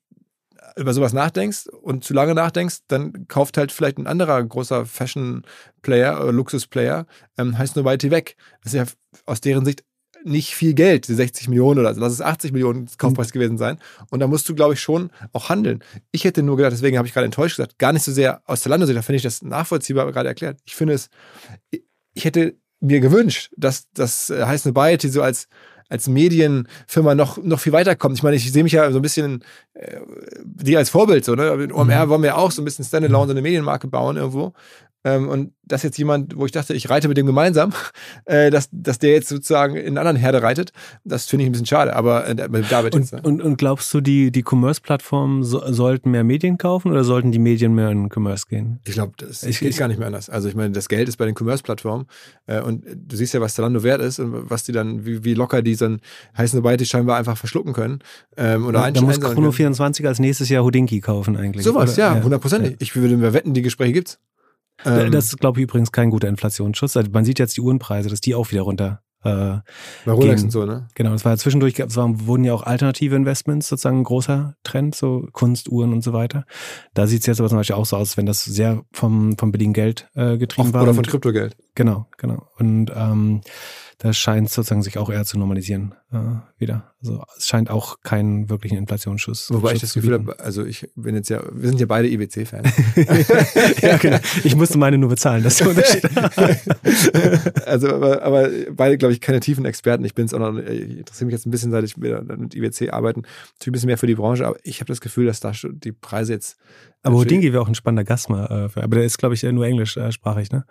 über sowas nachdenkst und zu lange nachdenkst, dann kauft halt vielleicht ein anderer großer Fashion-Player oder Luxus-Player, ähm, heißt Whitey weg. Das ist ja aus deren Sicht nicht viel Geld, die 60 Millionen oder so, lass es 80 Millionen Kaufpreis gewesen sein. Und da musst du, glaube ich, schon auch handeln. Ich hätte nur gedacht, deswegen habe ich gerade enttäuscht gesagt, gar nicht so sehr aus der Landesicht, da finde ich das nachvollziehbar gerade erklärt. Ich finde es, ich hätte mir gewünscht, dass das äh, heißt Nobiety so als als Medienfirma noch, noch viel weiterkommt. Ich meine, ich sehe mich ja so ein bisschen äh, die als Vorbild so, ne? In OMR wollen wir auch so ein bisschen Standalone, so eine Medienmarke bauen irgendwo. Ähm, und dass jetzt jemand, wo ich dachte, ich reite mit dem gemeinsam, äh, dass, dass der jetzt sozusagen in einer anderen Herde reitet, das finde ich ein bisschen schade. Aber äh, David Und, jetzt, ne? und, und glaubst du, die, die Commerce-Plattformen so, sollten mehr Medien kaufen oder sollten die Medien mehr in Commerce gehen? Ich glaube, das Ich- geht ich- gar nicht mehr anders. Also ich meine, das Geld ist bei den Commerce-Plattformen äh, und du siehst ja, was Zalando wert ist und was die dann, wie, wie locker die so einen heißen Nobiety scheinbar einfach verschlucken können ähm, oder da einstellen muss können. Chrono24 als nächstes Jahr Houdinki kaufen eigentlich. Sowas, oder? ja, hundertprozentig. Ich würde mir wetten, die Gespräche gibt's. Ähm, Das ist, glaube ich, übrigens kein guter Inflationsschutz. Also man sieht jetzt die Uhrenpreise, dass die auch wieder runter. Äh, bei Rolex gehen. und so, ne? genau, das war ja zwischendurch, es waren, wurden ja auch alternative Investments sozusagen ein großer Trend, so Kunst, Uhren und so weiter. Da sieht es jetzt aber zum Beispiel auch so aus, wenn das sehr vom, vom billigen Geld äh, getrieben Auch, war. oder von Kryptogeld. Genau, genau. Und ähm, da scheint sozusagen sich auch eher zu normalisieren äh, wieder. Also es scheint auch keinen wirklichen Inflationsschutz. Wobei ich Schutz das zu Gefühl habe, also ich bin jetzt ja, wir sind ja beide IBC-Fans. ja, genau. Ich musste meine nur bezahlen, das ist der Unterschied. also, aber, aber beide, glaube ich, keine tiefen Experten. Ich bin es auch noch, ich interessiere mich jetzt ein bisschen, seit ich wieder mit IWC arbeiten, natürlich ein bisschen mehr für die Branche, aber ich habe das Gefühl, dass da die Preise jetzt. Aber Houdingi wäre auch ein spannender Gast mal. Äh, aber der ist, glaube ich, nur englischsprachig, ne?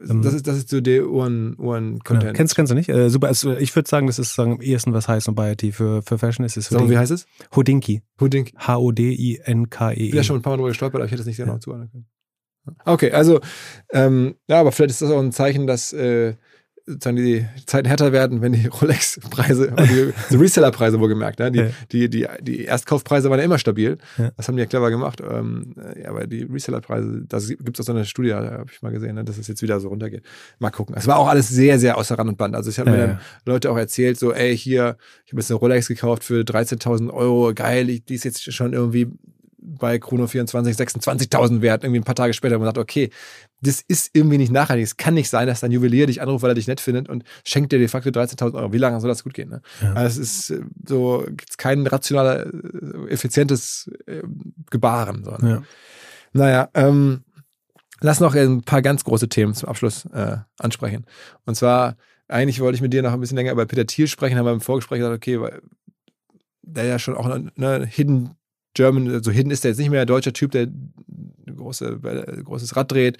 Das ist, das ist so der Uhren-Content. Ja. Kennst, kennst du nicht? Äh, super. Also, ich würde sagen, das ist sagen, am ehesten was heißt Nobiety für, für Fashion ist es mal, wie heißt es? Houdinki. Houdink. H-O-D-I-N-K-E. Ich bin ja schon ein paar Mal drüber gestolpert, aber ich hätte es nicht genau zuordnen können. Okay, also, ähm, ja, aber vielleicht ist das auch ein Zeichen, dass äh, sozusagen die Zeiten härter werden, wenn die Rolex-Preise, oder die, die Reseller-Preise wohlgemerkt, ne? die, Ja. die, die, die Erstkaufpreise waren ja immer stabil. Ja. Das haben die ja clever gemacht. Ähm, äh, aber die Reseller-Preise, da gibt es auch so eine Studie, habe ich mal gesehen, ne? dass es jetzt wieder so runtergeht. Mal gucken. Es war auch alles sehr, sehr außer Rand und Band. Also ich habe Ja, mir ja. dann Leute auch erzählt, so, ey, hier, ich habe jetzt eine Rolex gekauft für 13.000 Euro, geil, ich, die ist jetzt schon irgendwie bei Chrono 24 26.000 wert, irgendwie ein paar Tage später, wo man sagt, okay, das ist irgendwie nicht nachhaltig. Es kann nicht sein, dass dein Juwelier dich anruft, weil er dich nett findet und schenkt dir de facto 13.000 Euro. Wie lange soll das gut gehen? Ne? Ja. Also es ist äh, so, gibt's kein rationaler, äh, effizientes äh, Gebaren. So, ne? Ja. Naja, ähm, lass noch ein paar ganz große Themen zum Abschluss äh, ansprechen. Und zwar, eigentlich wollte ich mit dir noch ein bisschen länger über Peter Thiel sprechen, haben wir im Vorgespräch gesagt, okay, weil der ja schon auch ne, Hidden German, also Hidden ist der jetzt nicht mehr, deutscher Typ, der ein große, großes Rad dreht,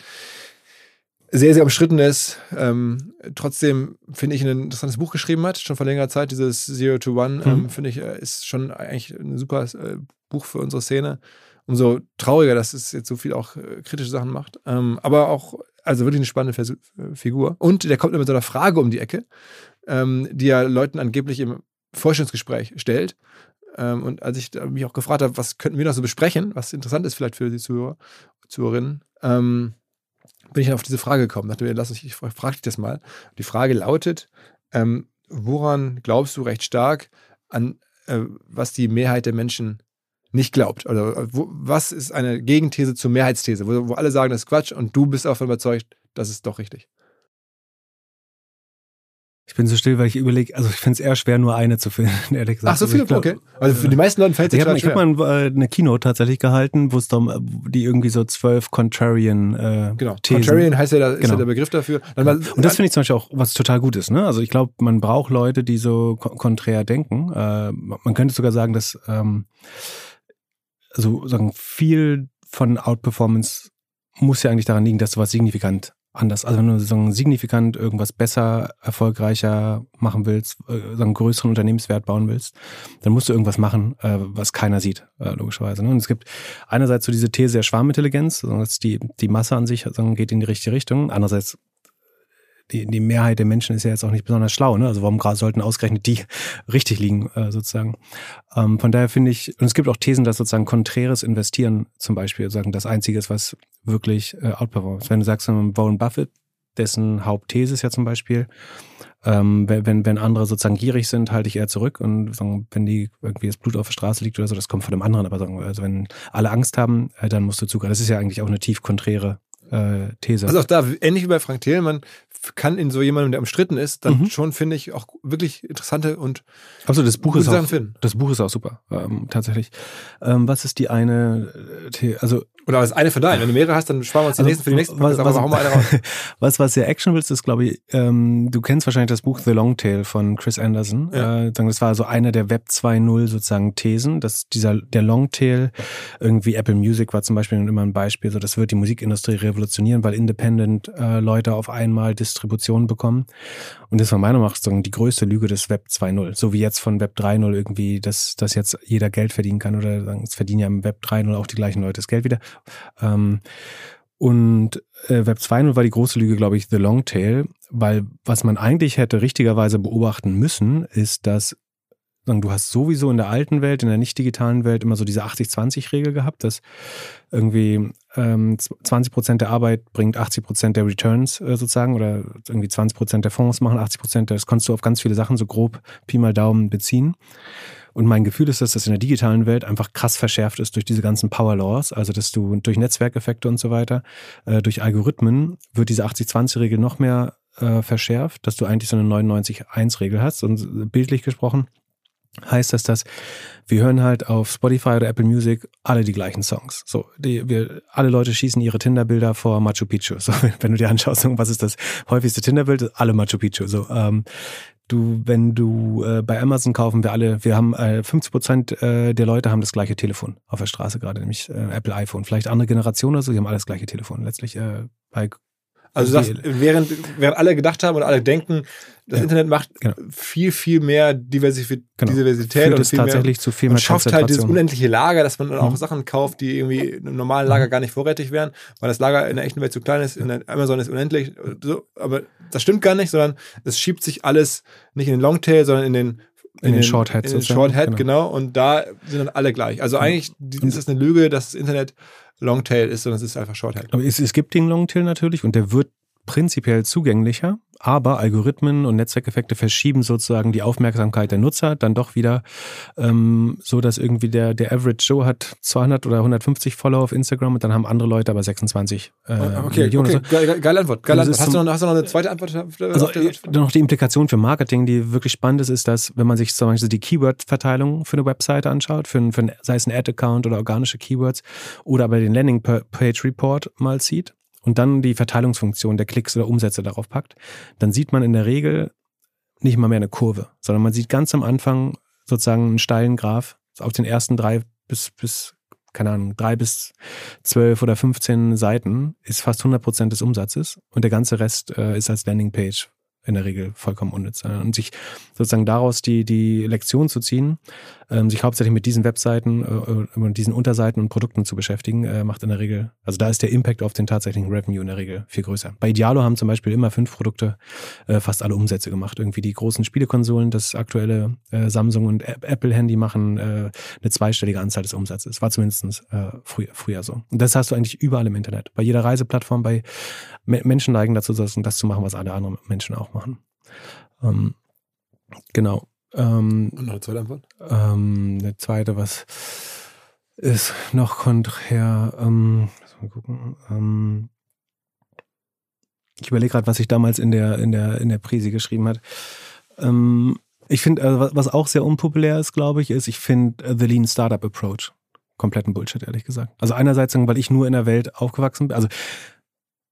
sehr, sehr umstritten ist, ähm, trotzdem finde ich ein interessantes Buch geschrieben hat, schon vor längerer Zeit, dieses Zero to One, ähm, Mhm. finde ich, äh, ist schon eigentlich ein super äh, Buch für unsere Szene. Umso trauriger, dass es jetzt so viel auch äh, kritische Sachen macht. Ähm, aber auch, also wirklich eine spannende Vers äh, Figur. Und der kommt immer mit so einer Frage um die Ecke, ähm, die er Leuten angeblich im Vorstellungsgespräch stellt. Ähm, und als ich mich auch gefragt habe, was könnten wir noch so besprechen, was interessant ist vielleicht für die Zuhörer, Zuhörerinnen, ähm, bin ich dann auf diese Frage gekommen. Dachte mir, lass uns, ich frage dich das mal. Die Frage lautet, ähm, woran glaubst du recht stark an, äh, was die Mehrheit der Menschen nicht glaubt? Oder äh, wo, was ist eine Gegenthese zur Mehrheitsthese, wo, wo alle sagen, das ist Quatsch und du bist davon überzeugt, das ist doch richtig. Ich bin so still, weil ich überlege, also ich finde es eher schwer, nur eine zu finden, ehrlich gesagt. Ach, so Also viele, ich glaub, okay. Also für die meisten Leute fällt es Ich habe total ich hab schwer. mal äh, eine Keynote tatsächlich gehalten, wo es darum, äh, die irgendwie so zwölf Contrarian äh, Genau. Thesen. Contrarian heißt ja, da, ist Genau. ja der Begriff dafür. Mal, Und das finde ich zum Beispiel auch was total Gutes. Ne? Also ich glaube, man braucht Leute, die so kon- konträr denken. Äh, man könnte sogar sagen, dass ähm, also sagen viel von Outperformance muss ja eigentlich daran liegen, dass du was signifikant anders. Also wenn du sagen, signifikant irgendwas besser, erfolgreicher machen willst, äh, einen größeren Unternehmenswert bauen willst, dann musst du irgendwas machen, äh, was keiner sieht, äh, logischerweise. Ne? Und es gibt einerseits so diese These der Schwarmintelligenz, dass die, die Masse an sich sagen, geht in die richtige Richtung. Andererseits die, die Mehrheit der Menschen ist ja jetzt auch nicht besonders schlau, ne? Also warum gerade sollten ausgerechnet die richtig liegen, äh, sozusagen. Ähm, von daher finde ich, und es gibt auch Thesen, dass sozusagen konträres Investieren zum Beispiel sozusagen das Einzige ist, was wirklich äh, outperformt. Wenn du sagst, Warren Buffett, dessen Hauptthese ist ja zum Beispiel, ähm, wenn, wenn andere sozusagen gierig sind, halte ich eher zurück und sagen, wenn die irgendwie das Blut auf der Straße liegt oder so, das kommt von dem anderen, aber sagen, also wenn alle Angst haben, äh, dann musst du zugreifen. Das ist ja eigentlich auch eine tief konträre äh, These. Also auch da, ähnlich wie bei Frank Thelen, man kann in so jemandem, der umstritten ist, dann mhm. schon, finde ich, auch wirklich interessante und also das Buch ist auch, finden. Das Buch ist auch super, ähm, tatsächlich. Ähm, was ist die eine, also oder das eine von deinen. Wenn du mehrere hast, dann sparen wir uns die also, nächsten für die nächsten was, was, aber mal eine raus. Was, was sehr actionable ist, ist, glaube ich, ähm, du kennst wahrscheinlich das Buch The Long Tail von Chris Anderson. Ja. Äh, das war so eine der Web 2.0 sozusagen Thesen, dass dieser, der Long Tail, irgendwie Apple Music war zum Beispiel immer ein Beispiel, so das wird die Musikindustrie revolutionieren, weil Independent äh, Leute auf einmal Distribution bekommen. Und das war meiner Meinung nach die größte Lüge des Web 2.0. So wie jetzt von Web 3.0 irgendwie, dass, dass jetzt jeder Geld verdienen kann oder sagen, es verdienen ja im Web 3.0 auch die gleichen Leute das Geld wieder. Ähm, und äh, Web 2.0 war die große Lüge, glaube ich, The Long Tail, weil was man eigentlich hätte richtigerweise beobachten müssen, ist, dass du hast sowieso in der alten Welt, in der nicht digitalen Welt immer so diese 80-20-Regel gehabt, dass irgendwie ähm, 20 Prozent der Arbeit bringt 80 Prozent der Returns äh, sozusagen oder irgendwie 20 Prozent der Fonds machen 80 Prozent. Das konntest du auf ganz viele Sachen so grob Pi mal Daumen beziehen. Und mein Gefühl ist, dass das in der digitalen Welt einfach krass verschärft ist durch diese ganzen Power Laws, also dass du durch Netzwerkeffekte und so weiter, äh, durch Algorithmen wird diese 80-20-Regel noch mehr äh, verschärft, dass du eigentlich so eine 99-1-Regel hast. Und bildlich gesprochen heißt das, dass wir hören halt auf Spotify oder Apple Music alle die gleichen Songs. So, die, wir, alle Leute schießen ihre Tinder-Bilder vor Machu Picchu. So, wenn, du dir anschaust, was ist das häufigste Tinder-Bild? Alle Machu Picchu. So, ähm, Du, wenn du äh, bei Amazon kaufen wir alle, wir haben äh, 50 Prozent äh, der Leute haben das gleiche Telefon auf der Straße gerade, nämlich äh, Apple iPhone. Vielleicht andere Generationen oder so, die haben alle das gleiche Telefon. Letztlich äh, bei also das, während, während alle gedacht haben und alle denken, das ja, Internet macht genau. viel, viel mehr Diversität, genau. Diversität Führt und viel tatsächlich mehr, zu viel mehr und schafft halt dieses unendliche Lager, dass man dann auch mhm. Sachen kauft, die irgendwie im normalen Lager mhm. gar nicht vorrätig wären, weil das Lager in der echten Welt zu klein ist, in der Amazon ist unendlich, so, aber das stimmt gar nicht, sondern es schiebt sich alles nicht in den Longtail, sondern in den in, in den, Shorthead. In den Shorthead, genau. genau. Und da sind dann alle gleich. Also eigentlich ist das eine Lüge, dass das Internet Longtail ist, sondern es ist einfach Shorthead. Aber es, es gibt den Longtail natürlich und der wird prinzipiell zugänglicher, aber Algorithmen und Netzwerkeffekte verschieben sozusagen die Aufmerksamkeit der Nutzer dann doch wieder ähm, so, dass irgendwie der, der Average Joe hat 200 oder 150 Follower auf Instagram und dann haben andere Leute aber 26 äh, okay, Millionen. Okay, geile, geile Antwort. Geile Antwort. Hast, du noch, hast du noch eine zweite Antwort? Also äh, noch die Implikation für Marketing, die wirklich spannend ist, ist, dass wenn man sich zum Beispiel die Keyword-Verteilung für eine Webseite anschaut, für, für sei es ein Ad-Account oder organische Keywords oder aber den Landing-Page-Report mal sieht, und dann die Verteilungsfunktion der Klicks oder Umsätze darauf packt, dann sieht man in der Regel nicht mal mehr eine Kurve, sondern man sieht ganz am Anfang sozusagen einen steilen Graph auf den ersten drei bis, bis keine Ahnung, drei bis zwölf oder 15 Seiten ist fast 100 Prozent des Umsatzes und der ganze Rest äh, ist als Landingpage in der Regel vollkommen unnütz. Und sich sozusagen daraus die, die Lektion zu ziehen, ähm, sich hauptsächlich mit diesen Webseiten äh, und diesen Unterseiten und Produkten zu beschäftigen, äh, macht in der Regel, also da ist der Impact auf den tatsächlichen Revenue in der Regel viel größer. Bei Idealo haben zum Beispiel immer fünf Produkte äh, fast alle Umsätze gemacht. Irgendwie die großen Spielekonsolen, das aktuelle äh, Samsung und Apple-Handy machen äh, eine zweistellige Anzahl des Umsatzes. War zumindest äh, früher, früher so. Und das hast du eigentlich überall im Internet. Bei jeder Reiseplattform, bei Menschen neigen dazu, das zu machen, was alle anderen Menschen auch machen. Ähm, genau. Ähm, Und noch eine zweite Antwort? Ähm, eine zweite, was ist noch konträr? Ähm, mal gucken. Ähm, ich überlege gerade, was ich damals in der, in der, in der Prise geschrieben hat. Ähm, ich finde, äh, was auch sehr unpopulär ist, glaube ich, ist, ich finde uh, The Lean Startup Approach kompletten Bullshit, ehrlich gesagt. Also einerseits, weil ich nur in der Welt aufgewachsen bin, also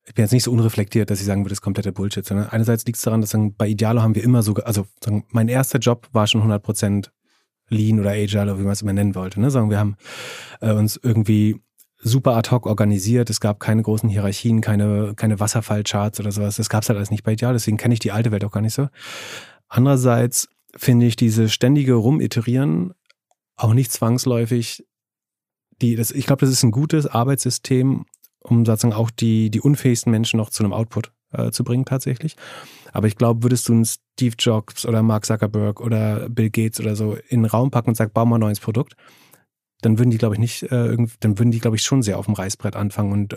ich bin jetzt nicht so unreflektiert, dass ich sagen würde, das ist kompletter Bullshit, sondern einerseits liegt es daran, dass sagen, bei Idealo haben wir immer so, also sagen, mein erster Job war schon 100% Lean oder Agile, oder wie man es immer nennen wollte. Ne? Sagen wir haben äh, uns irgendwie super ad hoc organisiert. Es gab keine großen Hierarchien, keine, keine Wasserfallcharts oder sowas. Das gab es halt alles nicht bei Ideal, deswegen kenne ich die alte Welt auch gar nicht so. Andererseits finde ich diese ständige Rumiterieren auch nicht zwangsläufig die, das, ich glaube, das ist ein gutes Arbeitssystem, um sozusagen auch die, die unfähigsten Menschen noch zu einem Output äh, zu bringen tatsächlich. Aber ich glaube, würdest du einen Steve Jobs oder Mark Zuckerberg oder Bill Gates oder so in den Raum packen und sagen, bau mal ein neues Produkt, dann würden die, glaube ich, nicht, äh, dann würden die, glaube ich, schon sehr auf dem Reißbrett anfangen und äh,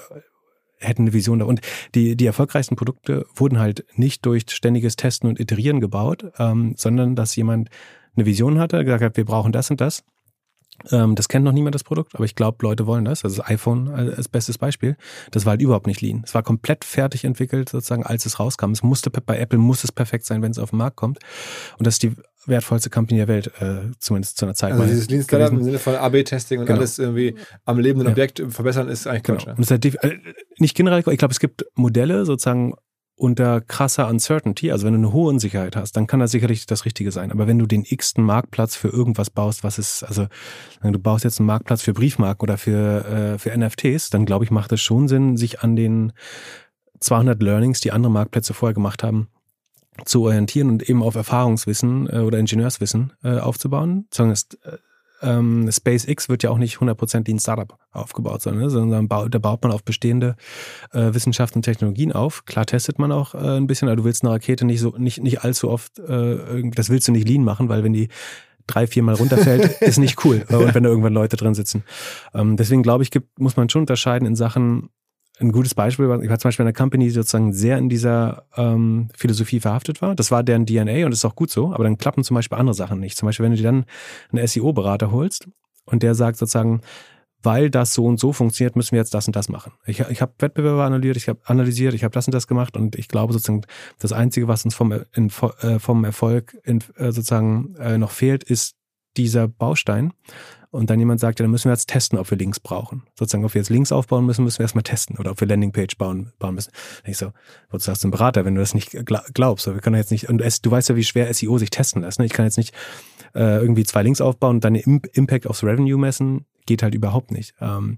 hätten eine Vision da. Und die, die erfolgreichsten Produkte wurden halt nicht durch ständiges Testen und Iterieren gebaut, ähm, sondern dass jemand eine Vision hatte, gesagt hat, wir brauchen das und das ähm, das kennt noch niemand das Produkt, aber ich glaube, Leute wollen das. Also das iPhone als bestes Beispiel. Das war halt überhaupt nicht lean. Es war komplett fertig entwickelt, sozusagen, als es rauskam. Es musste bei Apple muss es perfekt sein, wenn es auf den Markt kommt. Und das ist die wertvollste Company der Welt, äh, zumindest zu einer Zeit. Also dieses Lean Startup im Sinne von AB-Testing und genau. alles irgendwie am lebenden ja. Objekt verbessern ist eigentlich Quatsch. Genau. Und es ist halt äh, nicht generell, ich glaube, es gibt Modelle sozusagen unter krasser Uncertainty, also wenn du eine hohe Unsicherheit hast, dann kann das sicherlich das Richtige sein. Aber wenn du den x-ten Marktplatz für irgendwas baust, was ist, also du baust jetzt einen Marktplatz für Briefmarken oder für, äh, für NFTs, dann glaube ich, macht es schon Sinn, sich an den 200 Learnings, die andere Marktplätze vorher gemacht haben, zu orientieren und eben auf Erfahrungswissen äh, oder Ingenieurswissen äh, aufzubauen. Sondern ähm, SpaceX wird ja auch nicht 100% wie ein Startup aufgebaut, sondern, ne, sondern da baut man auf bestehende äh, Wissenschaften und Technologien auf. Klar testet man auch äh, ein bisschen, aber du willst eine Rakete nicht so nicht nicht allzu oft, äh, das willst du nicht lean machen, weil wenn die drei, viermal runterfällt, ist nicht cool. Und wenn da irgendwann Leute drin sitzen. Ähm, deswegen glaube ich, gibt, muss man schon unterscheiden in Sachen, ein gutes Beispiel war, ich war zum Beispiel in einer Company, die sozusagen sehr in dieser ähm, Philosophie verhaftet war. Das war deren DNA und ist auch gut so, aber dann klappen zum Beispiel andere Sachen nicht. Zum Beispiel, wenn du dir dann einen SEO-Berater holst und der sagt sozusagen, weil das so und so funktioniert, müssen wir jetzt das und das machen. Ich, ich habe Wettbewerber analysiert, ich habe analysiert, ich habe das und das gemacht und ich glaube sozusagen, das Einzige, was uns vom, in, äh, vom Erfolg in, äh, sozusagen äh, noch fehlt, ist dieser Baustein und dann jemand sagt, ja, dann müssen wir jetzt testen, ob wir Links brauchen. Sozusagen, ob wir jetzt Links aufbauen müssen, müssen wir erstmal testen oder ob wir Landingpage bauen, bauen müssen. ich so, wozu sagst du ein Berater, wenn du das nicht glaubst? wir können jetzt nicht, und es, du weißt ja, wie schwer SEO sich testen lässt. Ne? Ich kann jetzt nicht äh, irgendwie zwei Links aufbauen und dann den Impact aufs Revenue messen. Geht halt überhaupt nicht. Ähm,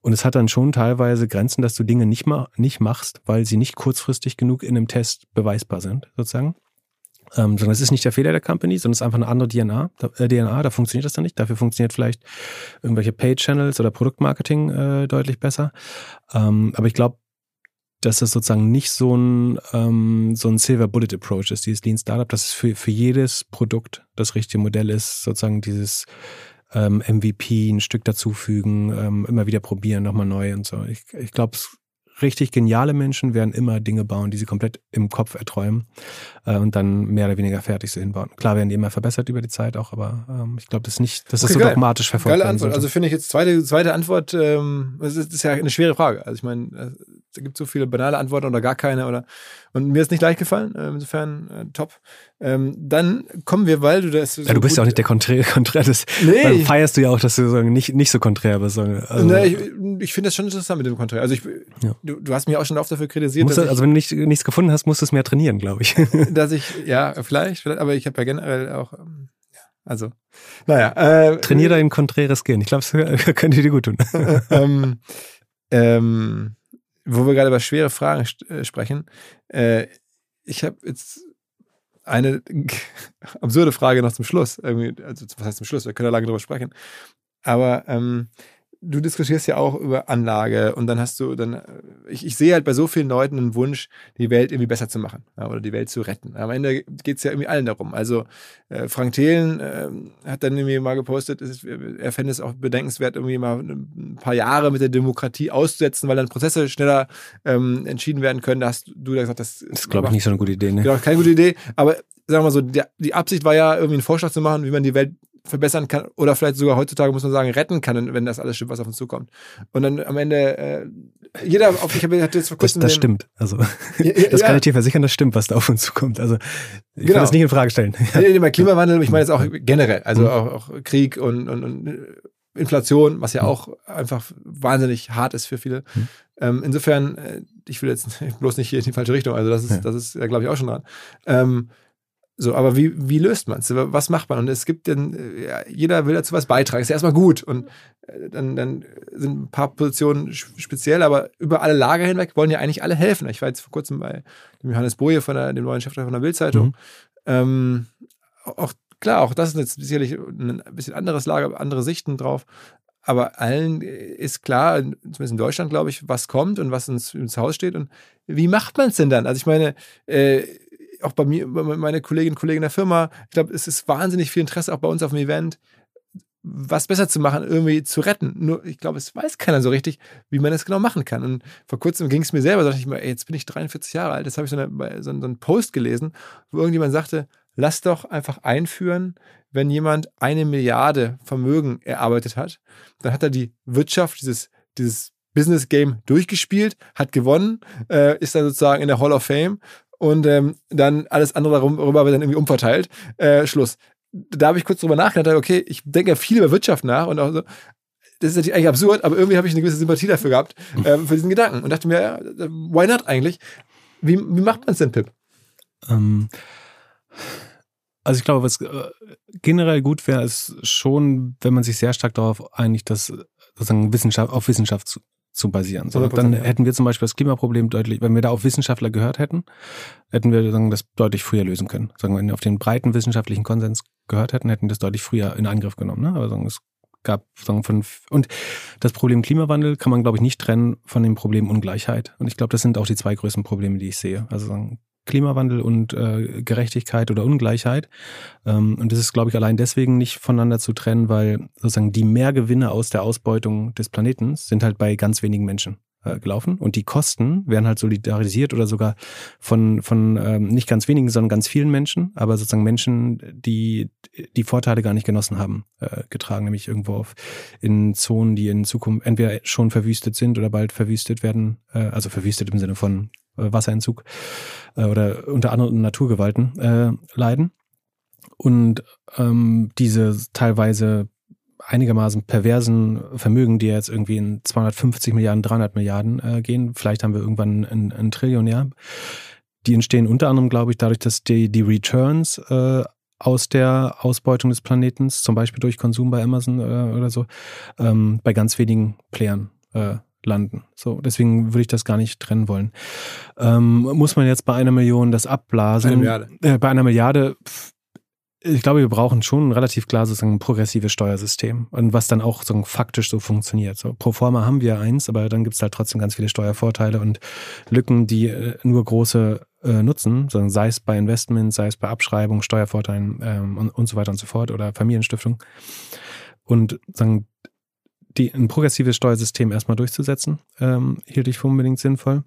und es hat dann schon teilweise Grenzen, dass du Dinge nicht, ma nicht machst, weil sie nicht kurzfristig genug in einem Test beweisbar sind, sozusagen. Ähm, sondern es ist nicht der Fehler der Company, sondern es ist einfach eine andere DNA. Da, äh, DNA, da funktioniert das dann nicht. Dafür funktioniert vielleicht irgendwelche Paid-Channels oder Produktmarketing äh, deutlich besser. Ähm, aber ich glaube, dass das sozusagen nicht so ein, ähm, so ein Silver Bullet Approach ist, dieses Lean Startup, dass es für, für jedes Produkt das richtige Modell ist, sozusagen dieses ähm, MVP, ein Stück dazufügen, ähm, immer wieder probieren, nochmal neu und so. Ich, ich glaube, es richtig geniale Menschen werden immer Dinge bauen, die sie komplett im Kopf erträumen äh, und dann mehr oder weniger fertig sind hinbauen. Klar werden die immer verbessert über die Zeit auch, aber ähm, ich glaube, das ist nicht, okay, das so geil. dogmatisch verfolgt Geile Antwort. Also finde ich jetzt zweite, zweite Antwort, ähm, das, ist, das ist ja eine schwere Frage. Also ich meine, es gibt so viele banale Antworten oder gar keine oder und mir ist nicht leicht gefallen, äh, insofern äh, top. Ähm, dann kommen wir, weil du das. So ja, du bist ja auch nicht der Konträr, Konträr des, nee. Dann feierst du ja auch, dass du so nicht, nicht so konträr bist. Also, nee, ich, ich finde das schon interessant mit dem Konträr. Also ich, ja. du, du hast mich auch schon oft dafür kritisiert. Musst also wenn du nicht, nichts gefunden hast, musst du es mehr trainieren, glaube ich. dass ich, ja, vielleicht, vielleicht aber ich habe ja generell auch. Ähm, also, naja. Äh, Trainier dein konträres Gehen. Ich glaube, es könnte dir gut tun. ähm, ähm, wo wir gerade über schwere Fragen äh, sprechen, äh, ich habe jetzt eine absurde Frage noch zum Schluss. Irgendwie, also was heißt zum Schluss? Wir können ja lange drüber sprechen. Aber ähm, du diskutierst ja auch über Anlage und dann hast du dann, ich, ich sehe halt bei so vielen Leuten einen Wunsch, die Welt irgendwie besser zu machen ja, oder die Welt zu retten. Am Ende geht es ja irgendwie allen darum. Also äh, Frank Thelen äh, hat dann irgendwie mal gepostet, ist, er fände es auch bedenkenswert, irgendwie mal ein paar Jahre mit der Demokratie auszusetzen, weil dann Prozesse schneller ähm, entschieden werden können. Da hast du da gesagt, das, das ist, glaube ich, nicht so eine gute Idee. Ne? Genau, keine gute Idee. Aber sagen wir mal so, die, die Absicht war ja, irgendwie einen Vorschlag zu machen, wie man die Welt verbessern kann oder vielleicht sogar heutzutage muss man sagen retten kann, wenn das alles stimmt, was auf uns zukommt. Und dann am Ende äh, jeder auf ich habe hatte jetzt vor kurzem das, das stimmt. Also ja, das kann ich dir versichern, das stimmt, was da auf uns zukommt. Also ich genau. will das nicht in Frage stellen. Nee, bei Klimawandel, ich meine jetzt auch generell, also mhm. auch, auch, Krieg und, und, und, Inflation, was ja mhm. auch einfach wahnsinnig hart ist für viele. Mhm. Ähm, insofern, äh, ich will jetzt bloß nicht hier in die falsche Richtung, also das ist, ja. das ist, ja, glaube ich, auch schon dran. Ähm, So, aber wie, wie löst man es? Was macht man? Und es gibt dann, ja, jeder will dazu was beitragen. Ist ja erstmal gut. Und äh, dann, dann sind ein paar Positionen speziell, aber über alle Lager hinweg wollen ja eigentlich alle helfen. Ich war jetzt vor kurzem bei dem Johannes Boje von der, dem neuen Chefredakteur von der Bildzeitung. Mhm. Ähm, auch klar, auch das ist jetzt sicherlich ein bisschen anderes Lager, andere Sichten drauf. Aber allen ist klar, zumindest in Deutschland, glaube ich, was kommt und was ins, ins Haus steht. Und wie macht man es denn dann? Also ich meine, äh, auch bei mir, bei meine Kolleginnen und Kollegen der Firma, ich glaube, es ist wahnsinnig viel Interesse auch bei uns auf dem Event, was besser zu machen, irgendwie zu retten. Nur, ich glaube, es weiß keiner so richtig, wie man das genau machen kann. Und vor kurzem ging es mir selber, dachte ich mir, ey, jetzt bin ich 43 Jahre alt, jetzt habe ich so, eine, so, einen Post gelesen, wo irgendjemand sagte, lass doch einfach einführen, wenn jemand eine Milliarde Vermögen erarbeitet hat, dann hat er die Wirtschaft, dieses, dieses Business Game durchgespielt, hat gewonnen, äh, ist dann sozusagen in der Hall of Fame und ähm, dann alles andere darüber wird dann irgendwie umverteilt. Äh, Schluss. Da habe ich kurz drüber nachgedacht, okay, ich denke ja viel über Wirtschaft nach und auch so, das ist natürlich eigentlich absurd, aber irgendwie habe ich eine gewisse Sympathie dafür gehabt, äh, für diesen Gedanken und dachte mir, ja, why not eigentlich? Wie, wie macht man es denn, Pip? Ähm, also ich glaube, was äh, generell gut wäre, ist schon, wenn man sich sehr stark darauf einigt, dass sozusagen Wissenschaft auf Wissenschaft zu, basieren. So, dann hätten wir zum Beispiel das Klimaproblem deutlich, wenn wir da auf Wissenschaftler gehört hätten, hätten wir sagen, das deutlich früher lösen können. Sagen, wenn wir auf den breiten wissenschaftlichen Konsens gehört hätten, hätten wir das deutlich früher in Angriff genommen. Ne? Aber sagen, es gab sagen, von und das Problem Klimawandel kann man glaube ich nicht trennen von dem Problem Ungleichheit. Und ich glaube, das sind auch die zwei größten Probleme, die ich sehe. Also sagen, Klimawandel und äh, Gerechtigkeit oder Ungleichheit. Ähm, und das ist, glaube ich, allein deswegen nicht voneinander zu trennen, weil sozusagen die Mehrgewinne aus der Ausbeutung des Planeten sind halt bei ganz wenigen Menschen äh, gelaufen. Und die Kosten werden halt solidarisiert oder sogar von von ähm, nicht ganz wenigen, sondern ganz vielen Menschen, aber sozusagen Menschen, die die Vorteile gar nicht genossen haben, äh, getragen, nämlich irgendwo auf in Zonen, die in Zukunft entweder schon verwüstet sind oder bald verwüstet werden, äh, also verwüstet im Sinne von Wasserentzug äh, oder unter anderem Naturgewalten äh, leiden. Und ähm, diese teilweise einigermaßen perversen Vermögen, die jetzt irgendwie in 250 Milliarden, 300 Milliarden äh, gehen, vielleicht haben wir irgendwann ein, ein Trillionär, die entstehen unter anderem, glaube ich, dadurch, dass die, die Returns äh, aus der Ausbeutung des Planetens, zum Beispiel durch Konsum bei Amazon äh, oder so, ähm, bei ganz wenigen Playern äh, landen. So, deswegen würde ich das gar nicht trennen wollen. Ähm, muss man jetzt bei einer Million das abblasen? Eine Milliarde. Äh, bei einer Milliarde, ich glaube, wir brauchen schon ein relativ klar sozusagen ein progressives Steuersystem und was dann auch so faktisch so funktioniert. So, pro forma haben wir eins, aber dann gibt es halt trotzdem ganz viele Steuervorteile und Lücken, die äh, nur große äh, nutzen, sondern sei es bei Investments, sei es bei Abschreibung, Steuervorteilen ähm, und, und so weiter und so fort oder Familienstiftung. Und sagen, die, ein progressives Steuersystem erstmal durchzusetzen, ähm, hielt ich für unbedingt sinnvoll.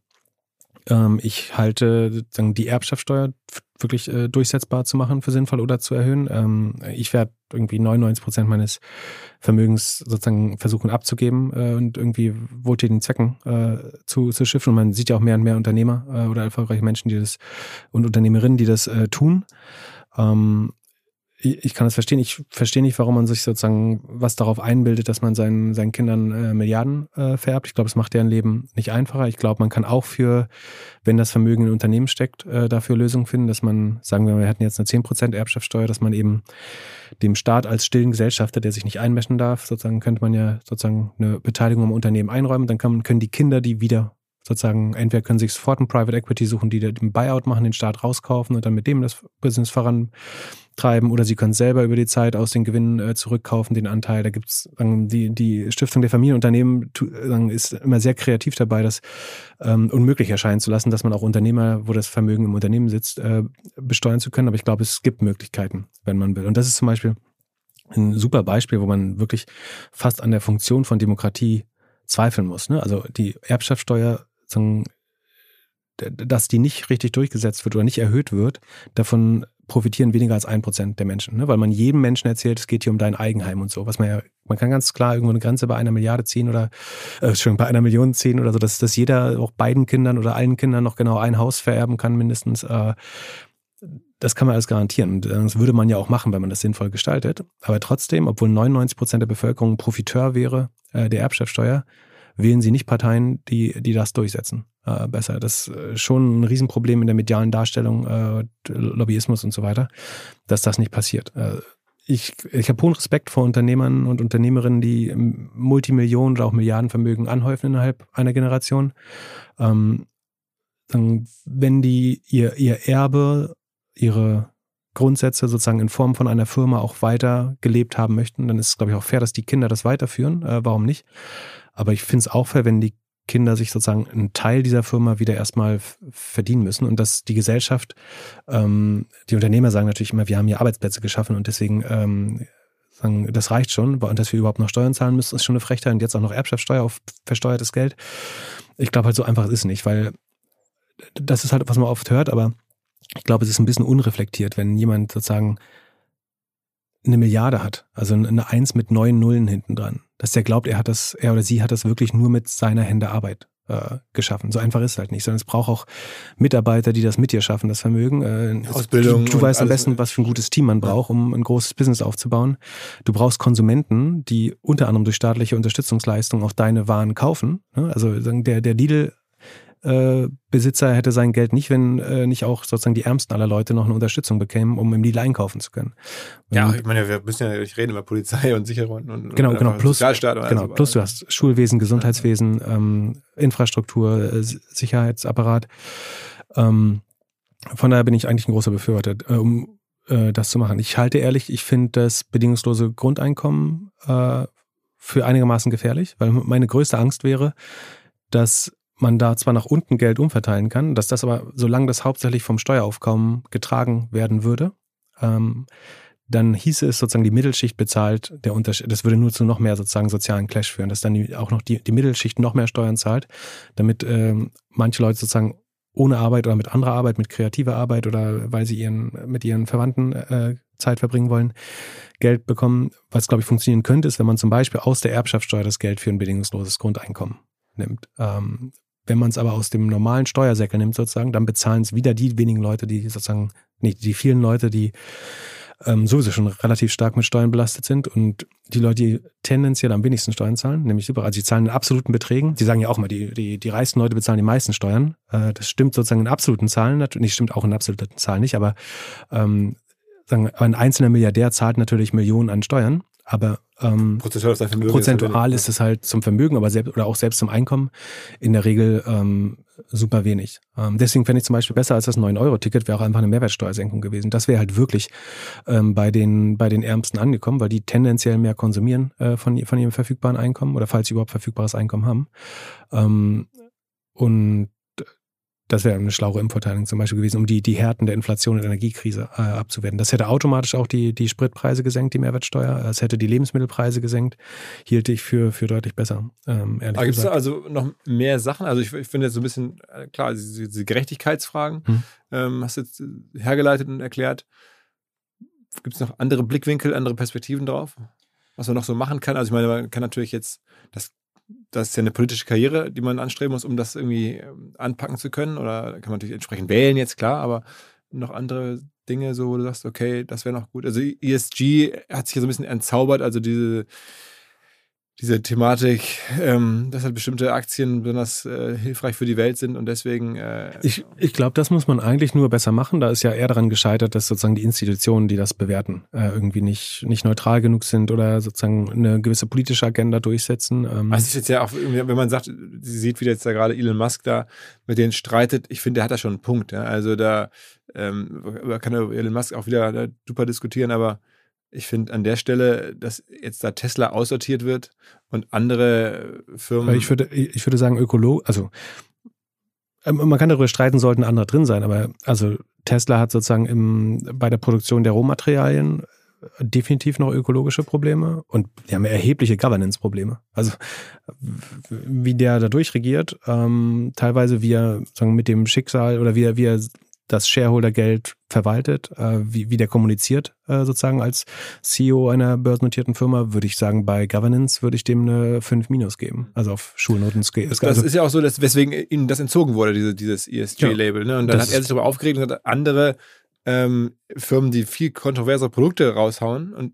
Ähm, ich halte sozusagen die Erbschaftssteuer wirklich äh, durchsetzbar zu machen für sinnvoll oder zu erhöhen. Ähm, ich werde irgendwie 99 Prozent meines Vermögens sozusagen versuchen abzugeben äh, und irgendwie wohltätigen Zwecken äh, zu, zu schiffen. Und man sieht ja auch mehr und mehr Unternehmer äh, oder erfolgreiche Menschen, die das und Unternehmerinnen, die das äh, tun. Ähm, ich kann das verstehen. Ich verstehe nicht, warum man sich sozusagen was darauf einbildet, dass man seinen, seinen Kindern äh, Milliarden äh, vererbt. Ich glaube, es macht deren Leben nicht einfacher. Ich glaube, man kann auch für, wenn das Vermögen in Unternehmen steckt, äh, dafür Lösungen finden, dass man, sagen wir, wir hätten jetzt eine 10% Erbschaftssteuer, dass man eben dem Staat als stillen Gesellschafter, der sich nicht einmischen darf, sozusagen könnte man ja sozusagen eine Beteiligung am Unternehmen einräumen. Dann kann, können die Kinder die wieder sozusagen, entweder können sie sich sofort ein Private Equity suchen, die den Buyout machen, den Staat rauskaufen und dann mit dem das Business vorantreiben, oder sie können selber über die Zeit aus den Gewinnen äh, zurückkaufen, den Anteil. Da gibt's ähm, die, die Stiftung der Familienunternehmen äh, ist immer sehr kreativ dabei, das ähm, unmöglich erscheinen zu lassen, dass man auch Unternehmer, wo das Vermögen im Unternehmen sitzt, äh, besteuern zu können. Aber ich glaube, es gibt Möglichkeiten, wenn man will. Und das ist zum Beispiel ein super Beispiel, wo man wirklich fast an der Funktion von Demokratie zweifeln muss. Ne? Also die Erbschaftssteuer dass die nicht richtig durchgesetzt wird oder nicht erhöht wird, davon profitieren weniger als ein Prozent der Menschen, ne? weil man jedem Menschen erzählt, es geht hier um dein Eigenheim und so, was man ja, man kann ganz klar irgendwo eine Grenze bei einer Milliarde ziehen oder äh, schon bei einer Million ziehen oder so, dass, dass jeder auch beiden Kindern oder allen Kindern noch genau ein Haus vererben kann mindestens. Äh, das kann man alles garantieren. Das würde man ja auch machen, wenn man das sinnvoll gestaltet. Aber trotzdem, obwohl 99 Prozent der Bevölkerung Profiteur wäre äh, der Erbschaftssteuer, wählen sie nicht Parteien, die, die das durchsetzen. Äh, besser. Das ist schon ein Riesenproblem in der medialen Darstellung, äh, Lobbyismus und so weiter, dass das nicht passiert. Äh, ich, ich habe hohen Respekt vor Unternehmern und Unternehmerinnen, die Multimillionen oder auch Milliardenvermögen anhäufen innerhalb einer Generation. Ähm, wenn die ihr, ihr Erbe, ihre Grundsätze sozusagen in Form von einer Firma auch weiter gelebt haben möchten, dann ist es, glaube ich, auch fair, dass die Kinder das weiterführen. Äh, warum nicht? Aber ich finde es auch fair, wenn die Kinder sich sozusagen einen Teil dieser Firma wieder erstmal verdienen müssen und dass die Gesellschaft, ähm, die Unternehmer sagen natürlich immer, wir haben hier Arbeitsplätze geschaffen und deswegen ähm, sagen, das reicht schon und dass wir überhaupt noch Steuern zahlen müssen, ist schon eine Frechheit und jetzt auch noch Erbschaftssteuer auf versteuertes Geld. Ich glaube halt so einfach ist es nicht, weil das ist halt, was man oft hört, aber ich glaube, es ist ein bisschen unreflektiert, wenn jemand sozusagen eine Milliarde hat, also eine Eins mit neun Nullen hinten dran, dass der glaubt, er hat das, er oder sie hat das wirklich nur mit seiner Hände Arbeit äh, geschaffen. So einfach ist es halt nicht, sondern es braucht auch Mitarbeiter, die das mit dir schaffen, das Vermögen. Äh, Ausbildung. Du, du weißt am besten, was für ein gutes Team man braucht, um ein großes Business aufzubauen. Du brauchst Konsumenten, die unter anderem durch staatliche Unterstützungsleistungen auch deine Waren kaufen. Ne? Also der, der Lidl äh, Besitzer hätte sein Geld nicht, wenn äh, nicht auch sozusagen die Ärmsten aller Leute noch eine Unterstützung bekämen, um im Lidl einkaufen zu können. Ja, ich meine, wir müssen ja nicht reden über Polizei und Sicherheit und genau, genau, plus, genau, plus du hast Schulwesen, Gesundheitswesen, ähm, Infrastruktur, äh, Sicherheitsapparat. Ähm, von daher bin ich eigentlich ein großer Befürworter, äh, um äh, das zu machen. Ich halte ehrlich, ich finde das bedingungslose Grundeinkommen für einigermaßen gefährlich, weil meine größte Angst wäre, dass man da zwar nach unten Geld umverteilen kann, dass das aber, solange das hauptsächlich vom Steueraufkommen getragen werden würde, ähm, dann hieße es sozusagen, die Mittelschicht bezahlt der Unterschied. Das würde nur zu noch mehr sozusagen sozialen Clash führen, dass dann die, auch noch die, die Mittelschicht noch mehr Steuern zahlt, damit ähm, manche Leute sozusagen ohne Arbeit oder mit anderer Arbeit, mit kreativer Arbeit oder weil sie ihren, mit ihren Verwandten äh, Zeit verbringen wollen, Geld bekommen. Was, glaube ich, funktionieren könnte, ist, wenn man zum Beispiel aus der Erbschaftssteuer das Geld für ein bedingungsloses Grundeinkommen nimmt. Ähm, wenn man es aber aus dem normalen Steuersäckel nimmt sozusagen, dann bezahlen es wieder die wenigen Leute, die sozusagen, nee, die vielen Leute, die ähm, sowieso schon relativ stark mit Steuern belastet sind und die Leute, die tendenziell am wenigsten Steuern zahlen, nämlich super, also die zahlen in absoluten Beträgen. Die sagen ja auch mal, die, die, die reichsten Leute bezahlen die meisten Steuern. Äh, das stimmt sozusagen in absoluten Zahlen, natürlich stimmt auch in absoluten Zahlen nicht, aber ähm, sagen, ein einzelner Milliardär zahlt natürlich Millionen an Steuern. Aber ähm, prozentual, prozentual ist, es halt zum Vermögen, aber selbst oder auch selbst zum Einkommen in der Regel ähm, super wenig. Ähm, deswegen fände ich zum Beispiel besser als das 9-Euro-Ticket wäre auch einfach eine Mehrwertsteuersenkung gewesen. Das wäre halt wirklich ähm, bei den bei den Ärmsten angekommen, weil die tendenziell mehr konsumieren äh, von von ihrem verfügbaren Einkommen oder falls sie überhaupt verfügbares Einkommen haben. Ähm, und das wäre eine schlaue Impfverteilung zum Beispiel gewesen, um die, die Härten der Inflation und Energiekrise äh, abzuwerten. Das hätte automatisch auch die, die Spritpreise gesenkt, die Mehrwertsteuer. Es hätte die Lebensmittelpreise gesenkt. Hielt ich für, für deutlich besser, ähm, ehrlich Gibt es also noch mehr Sachen? Also ich, ich finde jetzt so ein bisschen, äh, klar, diese, diese Gerechtigkeitsfragen hm. ähm, hast du jetzt äh, hergeleitet und erklärt. Gibt es noch andere Blickwinkel, andere Perspektiven drauf? Was man noch so machen kann? Also ich meine, man kann natürlich jetzt, das das ist ja eine politische Karriere, die man anstreben muss, um das irgendwie ähm, anpacken zu können. Oder kann man natürlich entsprechend wählen, jetzt klar, aber noch andere Dinge, so wo du sagst, okay, das wäre noch gut. Also ESG hat sich ja so ein bisschen entzaubert, also diese diese Thematik, ähm, dass halt bestimmte Aktien besonders äh, hilfreich für die Welt sind und deswegen. Äh, ich ich glaube, das muss man eigentlich nur besser machen. Da ist ja eher daran gescheitert, dass sozusagen die Institutionen, die das bewerten, äh, irgendwie nicht, nicht neutral genug sind oder sozusagen eine gewisse politische Agenda durchsetzen. Ähm. Also ist jetzt ja auch, wenn man sagt, sie sieht, wie jetzt da gerade Elon Musk da mit denen streitet, ich finde, der hat da schon einen Punkt. Ja? Also da ähm, kann Elon Musk auch wieder äh, super diskutieren, aber ich finde an der Stelle, dass jetzt da Tesla aussortiert wird und andere Firmen. Ich würde, ich würde sagen, Ökolo, also ähm, man kann darüber streiten, sollten andere drin sein, aber also Tesla hat sozusagen im, bei der Produktion der Rohmaterialien definitiv noch ökologische Probleme und die haben erhebliche Governance-Probleme. Also wie der da durchregiert, ähm, teilweise wie er sagen, mit dem Schicksal oder wie er, wie er das Shareholder-Geld verwaltet, äh, wie, wie der kommuniziert äh, sozusagen als CEO einer börsennotierten Firma, würde ich sagen, bei Governance würde ich dem eine 5 Minus geben. Also auf Schulnoten. Das also, ist ja auch so, dass, weswegen ihnen das entzogen wurde, diese, dieses ESG-Label. Ne? Und dann hat er sich darüber aufgeregt und hat andere ähm, Firmen, die viel kontroversere Produkte raushauen und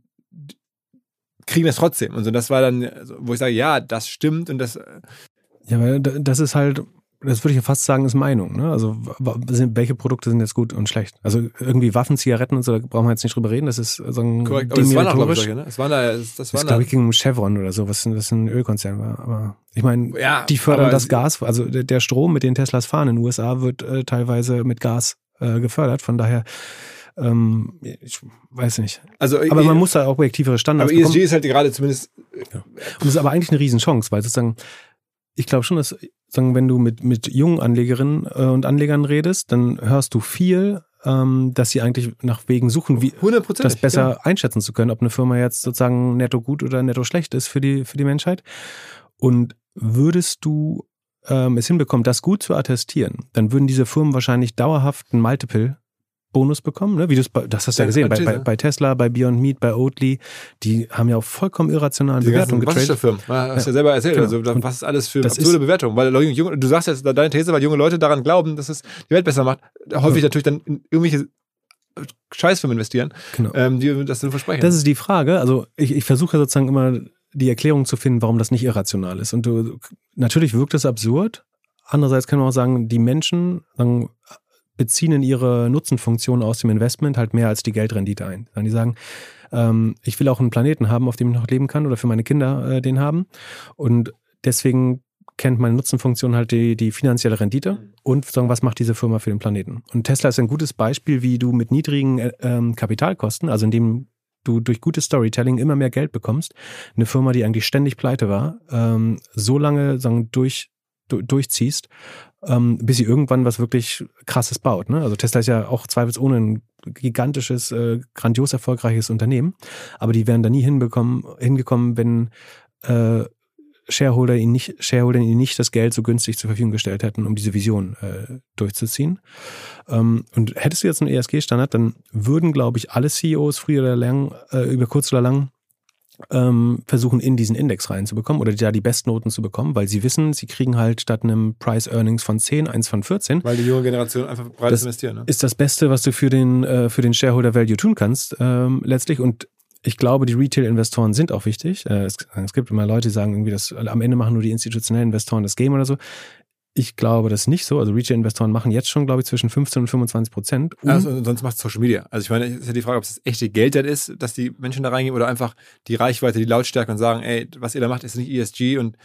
kriegen das trotzdem. Und so, das war dann, also, wo ich sage, ja, das stimmt und das. äh, Ja, weil da- das ist halt, das würde ich ja fast sagen, ist Meinung. Ne? Also welche Produkte sind jetzt gut und schlecht? Also irgendwie Waffen, Zigaretten und so, da brauchen wir jetzt nicht drüber reden. Das ist so ein Korrekt. Aber das auch, glaube ich, solche, ne? Das waren da, das, das Das waren glaube ich ging um Chevron oder so, was, was ein Ölkonzern war. Aber ich meine, Ja, die fördern aber das Gas, also der, Strom, mit dem Teslas fahren in den USA, wird äh, teilweise mit Gas äh, gefördert. Von daher, ähm, ich weiß nicht. Also, Aber eh- man muss da auch objektivere Standards aber ESG bekommen. ist halt gerade zumindest. Und das ist aber eigentlich eine Riesenchance, weil sozusagen, ich glaube schon, dass sagen, wenn du mit, mit jungen Anlegerinnen äh, und Anlegern redest, dann hörst du viel, ähm, dass sie eigentlich nach Wegen suchen, wie 100 Prozent. das besser einschätzen zu können, ob eine Firma jetzt sozusagen netto gut oder netto schlecht ist für die, für die Menschheit. Und würdest du ähm, es hinbekommen, das gut zu attestieren, dann würden diese Firmen wahrscheinlich dauerhaft einen Multiple Bonus bekommen, ne? Wie bei, das hast du ja Ja, gesehen, bei, bei, bei Tesla, bei Beyond Meat, bei Oatly, die haben ja auch vollkommen irrationalen Die Bewertungen getradet. Ja, hast du ja selber erzählt, Genau. also was ist alles für das absurde Bewertungen, weil junge, du sagst jetzt deine These, weil junge Leute daran glauben, dass es die Welt besser macht, häufig natürlich dann in irgendwelche Scheißfirmen investieren, Genau. ähm, die das so versprechen. Das ist die Frage. Also ich, ich versuche sozusagen immer die Erklärung zu finden, warum das nicht irrational ist. Und du, natürlich wirkt es absurd. Andererseits kann man auch sagen, die Menschen sagen, beziehen in ihre Nutzenfunktion aus dem Investment halt mehr als die Geldrendite ein. Dann die sagen, ähm, ich will auch einen Planeten haben, auf dem ich noch leben kann oder für meine Kinder äh, den haben. Und deswegen kennt meine Nutzenfunktion halt die, die finanzielle Rendite und sagen, was macht diese Firma für den Planeten. Und Tesla ist ein gutes Beispiel, wie du mit niedrigen äh, ähm, Kapitalkosten, also indem du durch gutes Storytelling immer mehr Geld bekommst, eine Firma, die eigentlich ständig pleite war, ähm, so lange sagen, durch, du, durchziehst, ähm, bis sie irgendwann was wirklich krasses baut. Ne? Also Tesla ist ja auch zweifelsohne ein gigantisches, äh, grandios erfolgreiches Unternehmen, aber die wären da nie hinbekommen, hingekommen, wenn äh, Shareholder ihnen nicht, Shareholder ihnen nicht das Geld so günstig zur Verfügung gestellt hätten, um diese Vision äh, durchzuziehen. Ähm, und hättest du jetzt einen ESG-Standard, dann würden, glaube ich, alle CEOs früher oder lang, äh, über kurz oder lang, ähm, versuchen, in diesen Index reinzubekommen oder da die Bestnoten zu bekommen, weil sie wissen, sie kriegen halt statt einem Price Earnings von 10, eins von 14, weil die junge Generation einfach breit investieren. Ne? ist das Beste, was du für den, äh, für den Shareholder Value tun kannst, ähm, letztlich. Und ich glaube, die Retail-Investoren sind auch wichtig. Äh, es, es gibt immer Leute, die sagen irgendwie, dass am Ende machen nur die institutionellen Investoren das Game oder so. Ich glaube das ist nicht so. Also Retail-Investoren machen jetzt schon, glaube ich, zwischen 15 und 25 Prozent. Um, Also, und sonst macht Social Media. Also ich meine, ist ja die Frage, ob es das echte Geld dann ist, dass die Menschen da reingehen oder einfach die Reichweite, die Lautstärke und sagen, ey, was ihr da macht, ist nicht ESG und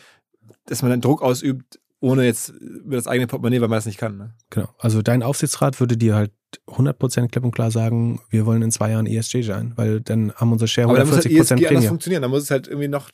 dass man dann Druck ausübt, ohne jetzt über das eigene Portemonnaie, weil man das nicht kann. Ne? Genau. Also dein Aufsichtsrat würde dir halt 100% klipp und klar sagen, wir wollen in zwei Jahren ESG sein, weil dann haben unsere Aber Shareholder da muss halt 40% ESG anders Prämie. funktionieren. Da muss es halt irgendwie noch,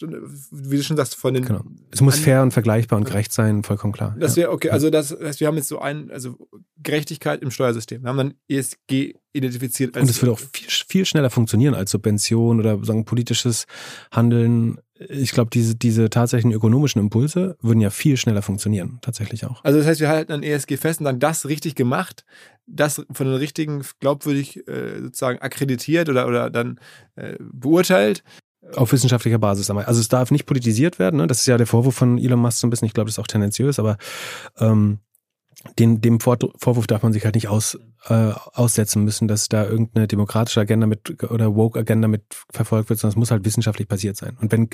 wie du schon sagst, von den. Genau. Es muss fair und vergleichbar und gerecht sein, vollkommen klar. Das ja. wäre okay. Also das heißt, wir haben jetzt so ein, also Gerechtigkeit im Steuersystem. Wir haben dann ESG identifiziert als. Und es würde auch viel, viel schneller funktionieren als Subvention oder sagen politisches Handeln. Ich glaube, diese, diese tatsächlichen ökonomischen Impulse würden ja viel schneller funktionieren, tatsächlich auch. Also das heißt, wir halten an ESG fest und sagen, das richtig gemacht, das von den richtigen glaubwürdig äh, sozusagen akkreditiert oder, oder dann äh, beurteilt. Auf wissenschaftlicher Basis. einmal. Also es darf nicht politisiert werden. Ne? Das ist ja der Vorwurf von Elon Musk so ein bisschen. Ich glaube, das ist auch tendenziös, aber ähm, den, dem Vor Vorwurf darf man sich halt nicht aus, äh, aussetzen müssen, dass da irgendeine demokratische Agenda mit oder Woke-Agenda mit verfolgt wird, sondern es muss halt wissenschaftlich basiert sein. Und wenn,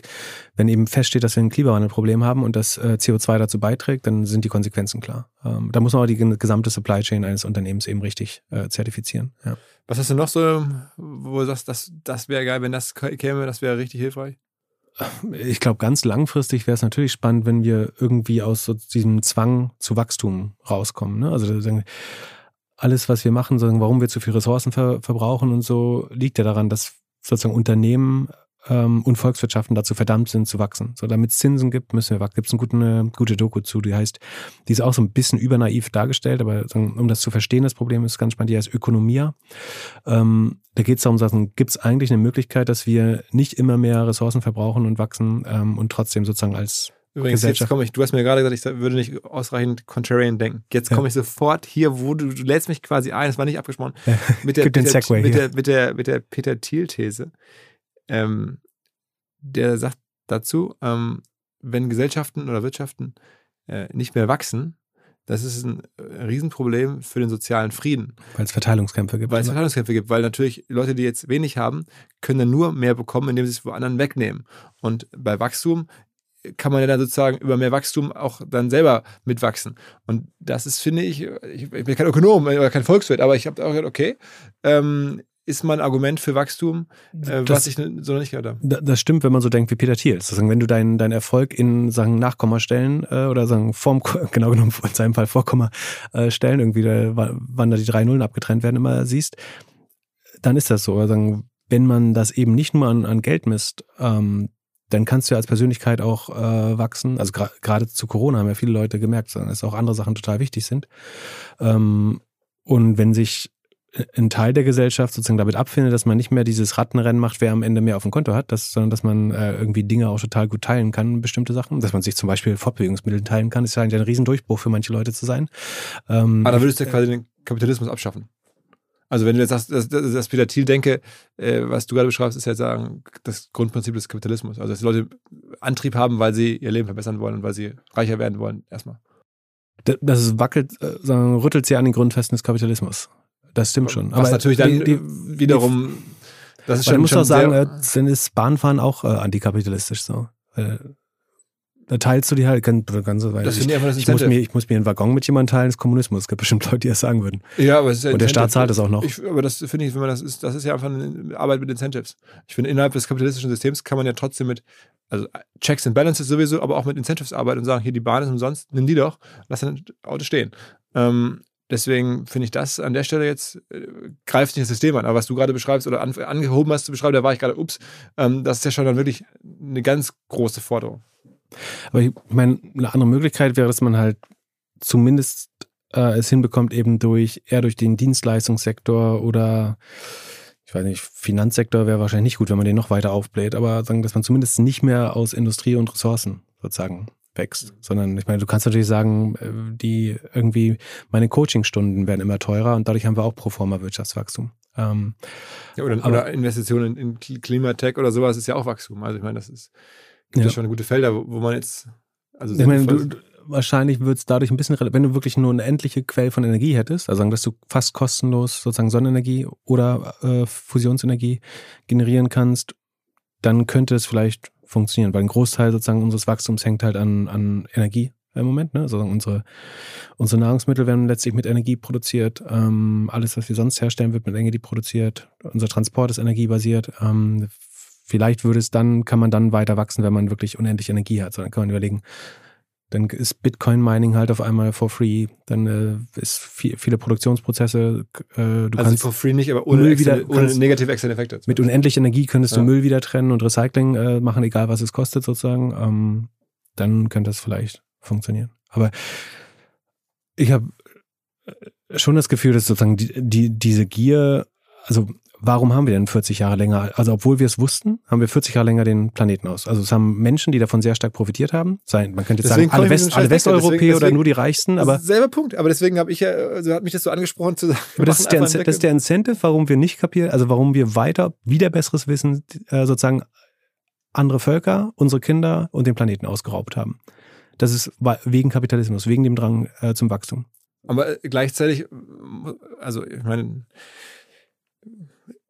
wenn eben feststeht, dass wir ein Klimawandelproblem haben und das äh, CO2 dazu beiträgt, dann sind die Konsequenzen klar. Ähm, da muss man auch die gesamte Supply Chain eines Unternehmens eben richtig äh, zertifizieren. Ja. Was hast du noch so, wo du sagst, das, das wäre geil, wenn das käme, das wäre richtig hilfreich? Ich glaube, ganz langfristig wäre es natürlich spannend, wenn wir irgendwie aus so diesem Zwang zu Wachstum rauskommen. Ne? Also alles, was wir machen, sagen, warum wir zu viel Ressourcen ver verbrauchen und so, liegt ja daran, dass sozusagen Unternehmen ähm, und Volkswirtschaften dazu verdammt sind zu wachsen. So, damit es Zinsen gibt, müssen wir wachsen. Gibt es eine gute, eine gute Doku zu, die heißt, die ist auch so ein bisschen übernaiv dargestellt, aber um das zu verstehen, das Problem ist ganz spannend, die heißt Ökonomia. Ähm, da geht es darum, gibt es eigentlich eine Möglichkeit, dass wir nicht immer mehr Ressourcen verbrauchen und wachsen ähm, und trotzdem sozusagen als Übrigens, jetzt komme ich, du hast mir gerade gesagt, ich würde nicht ausreichend contrarian denken. Jetzt Ja. komme ich sofort hier, wo du, du lädst mich quasi ein, das war nicht abgesprochen, mit der, mit der, mit der, mit der Peter Thiel-These. Ähm, der sagt dazu, ähm, wenn Gesellschaften oder Wirtschaften äh, nicht mehr wachsen, das ist ein äh, Riesenproblem für den sozialen Frieden. Weil es Verteilungskämpfe gibt. Weil es oder? Verteilungskämpfe gibt, weil natürlich Leute, die jetzt wenig haben, können dann nur mehr bekommen, indem sie es woanders wegnehmen. Und bei Wachstum kann man ja dann sozusagen über mehr Wachstum auch dann selber mitwachsen. Und das ist, finde ich, ich, ich bin kein Ökonom oder kein Volkswirt, aber ich habe auch gedacht, okay, ähm, ist mal ein Argument für Wachstum, äh, Das- was ich so noch nicht gehört habe. Da- Das stimmt, wenn man so denkt wie Peter Thiel. Sozusagen, wenn du deinen deinen Erfolg in sagen Nachkommastellen äh, oder sagen Form, genau genommen in seinem Fall Vorkommastellen irgendwie, da, wa- wann da die drei Nullen abgetrennt werden, immer siehst, dann ist das so. Oder sagen, wenn man das eben nicht nur an, an Geld misst, ähm, dann kannst du ja als Persönlichkeit auch äh, wachsen. Also gra- gerade zu Corona haben ja viele Leute gemerkt, dass auch andere Sachen total wichtig sind. Ähm, und wenn sich ein Teil der Gesellschaft sozusagen damit abfindet, dass man nicht mehr dieses Rattenrennen macht, wer am Ende mehr auf dem Konto hat, dass, sondern dass man äh, irgendwie Dinge auch total gut teilen kann, bestimmte Sachen, dass man sich zum Beispiel Fortbewegungsmittel teilen kann, ist ja eigentlich ein Riesendurchbruch für manche Leute zu sein. Ähm, Aber da würdest du ja quasi den Kapitalismus abschaffen. Also wenn du jetzt sagst, dass, dass Peter Thiel denke, äh, was du gerade beschreibst, ist ja sagen, das Grundprinzip des Kapitalismus. Also dass die Leute Antrieb haben, weil sie ihr Leben verbessern wollen und weil sie reicher werden wollen, erstmal. das ist wackelt, äh, rüttelt sie an den Grundfesten des Kapitalismus. Das stimmt schon. Was natürlich dann die, die, wiederum, das ist schon, du musst schon auch sagen, äh, dann ist Bahnfahren auch äh, antikapitalistisch so. Äh, da teilst du die halt ganz, ganz weil das ich, ich das ich muss mir, ich muss mir einen Waggon mit jemandem teilen, das ist Kommunismus. Es gibt bestimmt Leute, die das sagen würden. Ja, aber es ist ja Und der. Staat zahlt es auch noch. Ich, aber das finde ich, wenn man das ist, das ist ja einfach eine Arbeit mit Incentives. Ich finde, innerhalb des kapitalistischen Systems kann man ja trotzdem mit, also Checks and Balances sowieso, aber auch mit Incentives arbeiten und sagen, hier die Bahn ist umsonst, nimm die doch, lass dein Auto stehen. Ähm, deswegen finde ich das an der Stelle jetzt, äh, greift nicht das System an. Aber was du gerade beschreibst oder an, angehoben hast zu beschreiben, da war ich gerade, ups, ähm, das ist ja schon dann wirklich eine ganz große Forderung. Aber ich meine, eine andere Möglichkeit wäre, dass man halt zumindest äh, es hinbekommt, eben durch eher durch den Dienstleistungssektor oder ich weiß nicht, Finanzsektor wäre wahrscheinlich nicht gut, wenn man den noch weiter aufbläht, aber sagen, dass man zumindest nicht mehr aus Industrie und Ressourcen sozusagen wächst, sondern ich meine, du kannst natürlich sagen, äh, die irgendwie meine Coachingstunden werden immer teurer und dadurch haben wir auch pro forma Wirtschaftswachstum. Ähm, Ja, oder, Aber- oder Investitionen in, Klimatech oder sowas ist ja auch Wachstum. Also ich meine, das ist, gibt ja, schon gute Felder, wo, wo man jetzt, also Ich meine, du, wahrscheinlich wird es dadurch ein bisschen, wenn du wirklich nur eine endliche Quelle von Energie hättest, also sagen, dass du fast kostenlos sozusagen Sonnenenergie oder äh, Fusionsenergie generieren kannst, dann könnte es vielleicht funktionieren, weil ein Großteil sozusagen unseres Wachstums hängt halt an, an Energie im Moment. Ne? Also unsere, unsere Nahrungsmittel werden letztlich mit Energie produziert. Ähm, alles, was wir sonst herstellen, wird mit Energie produziert. Unser Transport ist energiebasiert. Ähm, vielleicht würde es dann, kann man dann weiter wachsen, wenn man wirklich unendlich Energie hat. So, dann kann man überlegen, dann ist Bitcoin-Mining halt auf einmal for free. Dann äh, ist viel, viele Produktionsprozesse. Äh, du also kannst for free nicht, aber ohne, Müll externe, wieder- ohne kannst- negative externe Effekte. mit unendlich Energie könntest du Ja. Müll wieder trennen und Recycling äh, machen, egal was es kostet sozusagen. Ähm, dann könnte das vielleicht funktionieren. Aber ich habe schon das Gefühl, dass sozusagen die, die, diese Gier, also warum haben wir denn 40 Jahre länger, also obwohl wir es wussten, haben wir 40 Jahre länger den Planeten aus. Also es haben Menschen, die davon sehr stark profitiert haben, sein, man könnte jetzt Deswegen sagen, alle, West, alle Westeuropäer deswegen- oder deswegen- nur die Reichsten, aber selber Punkt. Aber deswegen habe ich ja, also hat mich das so angesprochen zu sagen. Aber das ist, der, das ist der Incentive, warum wir nicht kapieren, also warum wir weiter wieder besseres Wissen äh, sozusagen andere Völker, unsere Kinder und den Planeten ausgeraubt haben. Das ist wegen Kapitalismus, wegen dem Drang äh, zum Wachstum. Aber gleichzeitig, also ich meine,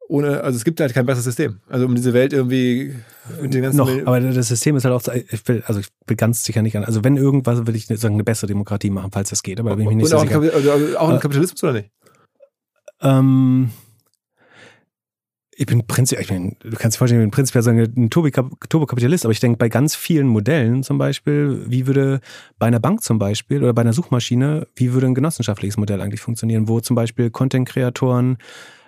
ohne, also es gibt halt kein besseres System. Also um diese Welt irgendwie mit den ganzen Noch, aber das System ist halt auch, ich will, also ich will ganz sicher nicht an, also wenn irgendwas, will ich sagen, eine bessere Demokratie machen, falls das geht, aber da bin ich mir nicht und so sicher. Kapi- also auch ein Äh, Kapitalismus oder nicht? Ähm, ich bin prinzipiell, ich bin, du kannst dir vorstellen, ich bin prinzipiell sagen, ein Turbokap- Turbokapitalist, aber ich denke bei ganz vielen Modellen zum Beispiel, wie würde bei einer Bank zum Beispiel oder bei einer Suchmaschine, wie würde ein genossenschaftliches Modell eigentlich funktionieren, wo zum Beispiel Content-Kreatoren,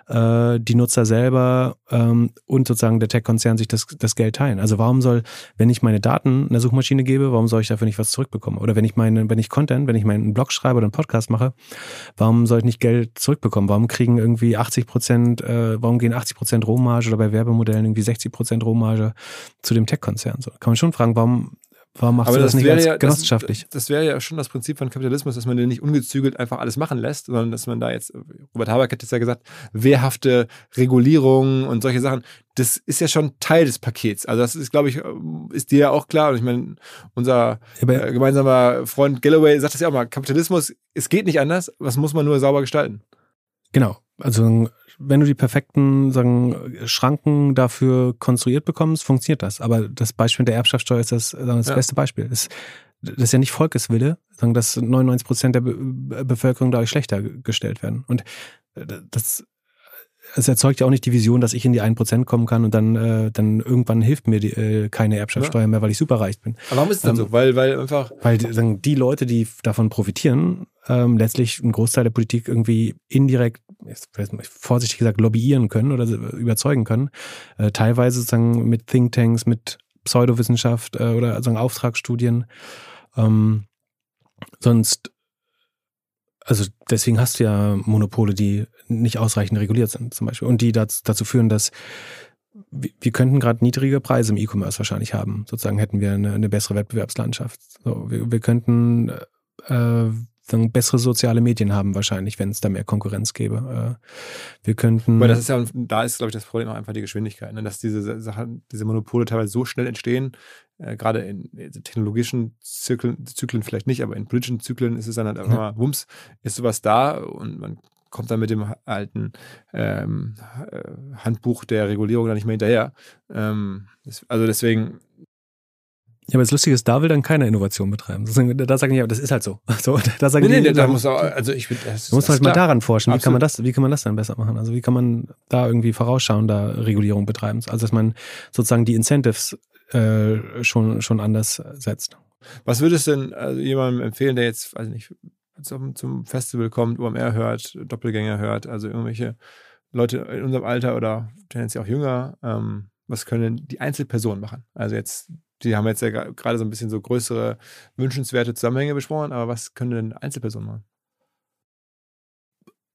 äh, die Nutzer selber ähm, und sozusagen der Tech-Konzern sich das, das Geld teilen. Also warum soll, wenn ich meine Daten einer Suchmaschine gebe, warum soll ich dafür nicht was zurückbekommen? Oder wenn ich meine, wenn ich Content, wenn ich meinen Blog schreibe oder einen Podcast mache, warum soll ich nicht Geld zurückbekommen? Warum kriegen irgendwie 80 Prozent, äh, warum gehen 80 Prozent Rohmarge oder bei Werbemodellen irgendwie 60 Prozent Rohmarge zu dem Tech-Konzern? So, kann man schon fragen, warum, Warum machst Aber du das, das nicht wäre als ja- das- genossenschaftlich? Das, das wäre ja schon das Prinzip von Kapitalismus, dass man den nicht ungezügelt einfach alles machen lässt, sondern dass man da jetzt, Robert Habeck hat es ja gesagt, wehrhafte Regulierung und solche Sachen, das ist ja schon Teil des Pakets. Also das ist, glaube ich, ist dir ja auch klar. Und ich meine, unser äh, gemeinsamer Freund Galloway sagt das ja auch mal, Kapitalismus, es geht nicht anders, was muss man nur sauber gestalten. Genau. Also wenn du die perfekten sagen, Schranken dafür konstruiert bekommst, funktioniert das. Aber das Beispiel der Erbschaftssteuer ist das, sagen, das Ja. beste Beispiel. Das, das ist ja nicht Volkeswille, sagen, dass 99 Prozent der Be Bevölkerung dadurch schlechter gestellt werden. Und äh, das es erzeugt ja auch nicht die Vision, dass ich in die 1% kommen kann und dann, äh, dann irgendwann hilft mir die, äh, keine Erbschaftssteuer mehr, weil ich superreich bin. Aber warum ist es denn Ähm, so? Weil, weil einfach, Weil die- sagen, die Leute, die davon profitieren, ähm, letztlich einen Großteil der Politik irgendwie indirekt, vorsichtig gesagt, lobbyieren können oder überzeugen können. Äh, teilweise sozusagen mit Thinktanks, mit Pseudowissenschaft äh, oder sozusagen Auftragsstudien. Ähm, sonst, also deswegen hast du ja Monopole, die nicht ausreichend reguliert sind zum Beispiel und die dazu, führen, dass wir wir könnten gerade niedrige Preise im E-Commerce wahrscheinlich haben. Sozusagen hätten wir eine, eine bessere Wettbewerbslandschaft. So, wir, wir könnten äh, dann bessere soziale Medien haben wahrscheinlich, wenn es da mehr Konkurrenz gäbe. Äh, wir könnten. weil das ist ja, da ist, glaube ich, das Problem auch einfach die Geschwindigkeit, ne? dass diese Sachen, diese Monopole teilweise so schnell entstehen, äh, gerade in, technologischen Zyklen, Zyklen vielleicht nicht, aber in politischen Zyklen ist es dann halt einfach Ja. mal, wumms, ist sowas da und man kommt dann mit dem alten ähm, äh, Handbuch der Regulierung da nicht mehr hinterher. Ähm, das, also deswegen, ja, aber das Lustige ist, da will dann keiner Innovation betreiben. Da sagen die, ja, das ist halt so. so da sagen nee, nee, die, da muss auch, also ich bin, das, Da muss man halt ist mal klar. daran forschen. Wie kann, man das, wie kann man das dann besser machen? Also wie kann man da irgendwie vorausschauen, da Regulierung betreiben? Also dass man sozusagen die Incentives äh, schon, schon anders setzt. Was würdest du denn also jemandem empfehlen, der jetzt, weiß ich nicht, zum, zum Festival kommt, OMR hört, Doppelgänger hört, also irgendwelche Leute in unserem Alter oder tendenziell auch jünger, ähm, was können die Einzelpersonen machen? Also jetzt, die haben jetzt ja gerade so ein bisschen so größere, wünschenswerte Zusammenhänge besprochen, aber was können denn Einzelpersonen machen?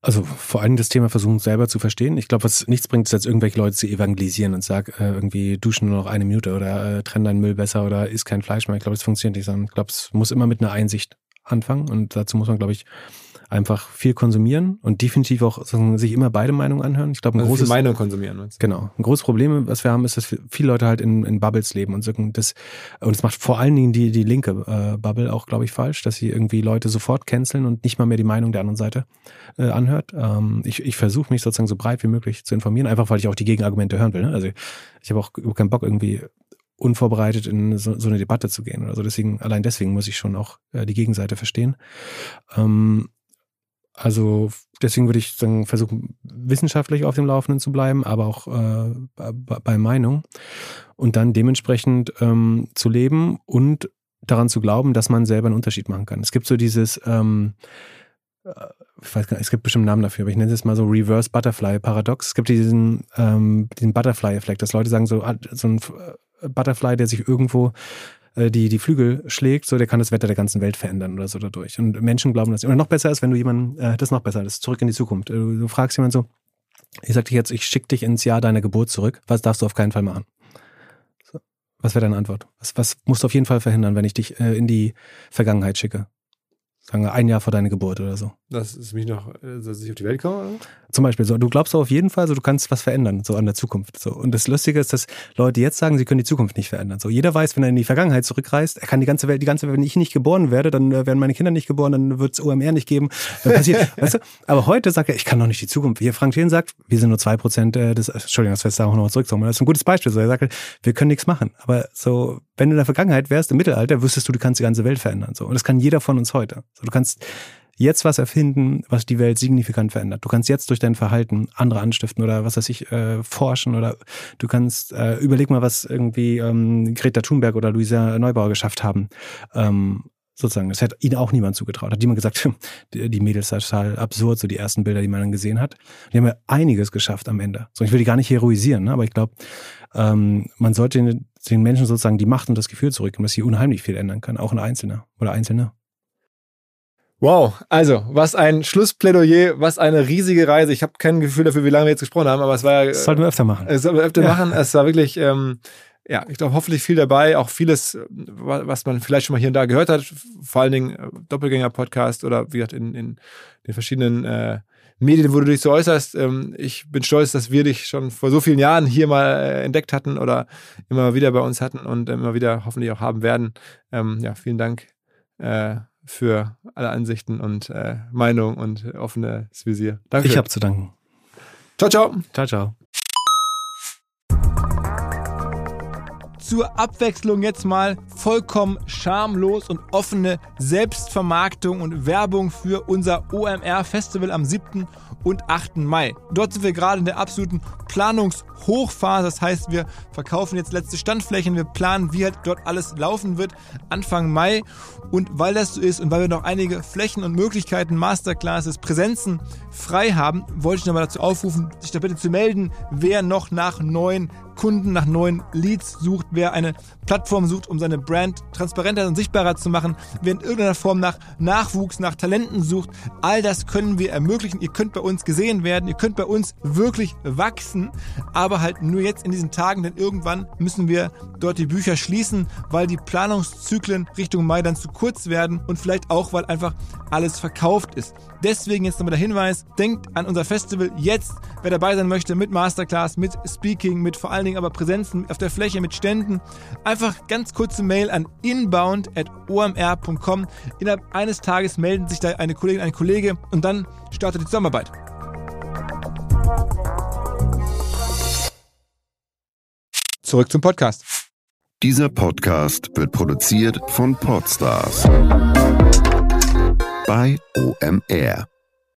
Also vor allem das Thema versuchen selber zu verstehen. Ich glaube, was nichts bringt, ist jetzt irgendwelche Leute zu evangelisieren und sag äh, irgendwie duschen nur noch eine Minute oder äh, trenn deinen Müll besser oder isst kein Fleisch mehr. Ich glaube, das funktioniert nicht, sondern ich glaube, es muss immer mit einer Einsicht anfangen und dazu muss man, glaube ich, einfach viel konsumieren und definitiv auch sich immer beide Meinungen anhören. Ich glaube, ein Also großes Meinung konsumieren. Genau. Ein großes Problem, was wir haben, ist, dass viele Leute halt in, in Bubbles leben und so. Das, und es macht vor allen Dingen die, die linke äh, Bubble auch, glaube ich, falsch, dass sie irgendwie Leute sofort canceln und nicht mal mehr die Meinung der anderen Seite äh, anhört. Ähm, ich ich versuche mich sozusagen so breit wie möglich zu informieren, einfach weil ich auch die Gegenargumente hören will. Ne? Also ich habe auch überhaupt keinen Bock, irgendwie unvorbereitet in so, so eine Debatte zu gehen oder so. Deswegen, allein deswegen muss ich schon auch äh, die Gegenseite verstehen. Ähm, also deswegen würde ich sagen, versuchen, wissenschaftlich auf dem Laufenden zu bleiben, aber auch äh, bei, Meinung und dann dementsprechend ähm, zu leben und daran zu glauben, dass man selber einen Unterschied machen kann. Es gibt so dieses, ähm, äh, ich weiß gar nicht, es gibt bestimmt einen Namen dafür, aber ich nenne es mal so Reverse Butterfly Paradox. Es gibt diesen, ähm, diesen Butterfly-Effekt, dass Leute sagen, so, ah, so ein äh, Butterfly, der sich irgendwo äh, die, die Flügel schlägt, so der kann das Wetter der ganzen Welt verändern oder so dadurch. Und Menschen glauben das. Oder noch besser ist, wenn du jemanden, äh, das noch besser, ist zurück in die Zukunft. Äh, Du, du fragst jemanden so, ich sag dir jetzt, ich schicke dich ins Jahr deiner Geburt zurück, was darfst du auf keinen Fall machen? So. Was wäre deine Antwort? Was, was musst du auf jeden Fall verhindern, wenn ich dich äh, in die Vergangenheit schicke? Sagen wir ein Jahr vor deiner Geburt oder so. Dass es mich noch, äh, dass ich auf die Welt komme? Oder? Zum Beispiel so, du glaubst auf jeden Fall, so du kannst was verändern, so an der Zukunft. So. Und das Lustige ist, dass Leute jetzt sagen, sie können die Zukunft nicht verändern. So, jeder weiß, wenn er in die Vergangenheit zurückreist, er kann die ganze Welt, die ganze Welt, wenn ich nicht geboren werde, dann äh, werden meine Kinder nicht geboren, dann wird es OMR nicht geben. Dann passiert, weißt du? Aber heute sagt er, ich kann doch nicht die Zukunft. Hier Frank Thelen sagt, wir sind nur zwei Prozent äh, des, Entschuldigung, das wir jetzt da auch noch zurückkommen. Das ist ein gutes Beispiel. So, er sagt, wir können nichts machen. Aber so, wenn du in der Vergangenheit wärst, im Mittelalter, wüsstest du, du kannst die ganze Welt verändern. So. Und das kann jeder von uns heute. So, du kannst jetzt was erfinden, was die Welt signifikant verändert. Du kannst jetzt durch dein Verhalten andere anstiften oder was weiß ich, äh, forschen oder du kannst, äh, überleg mal, was irgendwie ähm, Greta Thunberg oder Luisa Neubauer geschafft haben. Ähm, sozusagen, das hätte ihnen auch niemand zugetraut. Hat jemand gesagt, die, Mädels sind total absurd, so die ersten Bilder, die man dann gesehen hat. Die haben ja einiges geschafft am Ende. So, ich will die gar nicht heroisieren, ne? aber ich glaube, ähm, man sollte den, den Menschen sozusagen die Macht und das Gefühl zurückgeben, dass sie unheimlich viel ändern können, auch ein Einzelner oder Einzelne. Wow, also was ein Schlussplädoyer, was eine riesige Reise. Ich habe kein Gefühl dafür, wie lange wir jetzt gesprochen haben, aber es war ja. Das sollten wir öfter machen. Es sollten wir öfter Ja. machen. Es war wirklich ähm, ja, ich glaube, hoffentlich viel dabei, auch vieles, was man vielleicht schon mal hier und da gehört hat, vor allen Dingen äh, Doppelgänger-Podcast oder wie gesagt in, in den verschiedenen äh, Medien, wo du dich so äußerst. Ähm, ich bin stolz, dass wir dich schon vor so vielen Jahren hier mal äh, entdeckt hatten oder immer wieder bei uns hatten und immer wieder hoffentlich auch haben werden. Ähm, ja, vielen Dank äh, für alle Ansichten und äh, Meinung und offenes Visier. Danke. Ich habe zu danken. Ciao, ciao. Ciao, ciao. Zur Abwechslung jetzt mal vollkommen schamlos und offene Selbstvermarktung und Werbung für unser OMR Festival am 7. und 8. Mai. Dort sind wir gerade in der absoluten Planungshochphase. Das heißt, wir verkaufen jetzt letzte Standflächen, wir planen, wie halt dort alles laufen wird Anfang Mai. Und weil das so ist und weil wir noch einige Flächen und Möglichkeiten, Masterclasses, Präsenzen frei haben, wollte ich nochmal dazu aufrufen, sich da bitte zu melden, wer noch nach neuen Kunden nach neuen Leads sucht, wer eine Plattform sucht, um seine Brand transparenter und sichtbarer zu machen, wer in irgendeiner Form nach Nachwuchs, nach Talenten sucht, all das können wir ermöglichen. Ihr könnt bei uns gesehen werden, ihr könnt bei uns wirklich wachsen, aber halt nur jetzt in diesen Tagen, denn irgendwann müssen wir dort die Bücher schließen, weil die Planungszyklen Richtung Mai dann zu kurz werden und vielleicht auch, weil einfach alles verkauft ist. Deswegen jetzt nochmal der Hinweis, denkt an unser Festival jetzt, wer dabei sein möchte mit Masterclass, mit Speaking, mit vor allen Dingen aber Präsenzen auf der Fläche mit Ständen. Einfach ganz kurze Mail an inbound.omr.com. Innerhalb eines Tages melden sich da eine Kollegin, ein Kollege und dann startet die Zusammenarbeit. Zurück zum Podcast. Dieser Podcast wird produziert von Podstars bei OMR.